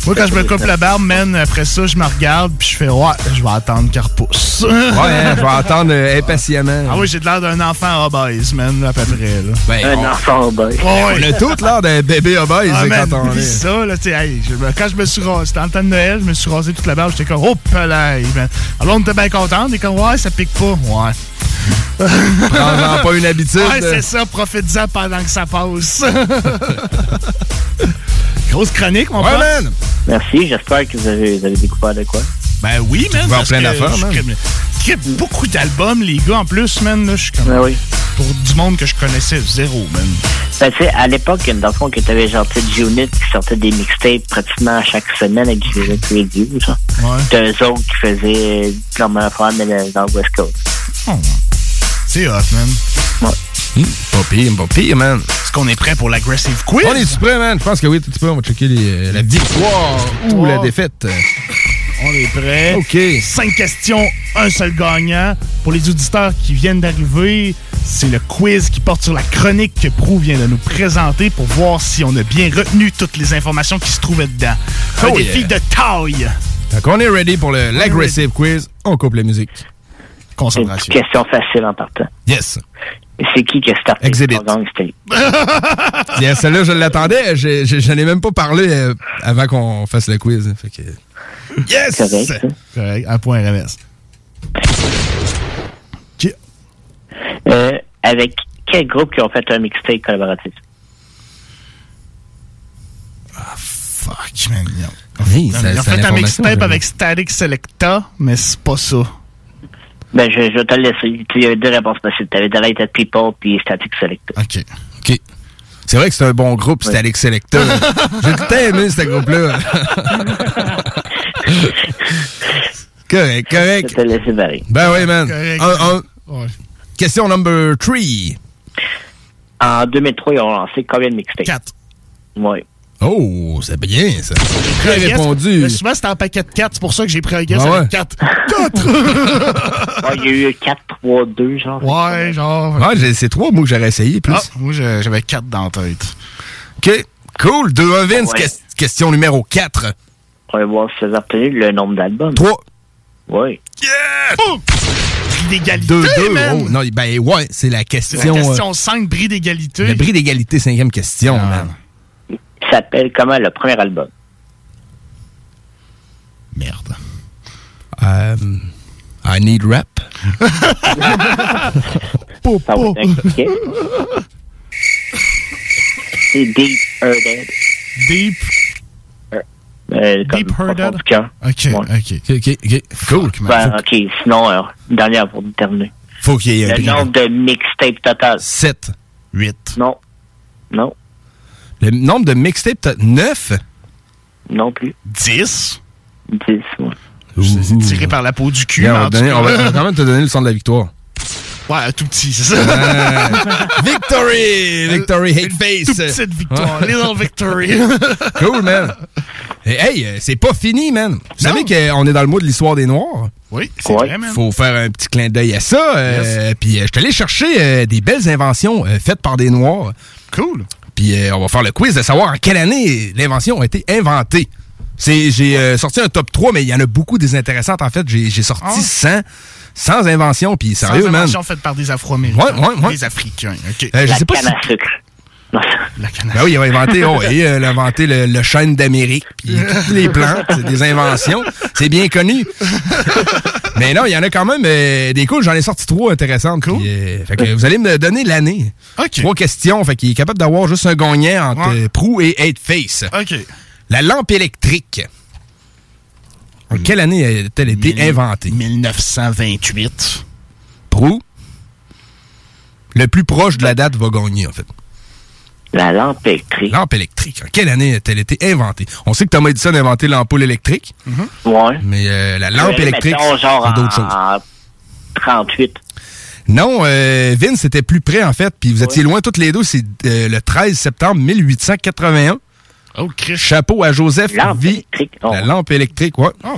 Moi, quand je me coupe la barbe, man, après ça, je me regarde puis je fais Ouais, je vais attendre qu'elle repousse. Ouais, hein, je vais [LAUGHS] attendre euh, impatiemment. Ah oui, j'ai de l'air d'un enfant obèse, man, à peu près. Là. Ben, Un on- enfant obèse. Ouais. On a tout l'air d'un bébé obèse Ah, man, quand on est. ça, là, tu sais, hey, quand je me suis rasé, c'était en temps de Noël, je me suis rasé toute la barbe, j'étais comme, oh, pelaille, man. Alors, on était bien contents, on est comme, ouais, ça pique pas, ouais. Prends-en pas une habitude. Ouais, c'est ça, profite-en pendant que ça passe. [LAUGHS] Grosse chronique, mon Ouais, pote. Merci. J'espère que vous avez, vous avez découvert de quoi. Ben oui, man. parce plein d'affaires, beaucoup d'albums, les gars, en plus, man. Là, je suis comme. Ben oui. Pour du monde que je connaissais zéro, man. Ben, tu sais, à l'époque, dans le fond, que t'avais genre, tu sais, G-Unit qui sortait des mixtapes pratiquement à chaque semaine avec du Unit Radio, ça. Ouais. T'as eux autres qui faisaient comme un fan mais dans le West Coast. Oh, c'est hot, man. Hum, pas pire, pas pire, man. Est-ce qu'on est prêt pour l'aggressive quiz? On est-tu prêt, man? Je pense que oui, tout prêt. On va checker les, euh, la victoire ou la défaite. On est prêt. OK. Cinq questions, un seul gagnant. Pour les auditeurs qui viennent d'arriver, c'est le quiz qui porte sur la chronique que Prou vient de nous présenter pour voir si on a bien retenu toutes les informations qui se trouvaient dedans. Un Oh, défi yeah. de taille. Donc, on est ready pour le- l'aggressive quiz. On coupe la musique. Concentration. Question facile en partant. Yes. C'est qui qui a starté Exhibit. [LAUGHS] Bien, celle-là, je l'attendais. Je, je, je n'en ai même pas parlé euh, avant qu'on fasse le quiz. Fait que... Yes! Correct, ça. Correct, un point RMS. Euh, avec quel groupe qui ont fait un mixtape collaboratif? Fuck, man. Ils ont, Oui, ils ont ça- fait un mixtape avec Static Selecta, mais c'est pas ça. Ben, je, je vais te le laisser. Il y avait deux réponses possibles. T'avais Delighted People puis Static Selecta. OK. OK. C'est vrai que c'est un bon groupe, c'était Alex Selecta. [LAUGHS] J'ai tout le temps aimé ce groupe-là. [LAUGHS] correct, correct. Je te laisse barrer. Ben oui, man. Correct. Un, un. Ouais. Question number 3. En 2003, ils ont lancé combien de mixtapes? Quatre. Oui. Oh, c'est bien, ça. J'ai Très répondu. Mais souvent, c'était en paquet de 4. C'est pour ça que j'ai pris un guess Ah ouais. avec 4. 4! [LAUGHS] [LAUGHS] Ouais, il y a eu 4, 3, 2, genre. ouais, genre. Ouais, j'ai- c'est trois mots que j'aurais essayé plus. Ah, moi, j'avais 4 dans la tête. OK. Cool. Deux à Vince. Ouais. Ques- question numéro 4. On va voir si vous avez retenu le nombre d'albums. 3. Oui. Oh! Bris d'égalité, 2, 2. man! Oh, non, ben ouais, c'est la question. la euh, question 5, bris d'égalité. le bris d'égalité, cinquième question, Ah. man. Il s'appelle comment le premier album? Merde. Euh, I need rap. [LAUGHS] Ça va être. C'est Deep Hearded. Deep? Euh, comme Deep profond Hearded? du cœur. OK, Ouais. OK. OK, OK. Cool. Ben, ok, sinon, euh, une dernière pour terminer. Faut qu'il y ait un Le nombre de mixtapes total. 7. 8. Non. Non. Le nombre de mixtapes, 9? Non plus. 10. 10, ouais. C'est tiré par la peau du cul. On, va donner- on va on va quand même te donner le son de la victoire. Ouais, tout petit, c'est ça. Euh, [LAUGHS] victory! Victory hate face! Toute petite victoire. Little victory. [LAUGHS] Cool, man. Et hey, c'est pas fini, man. Vous savez qu'on est dans le mois de l'histoire des Noirs? Oui, c'est Ouais. vrai, man. Faut faire un petit clin d'œil à ça. euh, Puis euh, je suis allé chercher euh, des belles inventions euh, faites par des Noirs. Cool. Puis euh, on va faire le quiz de savoir en quelle année l'invention a été inventée. C'est, j'ai euh, sorti un top 3, mais il y en a beaucoup des intéressantes. En fait, j'ai, j'ai sorti Ah. 100 sans invention. Puis Sans sérieux, man. invention faite par des Afro-Américains. Ouais, ouais, ouais. Des Africains. OK. Euh, je La sais pas canne si... à sucre. Non, La Ben oui, il a inventé, oh, euh, il a inventé le, le chêne d'Amérique, puis toutes les plantes, c'est des inventions, c'est bien connu. [LAUGHS] Mais non, il y en a quand même euh, des cool, j'en ai sorti trois intéressantes. puis, euh, fait que vous allez me donner l'année. Trois questions, fait qu'il est capable d'avoir juste un gagnant entre Ouais. Prou et Eight Face. OK. La lampe électrique. En quelle année a-t-elle été Mille- inventée? 1928. Prou? Le plus proche de la date va gagner, en fait. La lampe électrique. Lampe électrique. En quelle année a-t-elle été inventée? On sait que Thomas Edison a inventé l'ampoule électrique. Mais euh, la lampe électrique, c'est d'autres choses. en 38. Non, euh, Vince, c'était plus près, en fait. Puis vous étiez loin toutes les deux. C'est euh, le 13 septembre 1881. Oh, Chapeau à Joseph Lampe V. électrique. Oh. La lampe électrique, ouais. Oh.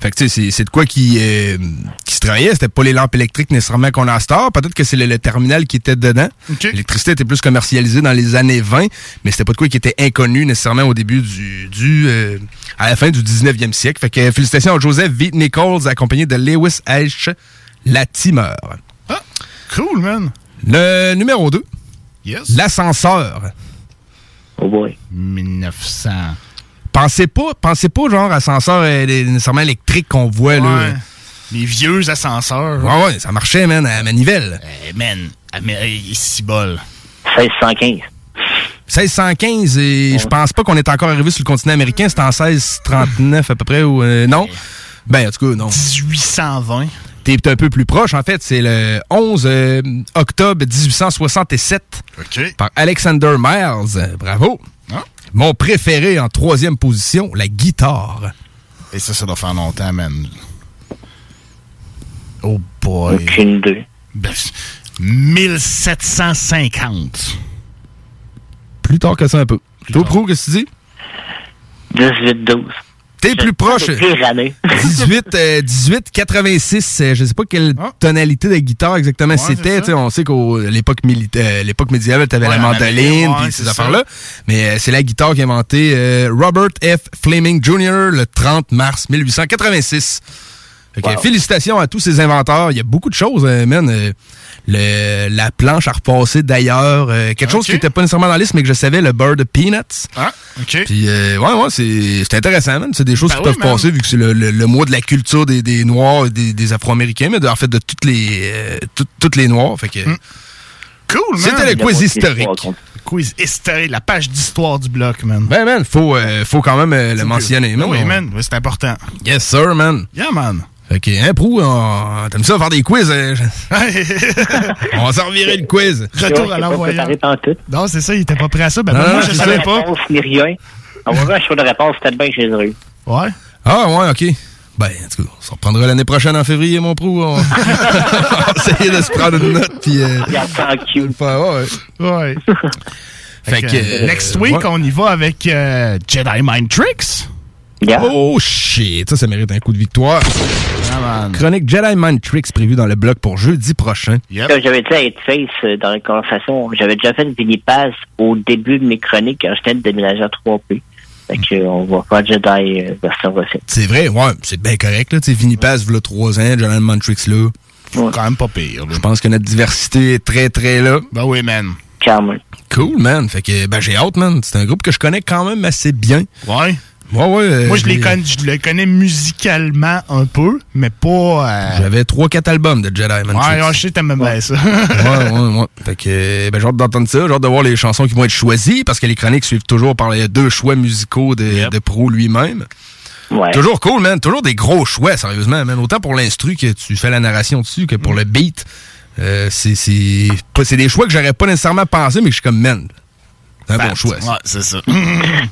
Fait que tu sais, c'est- c'est de quoi qui, euh, qui se travaillait. C'était pas les lampes électriques nécessairement qu'on a à Star. Peut-être que c'est le, le terminal qui était dedans. L'électricité était plus commercialisée dans les années 20, mais c'était pas de quoi qui était inconnu nécessairement au début du... du euh, à la fin du 19e siècle. Fait que euh, félicitations à Joseph V. Nichols, accompagné de Lewis H. Latimer. Cool, man. Le numéro 2. Yes. L'ascenseur. Oh boy. 1900. Pensez pas, pensez pas genre ascenseur euh, nécessairement électrique qu'on voit là. Les vieux ascenseurs. Ouais, ouais, ça marchait, man, à manivelle. Eh, man, mais, hey, ici bol. 1615. 1615, et je pense pas qu'on est encore arrivé sur le continent américain. C'était en 1639 à peu près, ou euh, non? Ben, en tout cas, non. 1820. T'es un peu plus proche, en fait. C'est le 11 euh, octobre 1867 par Alexander Miles. Euh, Bravo. Mon préféré en troisième position, la guitare. Et ça, ça doit faire longtemps, man. Oh boy. Aucune idée. Ben, 1750. Plus tard que ça un peu. Toi, Pro, qu'est-ce que tu dis? 18-12. T'es plus proche. C'est pire année. 18, euh, 18 86, [LAUGHS] euh, je sais pas quelle tonalité de guitare exactement c'était. tu sais, On sait qu'à l'époque militaire, l'époque médiévale, t'avais Ouais, la mandoline puis ouais, ces affaires-là. Mais euh, c'est la guitare qui a inventé euh, Robert F. Fleming Jr. le 30 mars 1886. Fait que, Wow. Félicitations à tous ces inventeurs. Il y a beaucoup de choses, euh, man. Euh, le- la planche à repasser d'ailleurs. euh, quelque chose qui n'était pas nécessairement dans la liste, mais que je savais, le beurre de peanuts. Ah, OK. Puis, euh, ouais, ouais, c'est c'est intéressant, man. C'est des choses Ben qui oui, peuvent man. passer vu que c'est le, le- le mois de la culture des, des Noirs et des, des Afro-Américains, mais de- en fait de toutes les, euh, tout- toutes les Noirs. Fait que, Cool, man. C'était le quiz historique. Quiz historique, la page d'histoire du bloc, man. Ben, man, faut, euh, faut quand même euh, le mentionner, man. Oui, On- man, oui, c'est important. Yes, sir, man. Yeah, man. Fait que, hein, Prou, on- t'aimes ça faire des quiz? je- [LAUGHS] on va s'en revirer le quiz. Retour à l'envoyeur. Non, c'est ça, il était pas prêt à ça. Ben, Non, moi, non, je savais pas. Réponse ni rien. Envoie un choix de réponse, peut-être bien que je les ai eu. Ouais. Ah, ouais, OK. Ben, en tout cas, on se reprendra l'année prochaine en février, mon Prou. On... on va [LAUGHS] essayer de se prendre une note, puis... Euh... ouais. Ouais. Fait que, euh, next week, ouais. on y va avec euh, Jedi Mind Tricks. Oh shit, ça, ça mérite un coup de victoire. Chronique Jedi Mind Tricks prévue dans le blog pour jeudi prochain. Comme j'avais dit à Headface euh, dans la conversation, j'avais déjà fait une Vinny Pass au début de mes chroniques quand j'étais déménagé à 3P. Fait que, euh, on va faire Jedi euh, version recette. C'est vrai, ouais, c'est bien correct, là. Tu sais, Vinny Pass, v'là trois ans, Jedi Mind Tricks, là. Quand même pas pire, Je pense que notre diversité est très, très là. Ben oui, man. Cool, man. Fait que, ben, j'ai hâte, man. C'est un groupe que je connais quand même assez bien. Ouais. Ouais, ouais. euh, Moi, je les, connais, je les connais musicalement un peu, mais pas. euh, J'avais trois, quatre albums de Jedi Mind Ouais, ouais, je sais, t'aimes bien ça. ouais, ouais, ouais. Fait que, ben, j'ai hâte d'entendre ça. J'ai hâte de voir les chansons qui vont être choisies parce que les chroniques suivent toujours par les deux choix musicaux de, de Pro lui-même. Ouais. Toujours cool, man. Toujours des gros choix, sérieusement, man. Autant pour l'instru que tu fais la narration dessus que pour le beat. Euh, c'est, c'est, pas- c'est des choix que j'aurais pas nécessairement pensé, mais que je suis comme, man. C'est un bon choix. Ouais, c'est ça. Ben,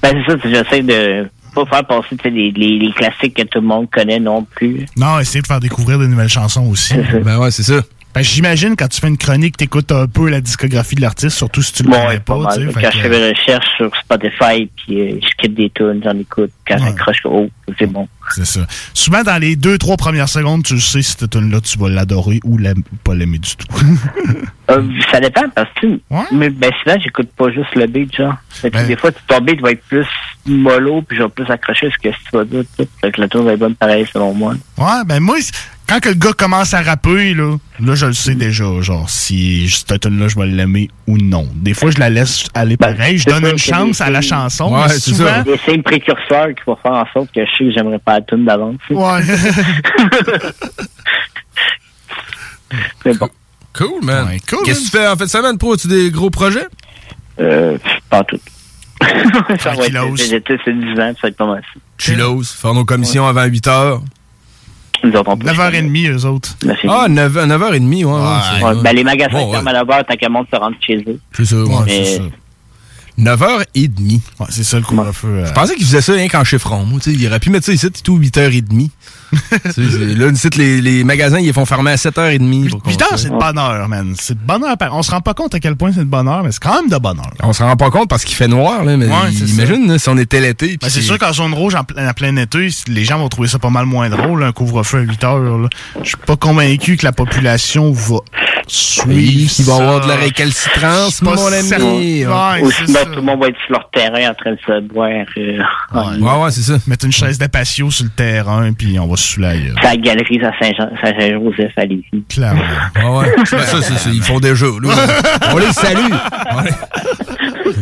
c'est ça, c'est- j'essaie de pas faire passer les, les, les classiques que tout le monde connaît non plus. Non, essayer de faire découvrir de nouvelles chansons aussi. ben ouais, c'est ça. Ben, j'imagine quand tu fais une chronique, t'écoutes un peu la discographie de l'artiste, surtout si tu le connais pas mal. Quand je fais mes recherches sur Spotify, puis euh, je quitte des tunes, j'en écoute. Quand j'accroche, oh, c'est bon. C'est ça. Souvent, dans les deux, trois premières secondes, tu sais si cette tune là tu vas l'adorer ou pas l'aimer du tout. [LAUGHS] Euh, ça dépend parce que mais ben souvent j'écoute pas juste le beat genre. Fait que Ben- des fois ton beat va être plus mollo puis je vais plus accrocher à ce que tu vas dire. Fait que la tour va être bonne pareil selon moi. Ouais, ben moi, quand que le gars commence à rapper, là, là je le sais déjà, genre, si cette tune là je vais l'aimer ou non. Des fois, je la laisse aller pareil, je c'est donne une chance à la chanson, mais souvent... Des signes précurseurs qui vont faire en sorte que je sais que j'aimerais pas la tune d'avance. Ouais. [LAUGHS] c'est bon. Cool, man. cool, Qu'est-ce que tu fais en fait de semaine, Pro? As-tu des gros projets? Euh, pas tout. [LAUGHS] ça va j'étais c'est 10 ans, ça va être pas mal ça. Chillos, faire nos commissions avant 8 heures. Nous autres, on peut 9h30, eux autres. Ah, 9, 9h30, ouais. ouais, Ouais, ben, les magasins Bon, ouais. ferment à la barre tant qu'un monde se rentre chez eux. C'est ça, ouais, Mais- c'est ça. 9h30. Ouais, c'est ça le couvre-feu. euh. Je pensais qu'ils faisaient ça rien qu'en chiffron. Il aurait pu mettre ça ici, tout 8h30. [LAUGHS] Là, les, les magasins, ils les font fermer à 7h30. pour qu'on 8 heures, fasse. c'est de bonne heure, man. C'est de bonne heure. On se rend pas compte à quel point c'est de bonne heure, mais c'est quand même de bonne heure. On se rend pas compte parce qu'il fait noir, là, mais Ouais, imagine là, si on était l'été. Ben, c'est sûr qu'en zone rouge, en plein, en plein été, les gens vont trouver ça pas mal moins drôle, un couvre-feu à 8 heures. Je suis pas convaincu que la population va suivre. Oui, qu'il va y avoir de la récalcitrance, mon ami. Ouais. Ou sinon, tout le monde va être sur leur terrain en train de se boire. euh, Ouais, ouais, c'est ça. Mettre une chaise de patio sur le terrain, puis on va se soulager. C'est la galerie Saint-Joseph à Lévis. Clairement. Ouais. Ça, c'est- ils font déjà. là. On les salue. On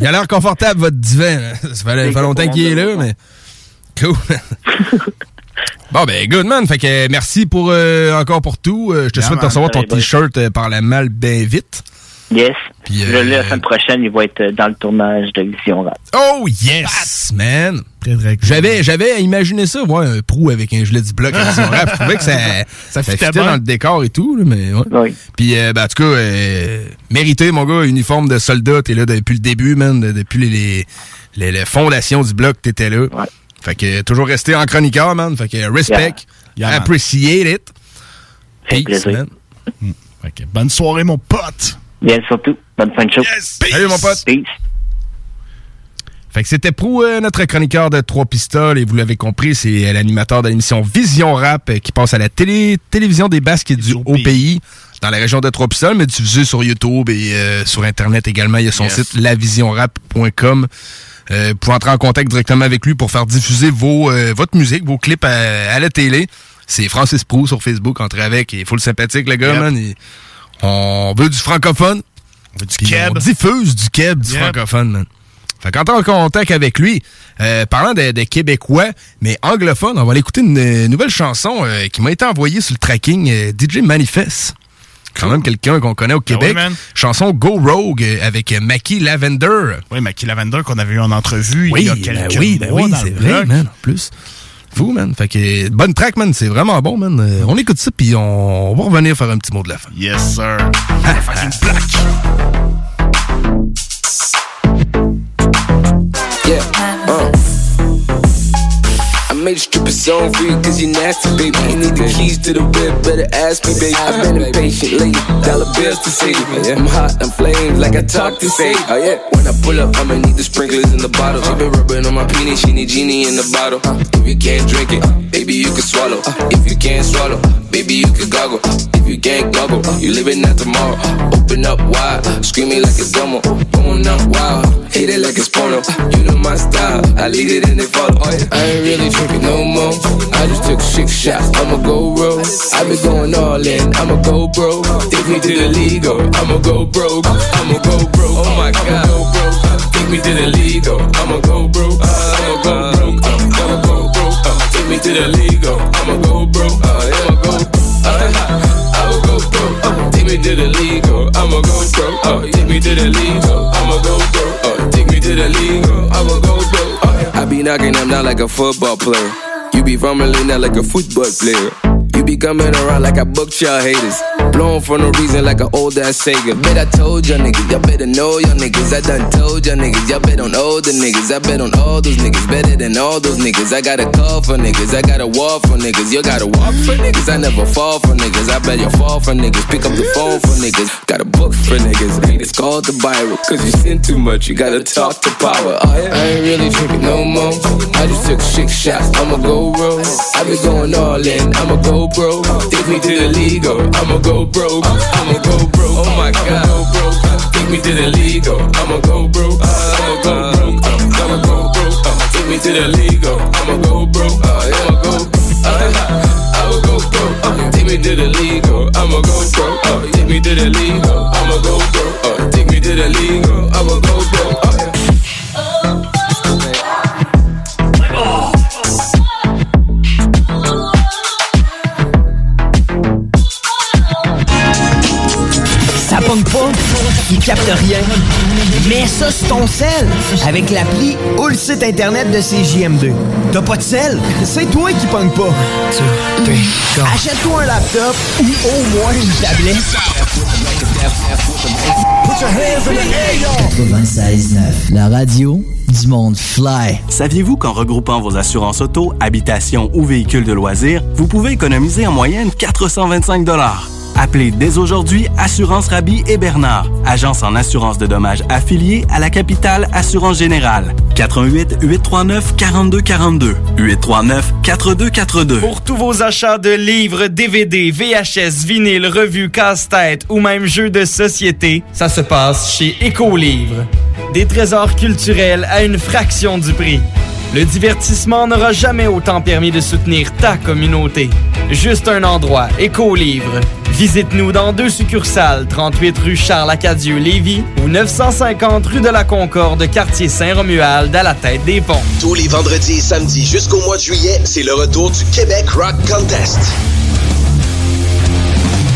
Il a l'air confortable, votre divan. Ça fait, longtemps qu'il est là, mais. Cool. Bon, ben, good, man. Fait que euh, merci pour, euh, encore pour tout. Euh, je te Yeah, souhaite de recevoir ton t-shirt euh, par la malle bien vite. Yes. Puis, Là, euh, la semaine prochaine, il va être euh, dans le tournage de Vision Rap. Oh, yes, man. J'avais, j'avais imaginé ça, voir un prou avec un gilet du bloc. à Vision Rap. Je trouvais que [LAUGHS] ça, ça, fitait fitait bien. dans le décor et tout, là, mais ouais. Puis, euh, ben, en tout cas, euh, mérité, mon gars, uniforme de soldat, t'es là depuis le début, man, de- depuis les, les, les- les fondations du bloc, t'étais là. Fait que, toujours resté en chroniqueur, man. Fait que, respect, Yeah, appreciate it. Peace, man. Fait que bonne soirée, mon pote. Bien, surtout. Bonne fin de show. Salut, mon pote. Peace. Fait que c'était Prou, euh, notre chroniqueur de Trois Pistoles, et vous l'avez compris, c'est euh, l'animateur de l'émission Vision Rap euh, qui passe à la télé télévision des Basques et du Haut Pays, dans la région de Trois Pistoles, mais diffusé sur YouTube et euh, sur Internet également. Il y a son site lavisionrap.com. Euh, vous pouvez entrer en contact directement avec lui pour faire diffuser vos, euh, votre musique, vos clips à, à la télé. C'est Francis Prou sur Facebook, entrez avec, il est full sympathique, le gars, Yep. man. Il- on veut du francophone? On veut du keb. On diffuse du keb, du Yep. francophone, man. Fait qu'entre en contact avec lui, euh, parlant de, de Québécois, mais anglophone, on va aller écouter une, nouvelle chanson euh, qui m'a été envoyée sur le tracking euh, DJ Manifest. Quand même quelqu'un qu'on connaît au Québec. Ah oui, man. chanson Go Rogue euh, avec euh, Mackie Lavender. Oui, Mackie Lavender qu'on avait eu en entrevue Oui, il y a ben quelques oui, ben mois oui, c'est vrai, man, en plus. Fou, man. Fait que, bonne track, man. C'est vraiment bon, man. Euh, on écoute ça, puis on, on va revenir faire un petit mot de la fin. Yes, sir. Fucking [LAUGHS] plaque. Yeah. I made a stripper song for you cause you nasty, baby. You need the keys to the whip, better ask me, baby. I've been impatient lately, dollar bills to save. I'm hot, I'm flames like I talk to say. Oh yeah, when I pull up, I'ma need the sprinklers in the bottle. Uh. She been rubbing on my penis, she need genie in the bottle. Uh. If you can't drink it, baby, you can swallow. Uh. If you can't swallow, baby, you can goggle. If you can't goggle, uh, you living that tomorrow. Uh, open up wide, screaming like it's domo. Going up wild, hate it like it's porno. Uh, you know my style, I lead it and they follow. Oh, I ain't really drinking no more. I just took six shots, I'ma go roll. I been going all in, I'ma go broke. Take me to the legal, I'ma go broke. I'ma go broke. Oh my god, take me to the legal, I'ma go broke. I'ma go broke. I'ma go broke. Take me to the legal, I'ma go broke. I'ma go. I'ma. Take me to the legal, I'ma go broke. Uh, take me to the legal, I'ma go broke. Uh, take me to the legal, I'ma go broke. I be knocking them down like a football player. You be fumbling out like a football player. Be coming around like I booked y'all haters. Blowing for no reason like an old ass Sega. Bet I told y'all niggas, y'all better know y'all niggas. I done told y'all niggas, y'all bet on all the niggas. I bet on all those niggas, better than all those niggas. I got a call for niggas, I got a wall for niggas. You gotta walk for niggas, I never fall for niggas. I bet you fall for niggas, pick up the phone for niggas. Got a book for niggas, it's called the Bible. Cause you sin too much, you gotta talk to power. I ain't really drinking no more. I just took six shots, I'ma go roll. I been going all in, I'ma go broke. Take me to the legal, I'ma go broke. I'ma go broke. Oh my god, go broke. Take me to the legal, I'ma go broke. I'ma go broke. I'ma go broke. Take me to the legal, I'ma go broke. I'ma go. I'ma go broke. Take me to the legal, I'ma go broke. Take me to the legal, I'ma go broke. Take me to the legal, ton sel avec l'appli ou le site internet de CJM2. T'as pas de sel? [LAUGHS] C'est toi qui pogne pas. Achète-toi un laptop ou au moins une tablette. 96.9, la radio du monde fly. Saviez-vous qu'en regroupant vos assurances auto, habitation ou véhicules de loisirs, vous pouvez économiser en moyenne 425 Appelez dès aujourd'hui Assurance Rabi et Bernard, agence en assurance de dommages affiliée à la capitale Assurance Générale. 88 839 4242 839 4242. Pour tous vos achats de livres, DVD, VHS, vinyle, revues, casse-tête ou même jeux de société, ça se passe chez Écolivre. Des trésors culturels à une fraction du prix. Le divertissement n'aura jamais autant permis de soutenir ta communauté. Juste un endroit, Écolivre. Visite-nous dans deux succursales, 38 rue Charles-Acadieux-Lévis ou 950 rue de la Concorde, quartier Saint-Romuald, à la tête des ponts. Tous les vendredis et samedis jusqu'au mois de juillet, c'est le retour du Québec Rock Contest.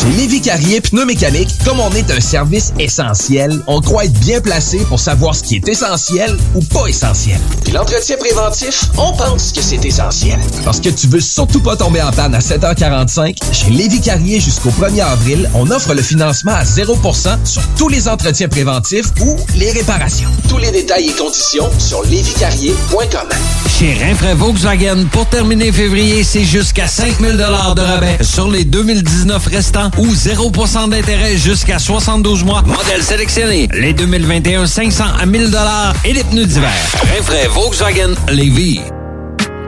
Chez Lévi Carrier Pneumécanique, comme on est un service essentiel, on croit être bien placé pour savoir ce qui est essentiel ou pas essentiel. Puis l'entretien préventif, on pense que c'est essentiel. Parce que tu veux surtout pas tomber en panne à 7h45, chez Lévi Carrier jusqu'au 1er avril, on offre le financement à 0% sur tous les entretiens préventifs ou les réparations. Tous les détails et conditions sur lévicarrier.com. Chez Rinfraie Volkswagen, pour terminer février, c'est jusqu'à 5000 de rabais sur les 2019 restants ou 0% d'intérêt jusqu'à 72 mois. Modèle sélectionné. Les 2021 500 à 1000 et les pneus d'hiver. Rinfraie Volkswagen Lévis.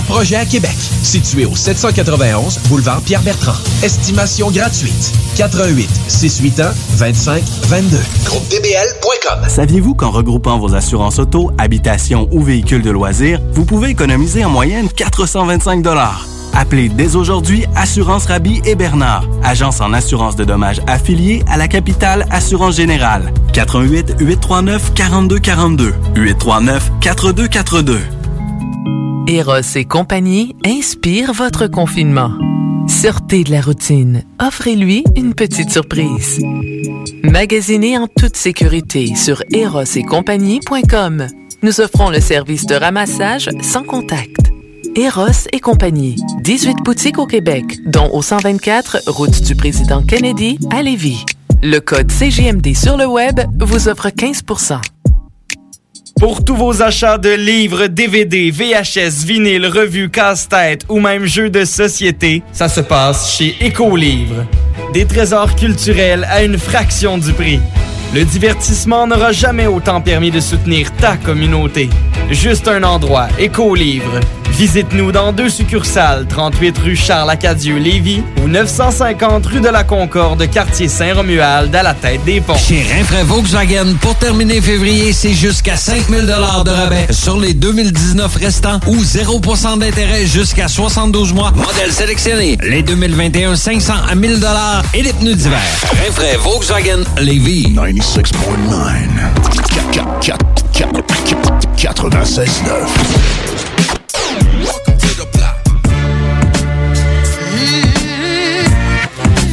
projet à Québec. Situé au 791 boulevard Pierre-Bertrand. Estimation gratuite. 88 681 25 22. GroupeDBL.com. Saviez-vous qu'en regroupant vos assurances auto, habitation ou véhicules de loisirs, vous pouvez économiser en moyenne 425 Appelez dès aujourd'hui Assurance Rabi et Bernard, agence en assurance de dommages affiliée à la capitale Assurance Générale. 88 839 4242 839 4242. Eros et compagnie inspire votre confinement. Sortez de la routine. Offrez-lui une petite surprise. Magasinez en toute sécurité sur erosetcompagnie.com. Nous offrons le service de ramassage sans contact. Eros et compagnie. 18 boutiques au Québec, dont au 124 route du président Kennedy à Lévis. Le code CGMD sur le web vous offre 15 pour tous vos achats de livres, DVD, VHS, vinyle, revues, casse-tête ou même jeux de société, ça se passe chez Écolivre. Des trésors culturels à une fraction du prix. Le divertissement n'aura jamais autant permis de soutenir ta communauté. Juste un endroit, Éco-Livre. Visite-nous dans deux succursales, 38 rue Charles-Acadieux-Lévis ou 950 rue de la Concorde, quartier Saint-Romuald, à la tête des ponts. Chez Rinfraie Volkswagen, pour terminer février, c'est jusqu'à 5000 de rabais sur les 2019 restants ou 0% d'intérêt jusqu'à 72 mois. Modèle sélectionné. Les 2021, 500 à 1000 et les pneus d'hiver. Rinfraie Volkswagen Lévis. 96.9. 96.9.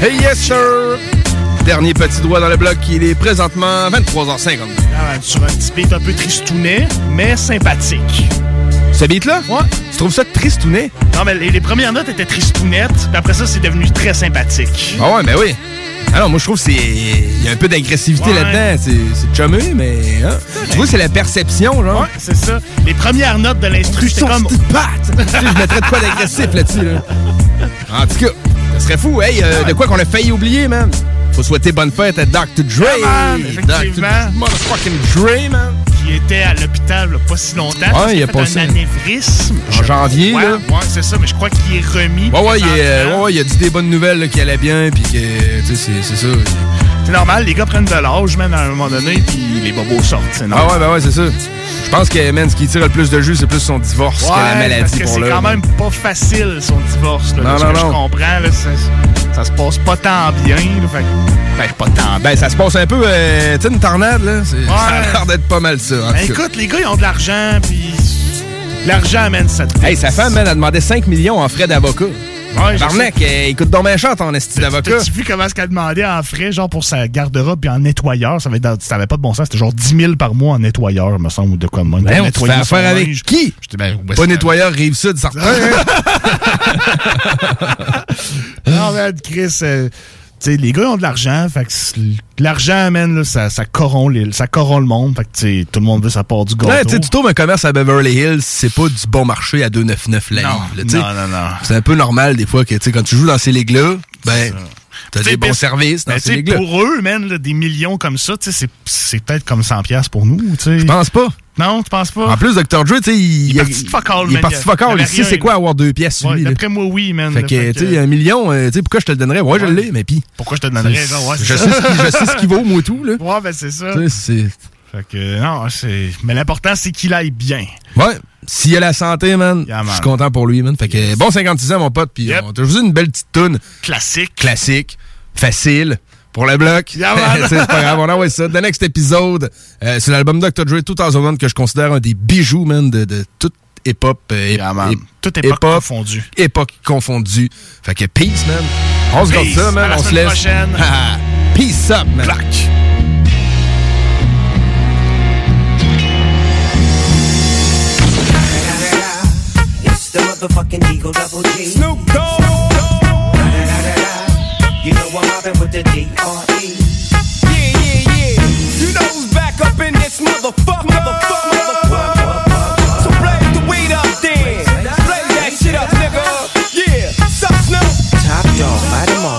Hey yes sir! Dernier petit doigt dans le bloc, il est présentement 23h50. Ah, sur un petit beat un peu tristounet, mais sympathique. Ce beat-là? Ouais. Tu trouves ça tristounet? Non, mais les, les premières notes étaient tristounettes, puis après ça, c'est devenu très sympathique. Ah ouais, ben oui. Alors, moi, je trouve que c'est. Il y a un peu d'agressivité Ouais. là-dedans. C'est chumé, mais. hein. Tu vois, c'est la perception, genre. Ouais, c'est ça. Les premières notes de l'instru, c'était comme... [LAUGHS] Tu sais, je mettrais de quoi d'agressif là-dessus, là. En tout cas, ça serait fou. Hey, euh, de quoi qu'on a failli oublier, man? Faut souhaiter bonne fête à Dr. Dre. Ah, man. Dr. Motherfucking Dre, man. Qui était à l'hôpital pas si longtemps. Ouais, il qu'il a passé- un anévrisme. En janvier, ouais, là. Ouais, c'est ça, mais je crois qu'il est remis. Ouais, ouais, il, est, euh, ouais, il a dit des bonnes nouvelles là, qui allaient bien, puis que, tu sais, c'est- c'est ça. C'est normal, les gars prennent de l'âge, même, à un moment donné, puis les bobos sortent. c'est Ah normal. ouais, ben ouais, c'est ça. Je pense que, man, ce qui tire le plus de jus, c'est plus son divorce que la Ouais, maladie parce que pour c'est quand même pas facile, son divorce. Là, Non, ce non, que je non. comprends, là, ça, ça se passe pas tant bien. là, fait ben, pas tant bien. Ben, ça se passe un peu, euh, tu sais, une tornade, là. c'est- Ça a l'air d'être pas mal ça. en Ben, écoute, les gars, ils ont de l'argent, puis l'argent amène ça te Hey, sa femme, man, a demandé 5 millions en frais d'avocat. Ouais, Barnac, euh, il coûte donc cher ton esti d'avocat. T'as-tu vu comment ce qu'elle demandait en frais, genre pour sa garde-robe puis en nettoyeur? Ça avait, ça avait pas de bon sens. C'était genre 10 000 par mois en nettoyeur, me semble, ou de quoi de même. Ben, nettoyer son affaire avec linge. qui? J'étais ben, Pas nettoyeur, rive sud, certain. [LAUGHS] Non, man, Chris, euh, les gars ont de l'argent, fait que c'est- l'argent, man, là, ça, ça, corrompt les- ça corrompt le monde, fait que tout le monde veut sa part du gâteau. Ouais, tu trouves un commerce à Beverly Hills, c'est pas du bon marché à 2,99 la Non, livre, là, non, non, non. C'est un peu normal des fois que, quand tu joues dans ces ligues-là, ben, t'as des bons services dans ben, ces ligues-là. Pour eux, man, là, des millions comme ça, c'est- peut-être comme 100$ piastres pour nous. Je pense pas. Non, tu penses pas? En plus, Dr. Dre, tu sais, il, Il est parti de fuck all, il est parti de fuck all. Il sait c'est quoi avoir deux pièces, Ouais, lui. D'après moi, oui, man. Fait que, tu sais, un million, euh, tu sais, pourquoi je te le donnerais? Ouais, je l'ai, mais pis. Pourquoi je te donnerais? genre, ouais, je, sais ce qu'il- vaut, moi, tout, là. Ouais, ben c'est ça. Tu sais, c'est. Fait que, non, c'est. Mais l'important, c'est qu'il aille bien. Ouais. S'il a la santé, man, Yeah, man. je suis content pour lui, man. Fait que, bon 56 ans, mon pote, puis on t'a une belle petite toune. Classique. Classique. Facile. Pour le bloc. Yeah, [LAUGHS] c'est pas grave, on envoie ça. The next épisode, euh, c'est l'album Dr. Dre 2001 que je considère un des bijoux, man, de, de toute hip-hop. euh, hip- Toute époque hip-hop, confondue. Époque confondue. Fait que peace, man. On se garde ça, man. À la on se laisse. prochaine. [LAUGHS] Peace up, man. It's the motherfucking Eagle Double G. Snoop Dogg. You know I'm mobbing with the D.R.E. Yeah, yeah, yeah. You know who's back up in this motherfucker. Motherfucker, motherfucker. So blaze the weed up then. Blaze that shit up, nigga. Yeah. Sup, Snoop? Top dog, light 'em all,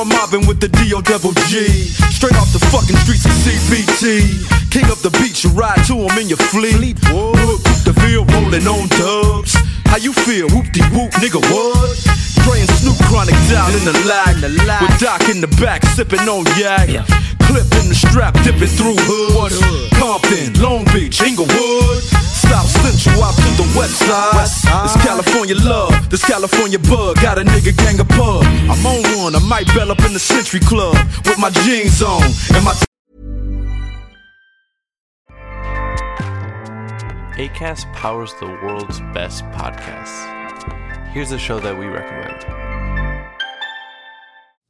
I'm mobbing with the D.O. Double G. Straight off the fucking streets of CBT. King of the beach, you ride to him in your fleet. Whoop, the field rolling on dubs. How you feel? Whoop de whoop, nigga, what? And Snoop Chronic down in the lag. With Doc in the back, sipping on yak. Clip in the strap, dipping through hoods. Compton, Long Beach, Inglewood. South Central out to the west side. It's California love. This California bug. Got a nigga gang of pub. I'm on one, I might bell up in the Century Club with my jeans on and my. ACAST powers the world's best podcasts. Here's a show that we recommend.